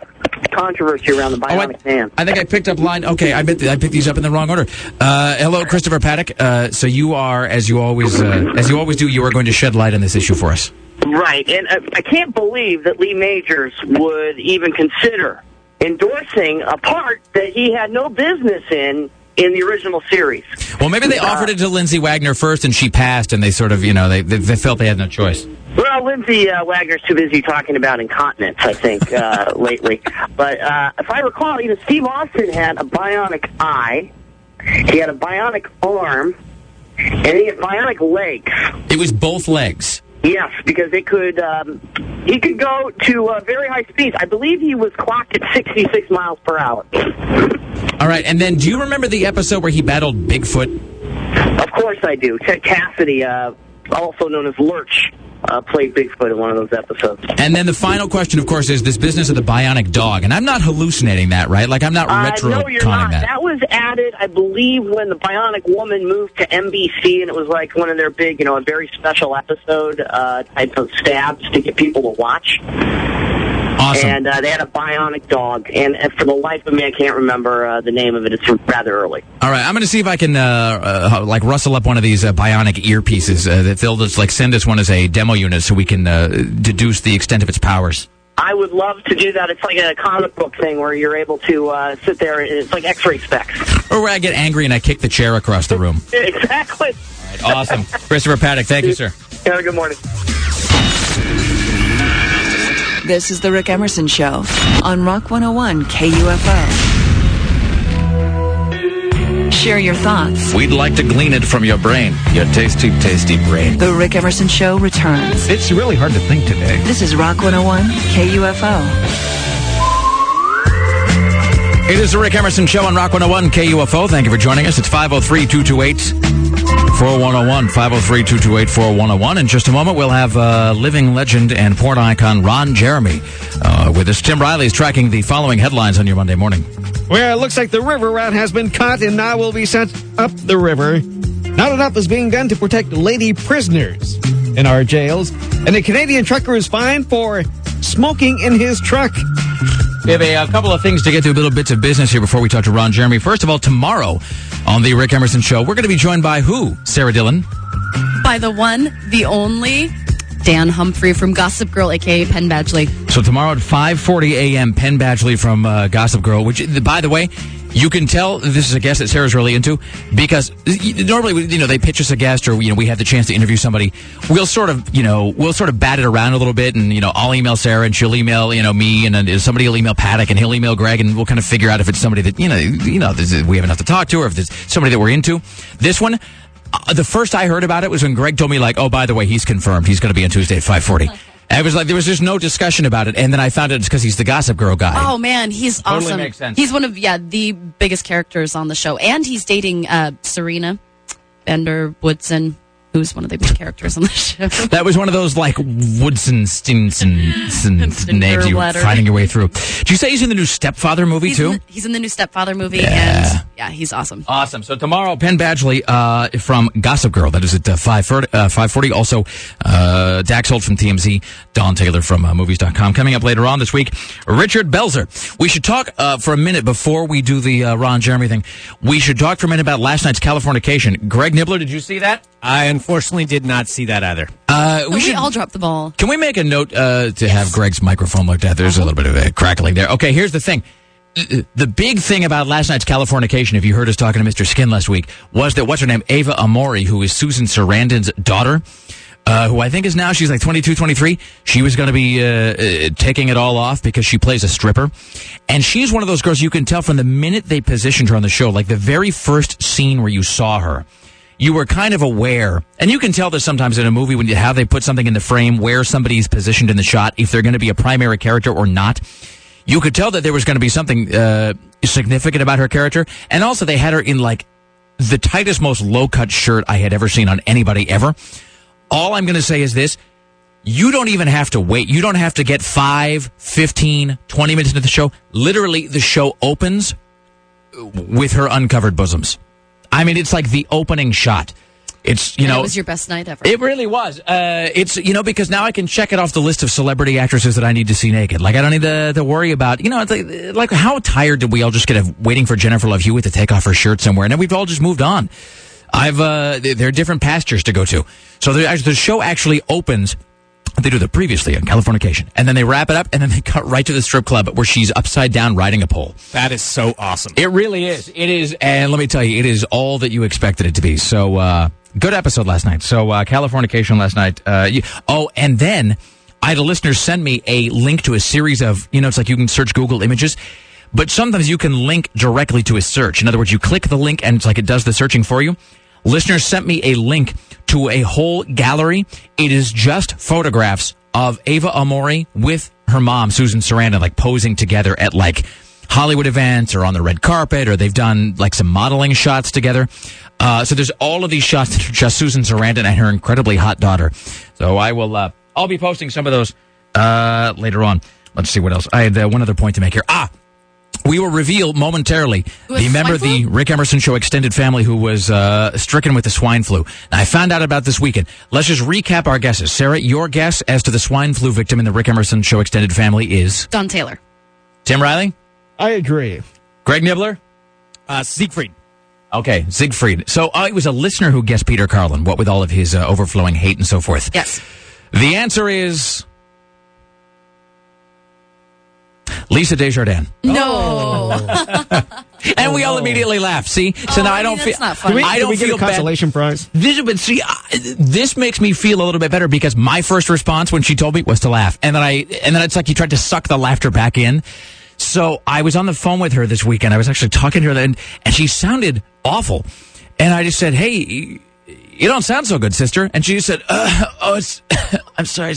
controversy around the bionic man. I think I picked up line. Okay, I bet I picked these up in the wrong order. Uh, hello, Christopher Paddock. Uh, so you are, as you always, uh, as you always do, you are going to shed light on this issue for us. Right, and uh, I can't believe that Lee Majors would even consider endorsing a part that he had no business in in the original series. Well, maybe they offered it to Lindsay Wagner first, and she passed, and they sort of, you know, they they, they felt they had no choice. Well, Lindsay uh, Wagner's too busy talking about incontinence, I think, uh, lately. But uh, if I recall, you know, Steve Austin had a bionic eye, he had a bionic arm, and he had bionic legs. It was both legs. Yes, because it could. Um, he could go to uh, very high speeds. I believe he was clocked at 66 miles per hour. All right, and then do you remember the episode where he battled Bigfoot? Of course, I do. Ted Cassidy, uh, also known as Lurch, uh, played Bigfoot in one of those episodes. And then the final question, of course, is this business of the bionic dog, and I'm not hallucinating that, right? Like I'm not Uh, retro no, you're not. that. was added, I believe, when the Bionic Woman moved to NBC, and it was like one of their big, you know, a very special episode uh, type of stabs to get people to watch. Awesome. And uh, they had a bionic dog, and, and for the life of me, I can't remember uh, the name of it. It's rather early. All right, I'm going to see if I can uh, uh, like rustle up one of these uh, bionic earpieces uh, that they'll just like send us one as a demo unit so we can uh, deduce the extent of its powers. I would love to do that. It's like a comic book thing where you're able to uh, sit there. and It's like X-ray specs. Or where I get angry and I kick the chair across the room. exactly. Awesome, Christopher Paddock. Thank you, sir. Have a good morning. This is The Rick Emerson Show on Rock 101 KUFO. Share your thoughts. We'd like to glean it from your brain, your tasty, tasty brain. The Rick Emerson Show returns. It's really hard to think today. This is Rock 101 KUFO. It is the Rick Emerson Show on Rock 101 KUFO. Thank you for joining us. It's 503 228 4101. 503 228 4101. In just a moment, we'll have uh, living legend and porn icon Ron Jeremy uh, with us. Tim Riley is tracking the following headlines on your Monday morning. Well, it looks like the river rat has been caught and now will be sent up the river. Not enough is being done to protect lady prisoners in our jails. And a Canadian trucker is fined for smoking in his truck. We have a, a couple of things to get to, little bits of business here before we talk to Ron Jeremy. First of all, tomorrow on the Rick Emerson Show, we're going to be joined by who? Sarah Dillon. By the one, the only, Dan Humphrey from Gossip Girl, aka Penn Badgley. So tomorrow at 5:40 a.m., Penn Badgley from uh, Gossip Girl. Which, by the way, you can tell this is a guest that Sarah's really into because normally, you know, they pitch us a guest or you know we have the chance to interview somebody. We'll sort of, you know, we'll sort of bat it around a little bit, and you know, I'll email Sarah and she'll email you know me, and then somebody will email Paddock and he'll email Greg, and we'll kind of figure out if it's somebody that you know, you know, we have enough to talk to, or if there's somebody that we're into. This one. Uh, the first I heard about it was when Greg told me, like, oh, by the way, he's confirmed. He's going to be on Tuesday at 540. I was like, there was just no discussion about it, and then I found out it's because he's the Gossip Girl guy. Oh man, he's Totally awesome. makes sense. He's one of yeah the biggest characters on the show, and he's dating uh, Serena van der Woodsen, who's one of the big characters on the show. That was one of those like Woodson Stinson names you were letter. finding your way through. Did you say he's in the new Stepfather movie He's too? in, the, he's in the new Stepfather movie, Yeah. and yeah, he's awesome. Awesome. So tomorrow, Penn Badgley uh, from Gossip Girl. That is at uh, 540. Uh, 540. Also, uh, Dax Holt from TMZ, Don Taylor from uh, Movies.com. Coming up later on this week, Richard Belzer. We should talk uh, for a minute before we do the uh, Ron Jeremy thing. We should talk for a minute about last night's Californication. Greg Nibler, did you see that? I unfortunately did not see that either. Uh, we, should- all dropped the ball. Can we make a note uh, to have Greg's microphone looked at? There's a little bit of a crackling there. Okay, here's the thing. The big thing about last night's Californication, if you heard us talking to Mr. Skin last week, was that what's her name? Ava Amurri, who is Susan Sarandon's daughter, uh, who I think is now, she's like 22, 23. She was going to be uh, uh, taking it all off because she plays a stripper. And she's one of those girls you can tell from the minute they positioned her on the show, like the very first scene where you saw her you were kind of aware, and you can tell this sometimes in a movie when you, how they put something in the frame, where somebody's positioned in the shot, if they're going to be a primary character or not. You could tell that there was going to be something uh, significant about her character, and also they had her in like the tightest, most low cut shirt I had ever seen on anybody ever. All I'm going to say is this. You don't even have to wait. You don't have to get 5, 15, 20 minutes into the show. Literally, the show opens with her uncovered bosoms. I mean, it's like the opening shot. It's, you And know. it was your best night ever. It really was. Uh, it's you know because now I can check it off the list of celebrity actresses that I need to see naked. Like I don't need to, to worry about. You know, it's like, like how tired did we all just get of waiting for Jennifer Love Hewitt to take off her shirt somewhere, and then we've all just moved on. I've uh, there are different pastures to go to. So the, the show actually opens. They do the previously on Californication, and then they wrap it up, and then they cut right to the strip club where she's upside down riding a pole. That is so awesome. It really is. It is, and let me tell you, it is all that you expected it to be. So, uh, good episode last night. So, uh, Californication last night. Uh, you, oh, and then I had a listener send me a link to a series of, you know, it's like you can search Google images, but sometimes you can link directly to a search. In other words, you click the link and it's like it does the searching for you. Listener sent me a link to a whole gallery. It is just photographs of Ava Amurri with her mom, Susan Sarandon, like posing together at like Hollywood events or on the red carpet, or they've done like some modeling shots together. Uh, so there's all of these shots that are just Susan Sarandon and her incredibly hot daughter. So I will, uh, I'll be posting some of those uh, later on. Let's see what else. I had uh, one other point to make here. Ah, we will reveal momentarily the member of the Rick Emerson Show extended family who was uh, stricken with the swine flu. Now, I found out about this weekend. Let's just recap our guesses. Sarah, your guess as to the swine flu victim in the Rick Emerson Show extended family is Don Taylor. Tim Riley, I agree. Greg Nibler, Uh, Siegfried. Okay, Siegfried. So uh, it was a listener who guessed Peter Carlin, what with all of his uh, overflowing hate and so forth. Yes. The answer is Lisa Desjardins. No. And we all immediately laughed. See, so Oh, now I I don't feel. that's not funny. Do we, I do don't we get feel a bad. consolation prize? This, but see, I, this makes me feel a little bit better because my first response when she told me was to laugh, and then I, and then it's like you tried to suck the laughter back in. So I was on the phone with her this weekend. I was actually talking to her, and, and she sounded awful. And I just said, "Hey, you don't sound so good, sister." And she said, uh, "Oh, I'm sorry,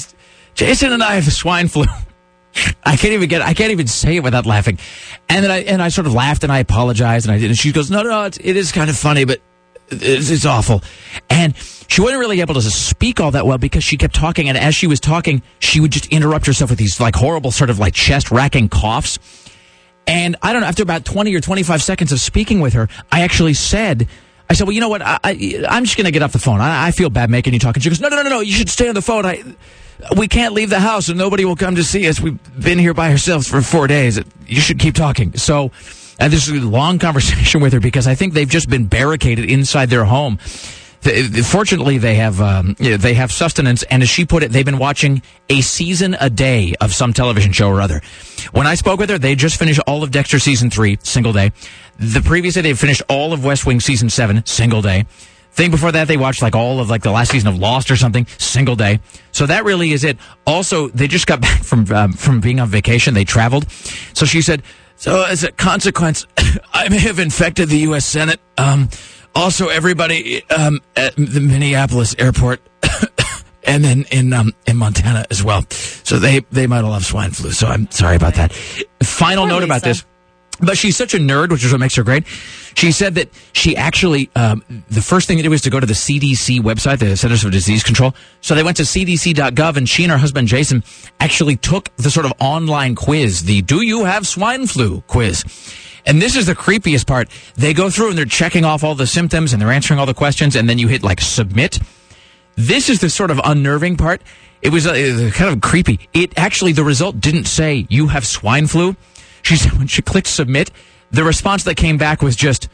Jason and I have swine flu." I can't even get. I can't even say it without laughing. And then I and I sort of laughed and I apologized and I did. And she goes, "No, no, it's, it is kind of funny, but it's, it's awful." And she wasn't really able to speak all that well because she kept talking. And as she was talking, she would just interrupt herself with these like horrible sort of like chest racking coughs. And I don't know. After about twenty or twenty five seconds of speaking with her, I actually said. I said, well, you know what? I, I'm just going to get off the phone. I, I feel bad making you talk. And she goes, no, no, no, no. You should stay on the phone. I, we can't leave the house and nobody will come to see us. We've been here by ourselves for four days. You should keep talking. So, and this is a long conversation with her because I think they've just been barricaded inside their home. Fortunately, they have um, they have sustenance, and as she put it, they've been watching a season a day of some television show or other. When I spoke with her, they just finished all of Dexter season three, single day. The previous day, they finished all of West Wing season seven, single day. Thing before that, they watched like all of like the last season of Lost or something, single day. So that really is it. Also, they just got back from um, from being on vacation. They traveled, so she said. So as a consequence, I may have infected the U.S. Senate. Um, also, everybody um, at the Minneapolis airport and then in um, in Montana as well. So they they might all have swine flu. So I'm sorry about that. Final Poor note about this. But she's such a nerd, which is what makes her great. She said that she actually, um, the first thing to do was to go to the CDC website, the Centers for Disease Control. So they went to cdc.gov and she and her husband Jason actually took the sort of online quiz, the Do You Have Swine Flu quiz. And this is the creepiest part. They go through and they're checking off all the symptoms and they're answering all the questions and then you hit like submit. This is the sort of unnerving part. It was uh, it was kind of creepy. It actually, the result didn't say you have swine flu. She said when she clicked submit, the response that came back was just,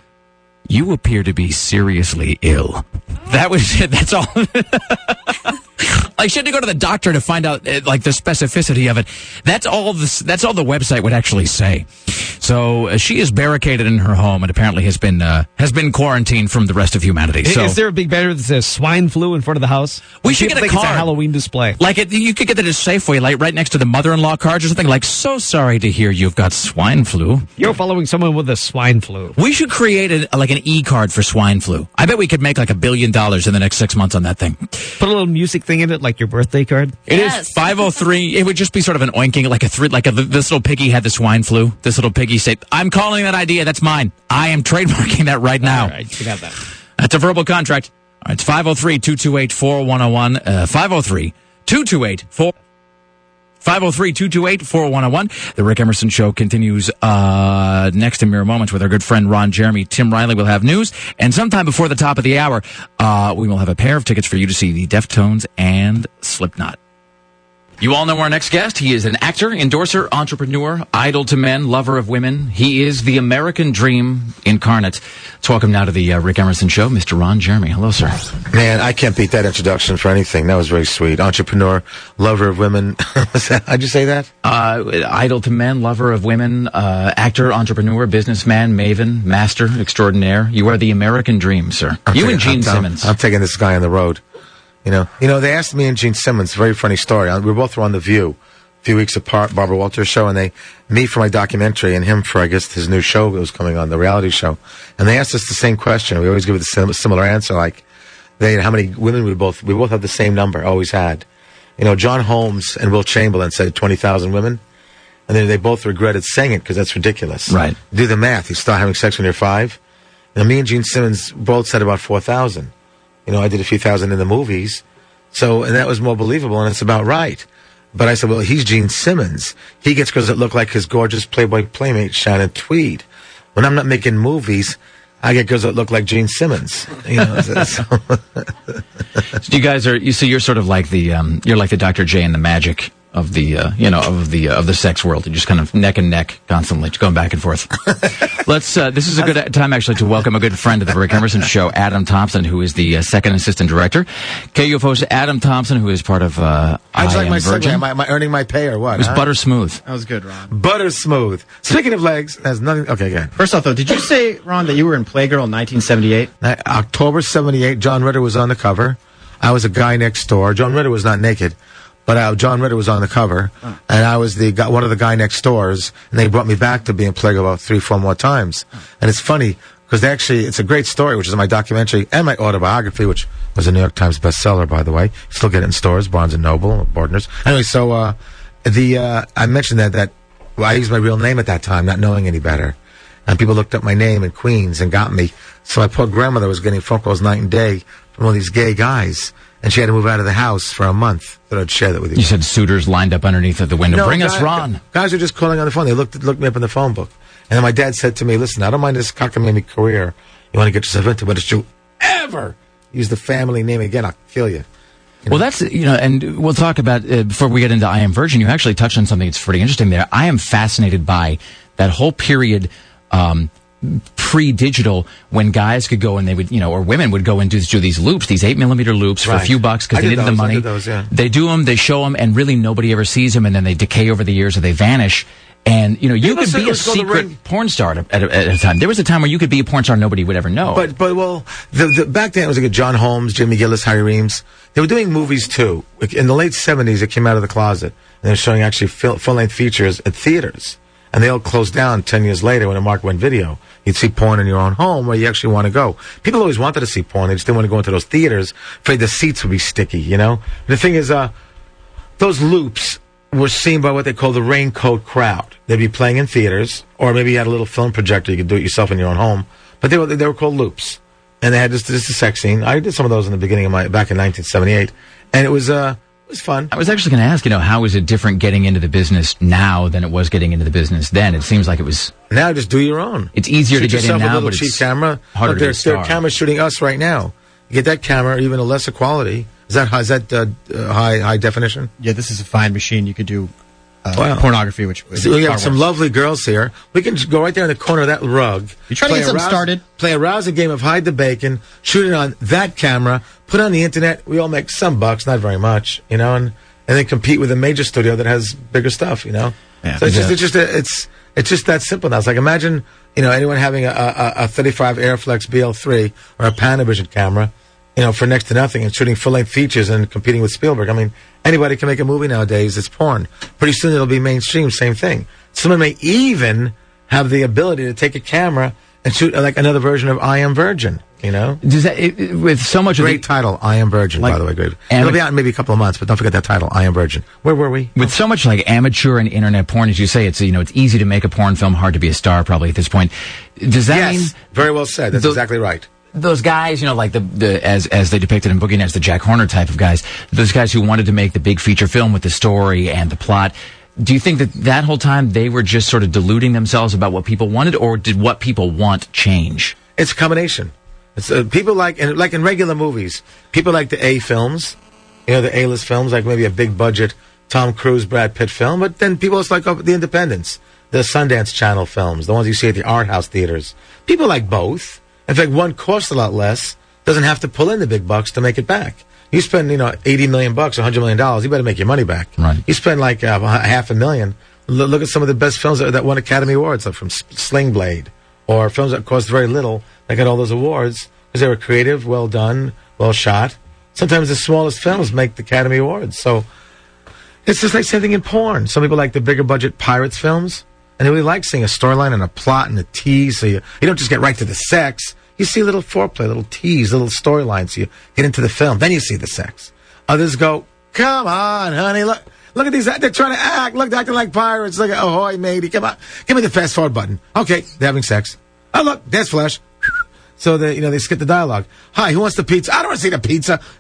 you appear to be seriously ill. That was it. That's all. like she had to go to the doctor to find out uh, like the specificity of it. That's all this. That's all the website would actually say. So uh, she is barricaded in her home and apparently has been uh, has been quarantined from the rest of humanity. So Is there a big banner that says swine flu in front of the house? We should get a It's a. Halloween display. Like it, you could get that at Safeway, like right next to the mother-in-law cards or something. Like, so sorry to hear you've got swine flu. You're following someone with a swine flu. We should create a, like an e-card for swine flu. I bet we could make like a billion dollars in the next six months on that thing. Put a little music thing in it, like your birthday card. It is 503. It would just be sort of an oinking, like a three, like a, this little piggy had the swine flu. This little piggy say, I'm calling that idea. That's mine. I am trademarking that right now. All right, you can have that. That's a verbal contract. All right, it's 503 228 4101. uh, 503 228 503 228 4101. The Rick Emerson Show continues uh, next in mere moments with our good friend Ron Jeremy. Tim Riley will have news. And sometime before the top of the hour, uh, we will have a pair of tickets for you to see the Deftones and Slipknot. You all know our next guest. He is an actor, endorser, entrepreneur, idol to men, lover of women. He is the American dream incarnate. Let's welcome now to the uh, Rick Emerson Show, Mr. Ron Jeremy. Hello, sir. Man, I can't beat that introduction for anything. That was very sweet. Entrepreneur, lover of women. That- How'd you say that? Uh, idol to men, lover of women, uh, actor, entrepreneur, businessman, maven, master, extraordinaire. You are the American dream, sir. I'm you taking- and Gene I'm- Simmons. I'm, taking this guy on the road. You know, you know. They asked me and Gene Simmons. Very funny story. Uh, we were both on the View, a few weeks apart. Barbara Walters show, and they me for my documentary, and him for I guess his new show that was coming on, the reality show. And they asked us the same question. We always give sim- similar answer, like they how many women we both we both have the same number, always had. You know, John Holmes and Wilt Chamberlain said twenty thousand women. And then they both regretted saying it because that's ridiculous. Right. Do the math. You start having sex when you're five. And me and Gene Simmons both said about 4,000. You know, I did a few thousand in the movies. So, and that was more believable, and it's about right. But I said, well, he's Gene Simmons. He gets girls that look like his gorgeous Playboy playmate, Shannon Tweed. When I'm not making movies, I get girls that look like Gene Simmons. You know, so- so- you guys are you see you're sort of like the um, you're like the Dr. J and the magic of the uh, you know of the uh, of the sex world. You're just kind of neck and neck constantly, just going back and forth. Let's. Uh, this is a good time actually to welcome a good friend of the Rick Emerson Show, Adam Thompson, who is the uh, second assistant director. KUFO's Adam Thompson, who is part of uh, How'd you I like my Am Virgin. segue? Am I, am I earning my pay or what? It was huh? butter smooth. That was good, Ron. Butter smooth. Speaking of legs, has nothing. Okay, good. First off, though, did you say, Ron, that you were in Playgirl in 1978? Uh, October 78, John Ritter was on the cover. I was a guy next door. John Ritter was not naked, but uh, John Ritter was on the cover. And I was the guy, one of the guy next doors. And they brought me back to being Plague about three, four more times. And it's funny because actually, it's a great story, which is my documentary and my autobiography, which was a New York Times bestseller, by the way. Still get it in stores, Barnes and Noble, Borders. Anyway, so uh, the uh, I mentioned that that well, I used my real name at that time, not knowing any better. And people looked up my name in Queens and got me. So my poor grandmother was getting phone calls night and day from all these gay guys. And she had to move out of the house for a month. Thought I'd share that with you. You said suitors lined up underneath at the window. No, Bring us Ron. Guys were just calling on the phone. They looked looked me up in the phone book. And then my dad said to me, listen, I don't mind this cockamamie career you want to get yourself into, but if you ever use the family name again, I'll kill you. Well, that's you know, and we'll talk about uh, before we get into I Am Virgin. You actually touched on something that's pretty interesting there. I am fascinated by that whole period. Um, pre-digital when guys could go and they would you know or women would go and do, do these loops these eight millimeter loops for a few bucks because they did needed the money those, yeah. they do them they show them and really nobody ever sees them and then they decay over the years or they vanish and you know you could be a was called the secret porn star at a, at, a, at a time there was a time where you could be a porn star nobody would ever know But but well, the, the, back then it was like John Holmes, Jamie Gillis, Harry Reams. They were doing movies too. In the late seventies, it came out of the closet and they were showing actually full length features at theaters. And they all closed down 10 years later when the market went video. You'd see porn in your own home where you actually want to go. People always wanted to see porn. They just didn't want to go into those theaters, afraid the seats would be sticky, you know? The thing is, uh, those loops were seen by what they call the raincoat crowd. They'd be playing in theaters, or maybe you had a little film projector, you could do it yourself in your own home. But they were, they were called loops. And they had just this, this sex scene. I did some of those in the beginning of my, back in 1978. And it was, uh, it was fun. I was actually going to ask, you know, how is it different getting into the business now than it was getting into the business then? It seems like it was. Now just do your own. It's easier Shoot to get in yourself now, a little but cheap it's camera. harder Look, to there's, be a there are star. cameras shooting us right now. You get that camera, even a lesser quality. Is that high, is that uh, uh, high high definition? Yeah, this is a fine machine. You could do uh, Wow. pornography, which So we have some worse. lovely girls here. We can just go right there in the corner of that rug. You trying to get something rouse- started? Play a rousing game of hide the bacon. Shoot it on that camera. Put it on the internet. We all make some bucks, not very much, you know, and and then compete with a major studio that has bigger stuff, you know. Yeah. so it's just it's just a, it's it's just that simple now. It's like imagine you know anyone having a, a, a 35 Arriflex BL3 or a Panavision camera, you know, for next to nothing and shooting full length features and competing with Spielberg. I mean, anybody can make a movie nowadays. It's porn. Pretty soon it'll be mainstream. Same thing. Someone may even have the ability to take a camera and shoot uh, like another version of I Am Virgin. You know, Does that it, it- with so much great the, title, I Am Virgin. by the way, great. and- It'll be out in maybe a couple of months, but don't forget that title, I Am Virgin. Where were we? with so much like amateur and internet porn, as you say, it's you know it's easy to make a porn film, hard to be a star, probably at this point. Does that yes, mean very well said. That's The- exactly right. Those guys, you know, like the, the as as they depicted in Boogie Nights, the Jack Horner type of guys, those guys who wanted to make the big feature film with the story and the plot. Do you think that that whole time they were just sort of deluding themselves about what people wanted, or did what people want change? It's a combination. It's uh, people like like in regular movies. People like the A films, you know, the A list films, like maybe a big budget Tom Cruise, Brad Pitt film. But then people also like uh, the independents, the Sundance Channel films, the ones you see at the art house theaters. People like both. In fact, one costs a lot less, doesn't have to pull in the big bucks to make it back. You spend, you know, eighty million bucks, hundred million dollars, you better make your money back. Right. You spend like uh, half a million. L- look at some of the best films that, that won Academy Awards, like from S- Sling Blade, or films that cost very little that got all those awards because they were creative, well done, well shot. Sometimes the smallest films make the Academy Awards. So it's just like same thing in porn. Some people like the bigger budget pirates films, and really like seeing a storyline and a plot and a tease. So you, you don't just get right to the sex. You see a little foreplay, little tease, little storylines. So you get into the film, then you see the sex. Others go, "Come on, honey, look." Look at these. They're trying to act. Look, they're acting like pirates. Look at, oh, ahoy, matey. Come on. Give me the fast forward button. Okay, they're having sex. Oh, look, there's Flash. So they, you know, they skip the dialogue. Hi, who wants the pizza? I don't want to see the pizza.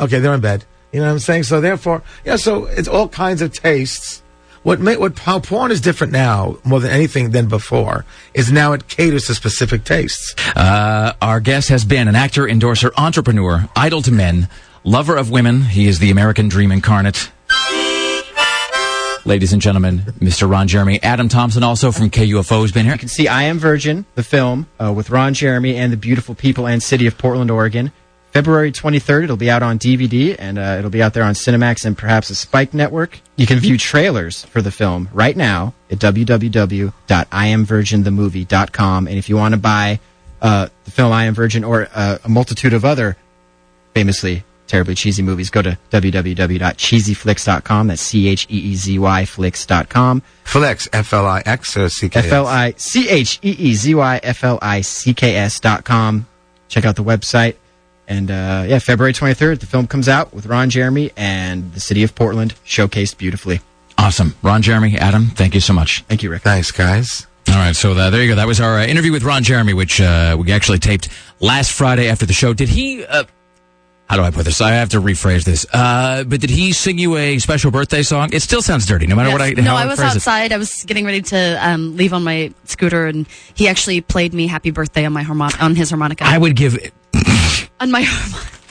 Okay, they're in bed. You know what I'm saying? So therefore, yeah. So it's all kinds of tastes. What ma- what how porn is different now more than anything than before is now it caters to specific tastes. Uh, our guest has been an actor, endorser, entrepreneur, idol to men, lover of women. He is the American dream incarnate. Ladies and gentlemen, Mr. Ron Jeremy, Adam Thompson, also from KUFO, has been here. You can see I Am Virgin, the film, uh, with Ron Jeremy and the beautiful people and city of Portland, Oregon. February 23rd, it'll be out on DVD, and uh, it'll be out there on Cinemax and perhaps a Spike network. You can view trailers for the film right now at www.iamvirginthemovie.com. And if you want to buy uh, the film I Am Virgin or uh, a multitude of other famously terribly cheesy movies, go to www.cheezyflix.com. That's C H E E Z Y flicks.com. Flix, F L I X or C K S? F L I C H E E Z Y F L I C K S dot com. Check out the website. And uh, yeah, February 23rd, the film comes out with Ron Jeremy and the city of Portland showcased beautifully. Awesome. Ron Jeremy, Adam, thank you so much. Thank you, Rick. Thanks, guys. All right, so uh, there you go. That was our uh, interview with Ron Jeremy, which uh, we actually taped last Friday after the show. Did he? Uh, how do I put this? I have to rephrase this. Uh, but did he sing you a special birthday song? It still sounds dirty, no matter what I. Yes. no, I was phrase it. outside. I was getting ready to um, leave on my scooter, and he actually played me "Happy Birthday" on my harmon- on his harmonica. I would give. On my harmonica.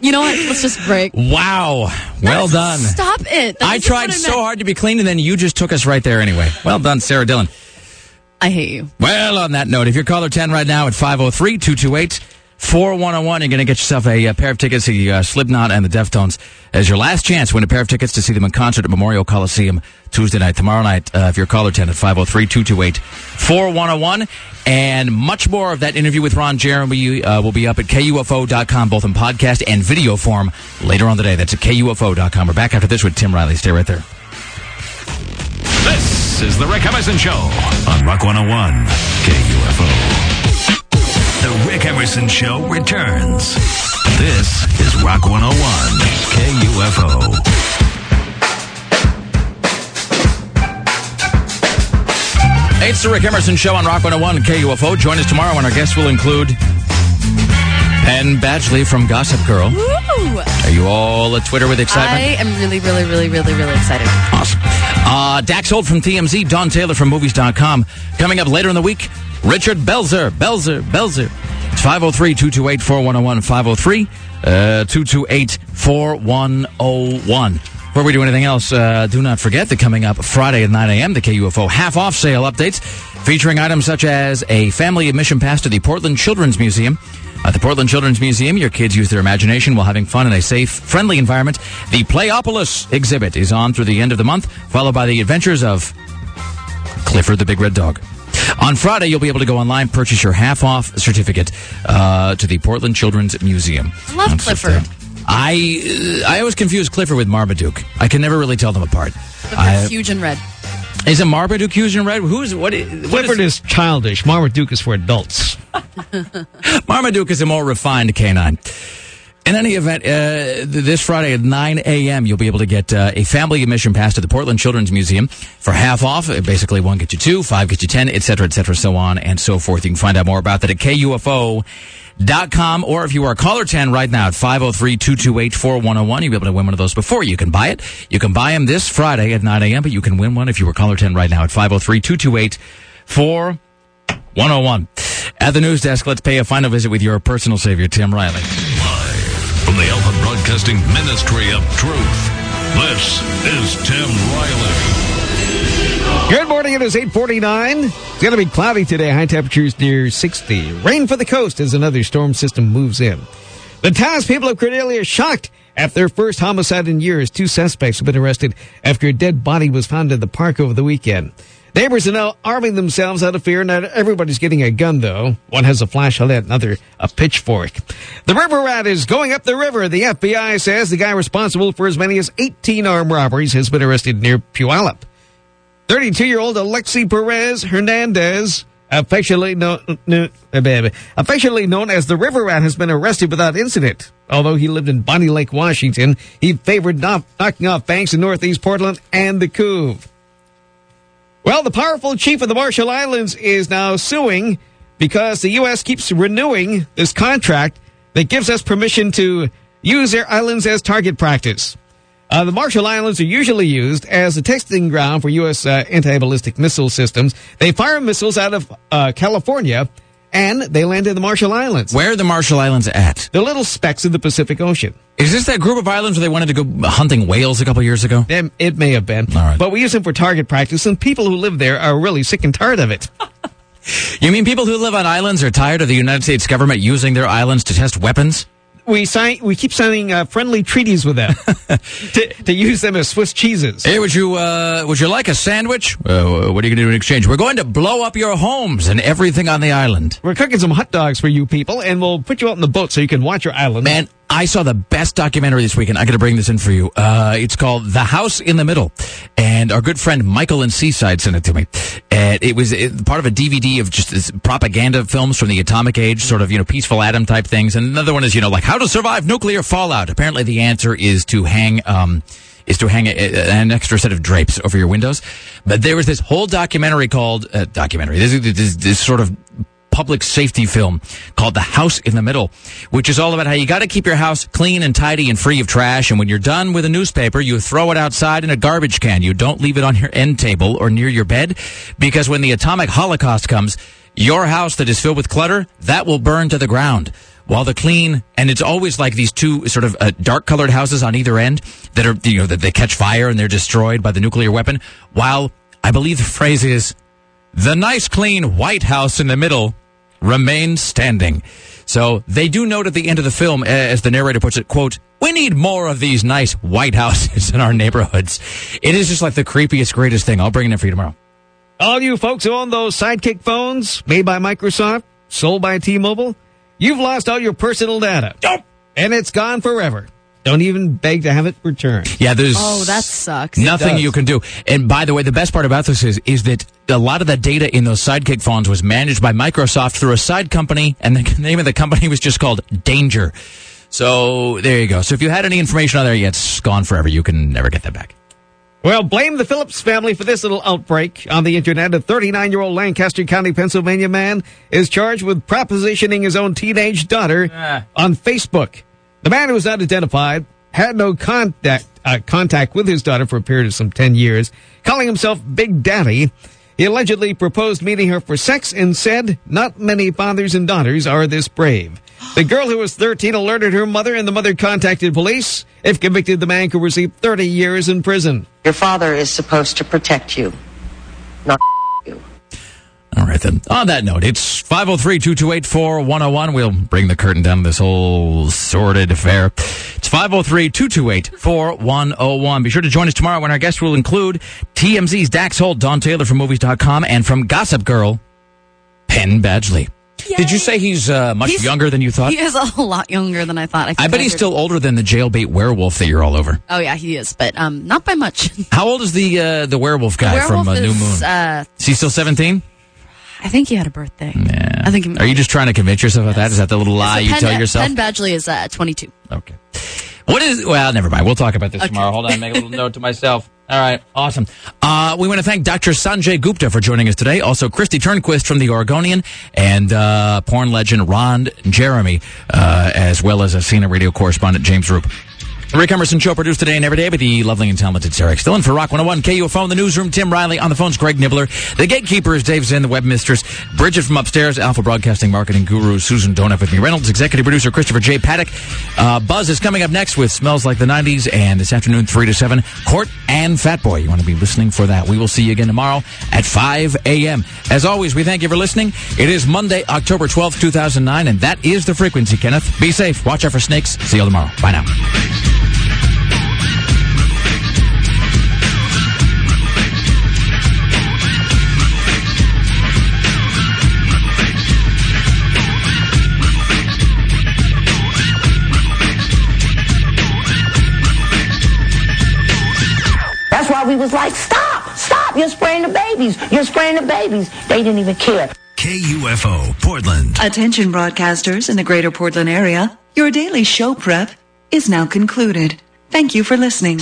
you know what? Let's just break. Wow. Well done. Stop it. That I tried so hard to be clean, and then you just took us right there anyway. Well done, Sarah Dillon. I hate you. Well, on that note, if you're caller 10 right now at 503 228 4101, you're going to get yourself a, uh pair of tickets to uh, Slipknot and the Deftones as your last chance win a pair of tickets to see them in concert at Memorial Coliseum Tuesday night. Tomorrow night, uh, if you're caller 10 at 503 228 4101. And much more of that interview with Ron Jeremy uh, will be up at KUFO.com, both in podcast and video form later on today. That's at KUFO.com. We're back after this with Tim Riley. Stay right there. This is the Rick Emerson Show on Rock 101 KUFO. The Rick Emerson Show returns. This is Rock 101 KUFO. It's the Rick Emerson Show on Rock 101 and KUFO. Join us tomorrow when our guests will include Penn Badgley from Gossip Girl. Woo! Are you all at Twitter with excitement? I am really, really, really, really, really excited. Awesome. Uh, Dax Holt from TMZ, Don Taylor from Movies.com. Coming up later in the week, Richard Belzer. Belzer, Belzer. It's 503 228 4101. 503 228 4101. Before we do anything else, uh, do not forget that coming up Friday at 9 a.m., the KUFO half off sale updates featuring items such as a family admission pass to the Portland Children's Museum. At the Portland Children's Museum, your kids use their imagination while having fun in a safe, friendly environment. The Playopolis exhibit is on through the end of the month, followed by the adventures of Clifford the Big Red Dog. On Friday, you'll be able to go online, purchase your half off certificate uh, to the Portland Children's Museum. I love Clifford. I uh, I always confuse Clifford with Marmaduke. I can never really tell them apart. Clifford's I- huge and red. Is it Marmaduke huge and red? Who's what? i- what Clifford is childish. Marmaduke is for adults. Marmaduke is a more refined canine. In any event, uh, this Friday at 9 a.m., you'll be able to get uh, a family admission pass to the Portland Children's Museum for half off. Basically, one gets you two, five gets you ten, et cetera, et cetera, so on and so forth. You can find out more about that at KUFO.com, or if you are caller 10 right now at 503-228-4101, you'll be able to win one of those before you can buy it. You can buy them this Friday at 9 a.m., but you can win one if you were caller 10 right now at 503-228-4101. At the news desk, let's pay a final visit with your personal savior, Tim Riley. From the Alpha Broadcasting Ministry of Truth, this is Tim Riley. Good morning. It is 849. It's going to be cloudy today. High temperatures near 60. Rain for the coast as another storm system moves in. The townspeople of Cornelia are shocked after their first homicide in years. Two suspects have been arrested after a dead body was found in the park over the weekend. Neighbors are now arming themselves out of fear. Not everybody's getting a gun, though. One has a flashlight, another a pitchfork. The river rat is going up the river. The FBI says the guy responsible for as many as 18 armed robberies has been arrested near Puyallup. 32-year-old Alexi Perez Hernandez, affectionately known, eh, affectionately known as the River Rat, has been arrested without incident. Although he lived in Bonney Lake, Washington, he favored knock, knocking off banks in northeast Portland and the Couve. Well, the powerful chief of the Marshall Islands is now suing because the U.S. keeps renewing this contract that gives us permission to use their islands as target practice. Uh, the Marshall Islands are usually used as a testing ground for U.S. Uh, anti-ballistic missile systems. They fire missiles out of uh, California, and they land in the Marshall Islands. Where are the Marshall Islands at? They're little specks in the Pacific Ocean. Is this that group of islands where they wanted to go hunting whales a couple years ago? Them- It may have been. Right. But we use them for target practice, and people who live there are really sick and tired of it. You mean people who live on islands are tired of the United States government using their islands to test weapons? We sign, we keep signing uh, friendly treaties with them to, to use them as Swiss cheeses. Hey, would you uh, would you like a sandwich? Uh, what are you going to do in exchange? We're going to blow up your homes and everything on the island. We're cooking some hot dogs for you people, and we'll put you out in the boat so you can watch your island. Man, I saw the best documentary this weekend. I got to bring this in for you. Uh, it's called The House in the Middle, and our good friend Michael in Seaside sent it to me. And it was it, part of a DVD of just propaganda films from the atomic age, sort of you know peaceful atom type things. And another one is you know like how to survive nuclear fallout. Apparently, the answer is to hang. Um, is to hang a, a- an extra set of drapes over your windows. But there was this whole documentary called uh, documentary. This is this, this sort of public safety film called The House in the Middle, which is all about how you got to keep your house clean and tidy and free of trash. And when you're done with a newspaper, you throw it outside in a garbage can. You don't leave it on your end table or near your bed because when the atomic holocaust comes, your house that is filled with clutter, that will burn to the ground. While the clean, and it's always like these two sort of uh, dark colored houses on either end that are, you know, that they catch fire and they're destroyed by the nuclear weapon. While I believe the phrase is, the nice clean White House in the middle remains standing. So they do note at the end of the film, as the narrator puts it, quote, we need more of these nice White Houses in our neighborhoods. It is just like the creepiest, greatest thing. I'll bring it in for you tomorrow. All you folks who own those Sidekick phones made by Microsoft, sold by T-Mobile, you've lost all your personal data. And it's gone forever. Don't even beg to have it returned. Yeah, there's Oh, that sucks. nothing you can do. And by the way, the best part about this is is that a lot of the data in those Sidekick phones was managed by Microsoft through a side company, and the name of the company was just called Danger. So there you go. So if you had any information on there, yeah, it's gone forever. You can never get that back. Well, blame the Phillips family for this little outbreak on the internet. A 39 year old Lancaster County, Pennsylvania man is charged with propositioning his own teenage daughter ah. on Facebook. The man who was not identified had no contact, uh, contact with his daughter for a period of some 10 years, calling himself Big Daddy. He allegedly proposed meeting her for sex and said, Not many fathers and daughters are this brave. The girl who was 13 alerted her mother, and the mother contacted police. If convicted, the man could receive 30 years in prison. Your father is supposed to protect you, not All right, then. On that note, it's 503 228 4101. We'll bring the curtain down to this whole sordid affair. It's 503 228 4101. Be sure to join us tomorrow when our guests will include TMZ's Dax Holt, Don Taylor from Movies.com, and from Gossip Girl, Penn Badgley. Did you say he's uh, much He's- younger than you thought? He is a lot younger than I thought. I think bet he's heard- still older than the jailbait werewolf that you're all over. Oh yeah, he is, but um, not by much. How old is the uh, the werewolf guy Werewolf from uh, New Moon? Uh, is he still 17? I think he had a birthday. Yeah. I think. He, Are you just trying to convince yourself of that? Is that the little lie you Penn, tell yourself? Penn Badgley is uh, 22. Okay. What is? Well, never mind. We'll talk about this tomorrow. Hold on, make a little note to myself. All right, awesome. Uh, we want to thank Dr. Sanjay Gupta for joining us today. Also, Kristi Turnquist from the Oregonian and uh, porn legend Ron Jeremy, uh, as well as a Cena radio correspondent James Roope. Rick Emerson show produced today and every day by the lovely and talented Sarah Stillen for Rock 101 KUFO in the newsroom. Tim Riley on the phones. Greg Nibler. The gatekeeper is Dave Zinn, the web mistress. Bridget from upstairs. Alpha Broadcasting Marketing Guru Susan Donut with me. Reynolds. Executive producer Christopher J. Paddock. Uh, Buzz is coming up next with Smells Like the 90s and this afternoon 3 to 7. Court and Fat Boy. You want to be listening for that. We will see you again tomorrow at 5 a.m. As always, we thank you for listening. It is Monday, October 12th, 2009, and that is the frequency, Kenneth. Be safe. Watch out for snakes. See you tomorrow. Bye now. That's why we was like, stop, stop, you're spraying the babies, you're spraying the babies. They didn't even care. KUFO, Portland. Attention broadcasters in the greater Portland area. Your daily show prep is now concluded. Thank you for listening.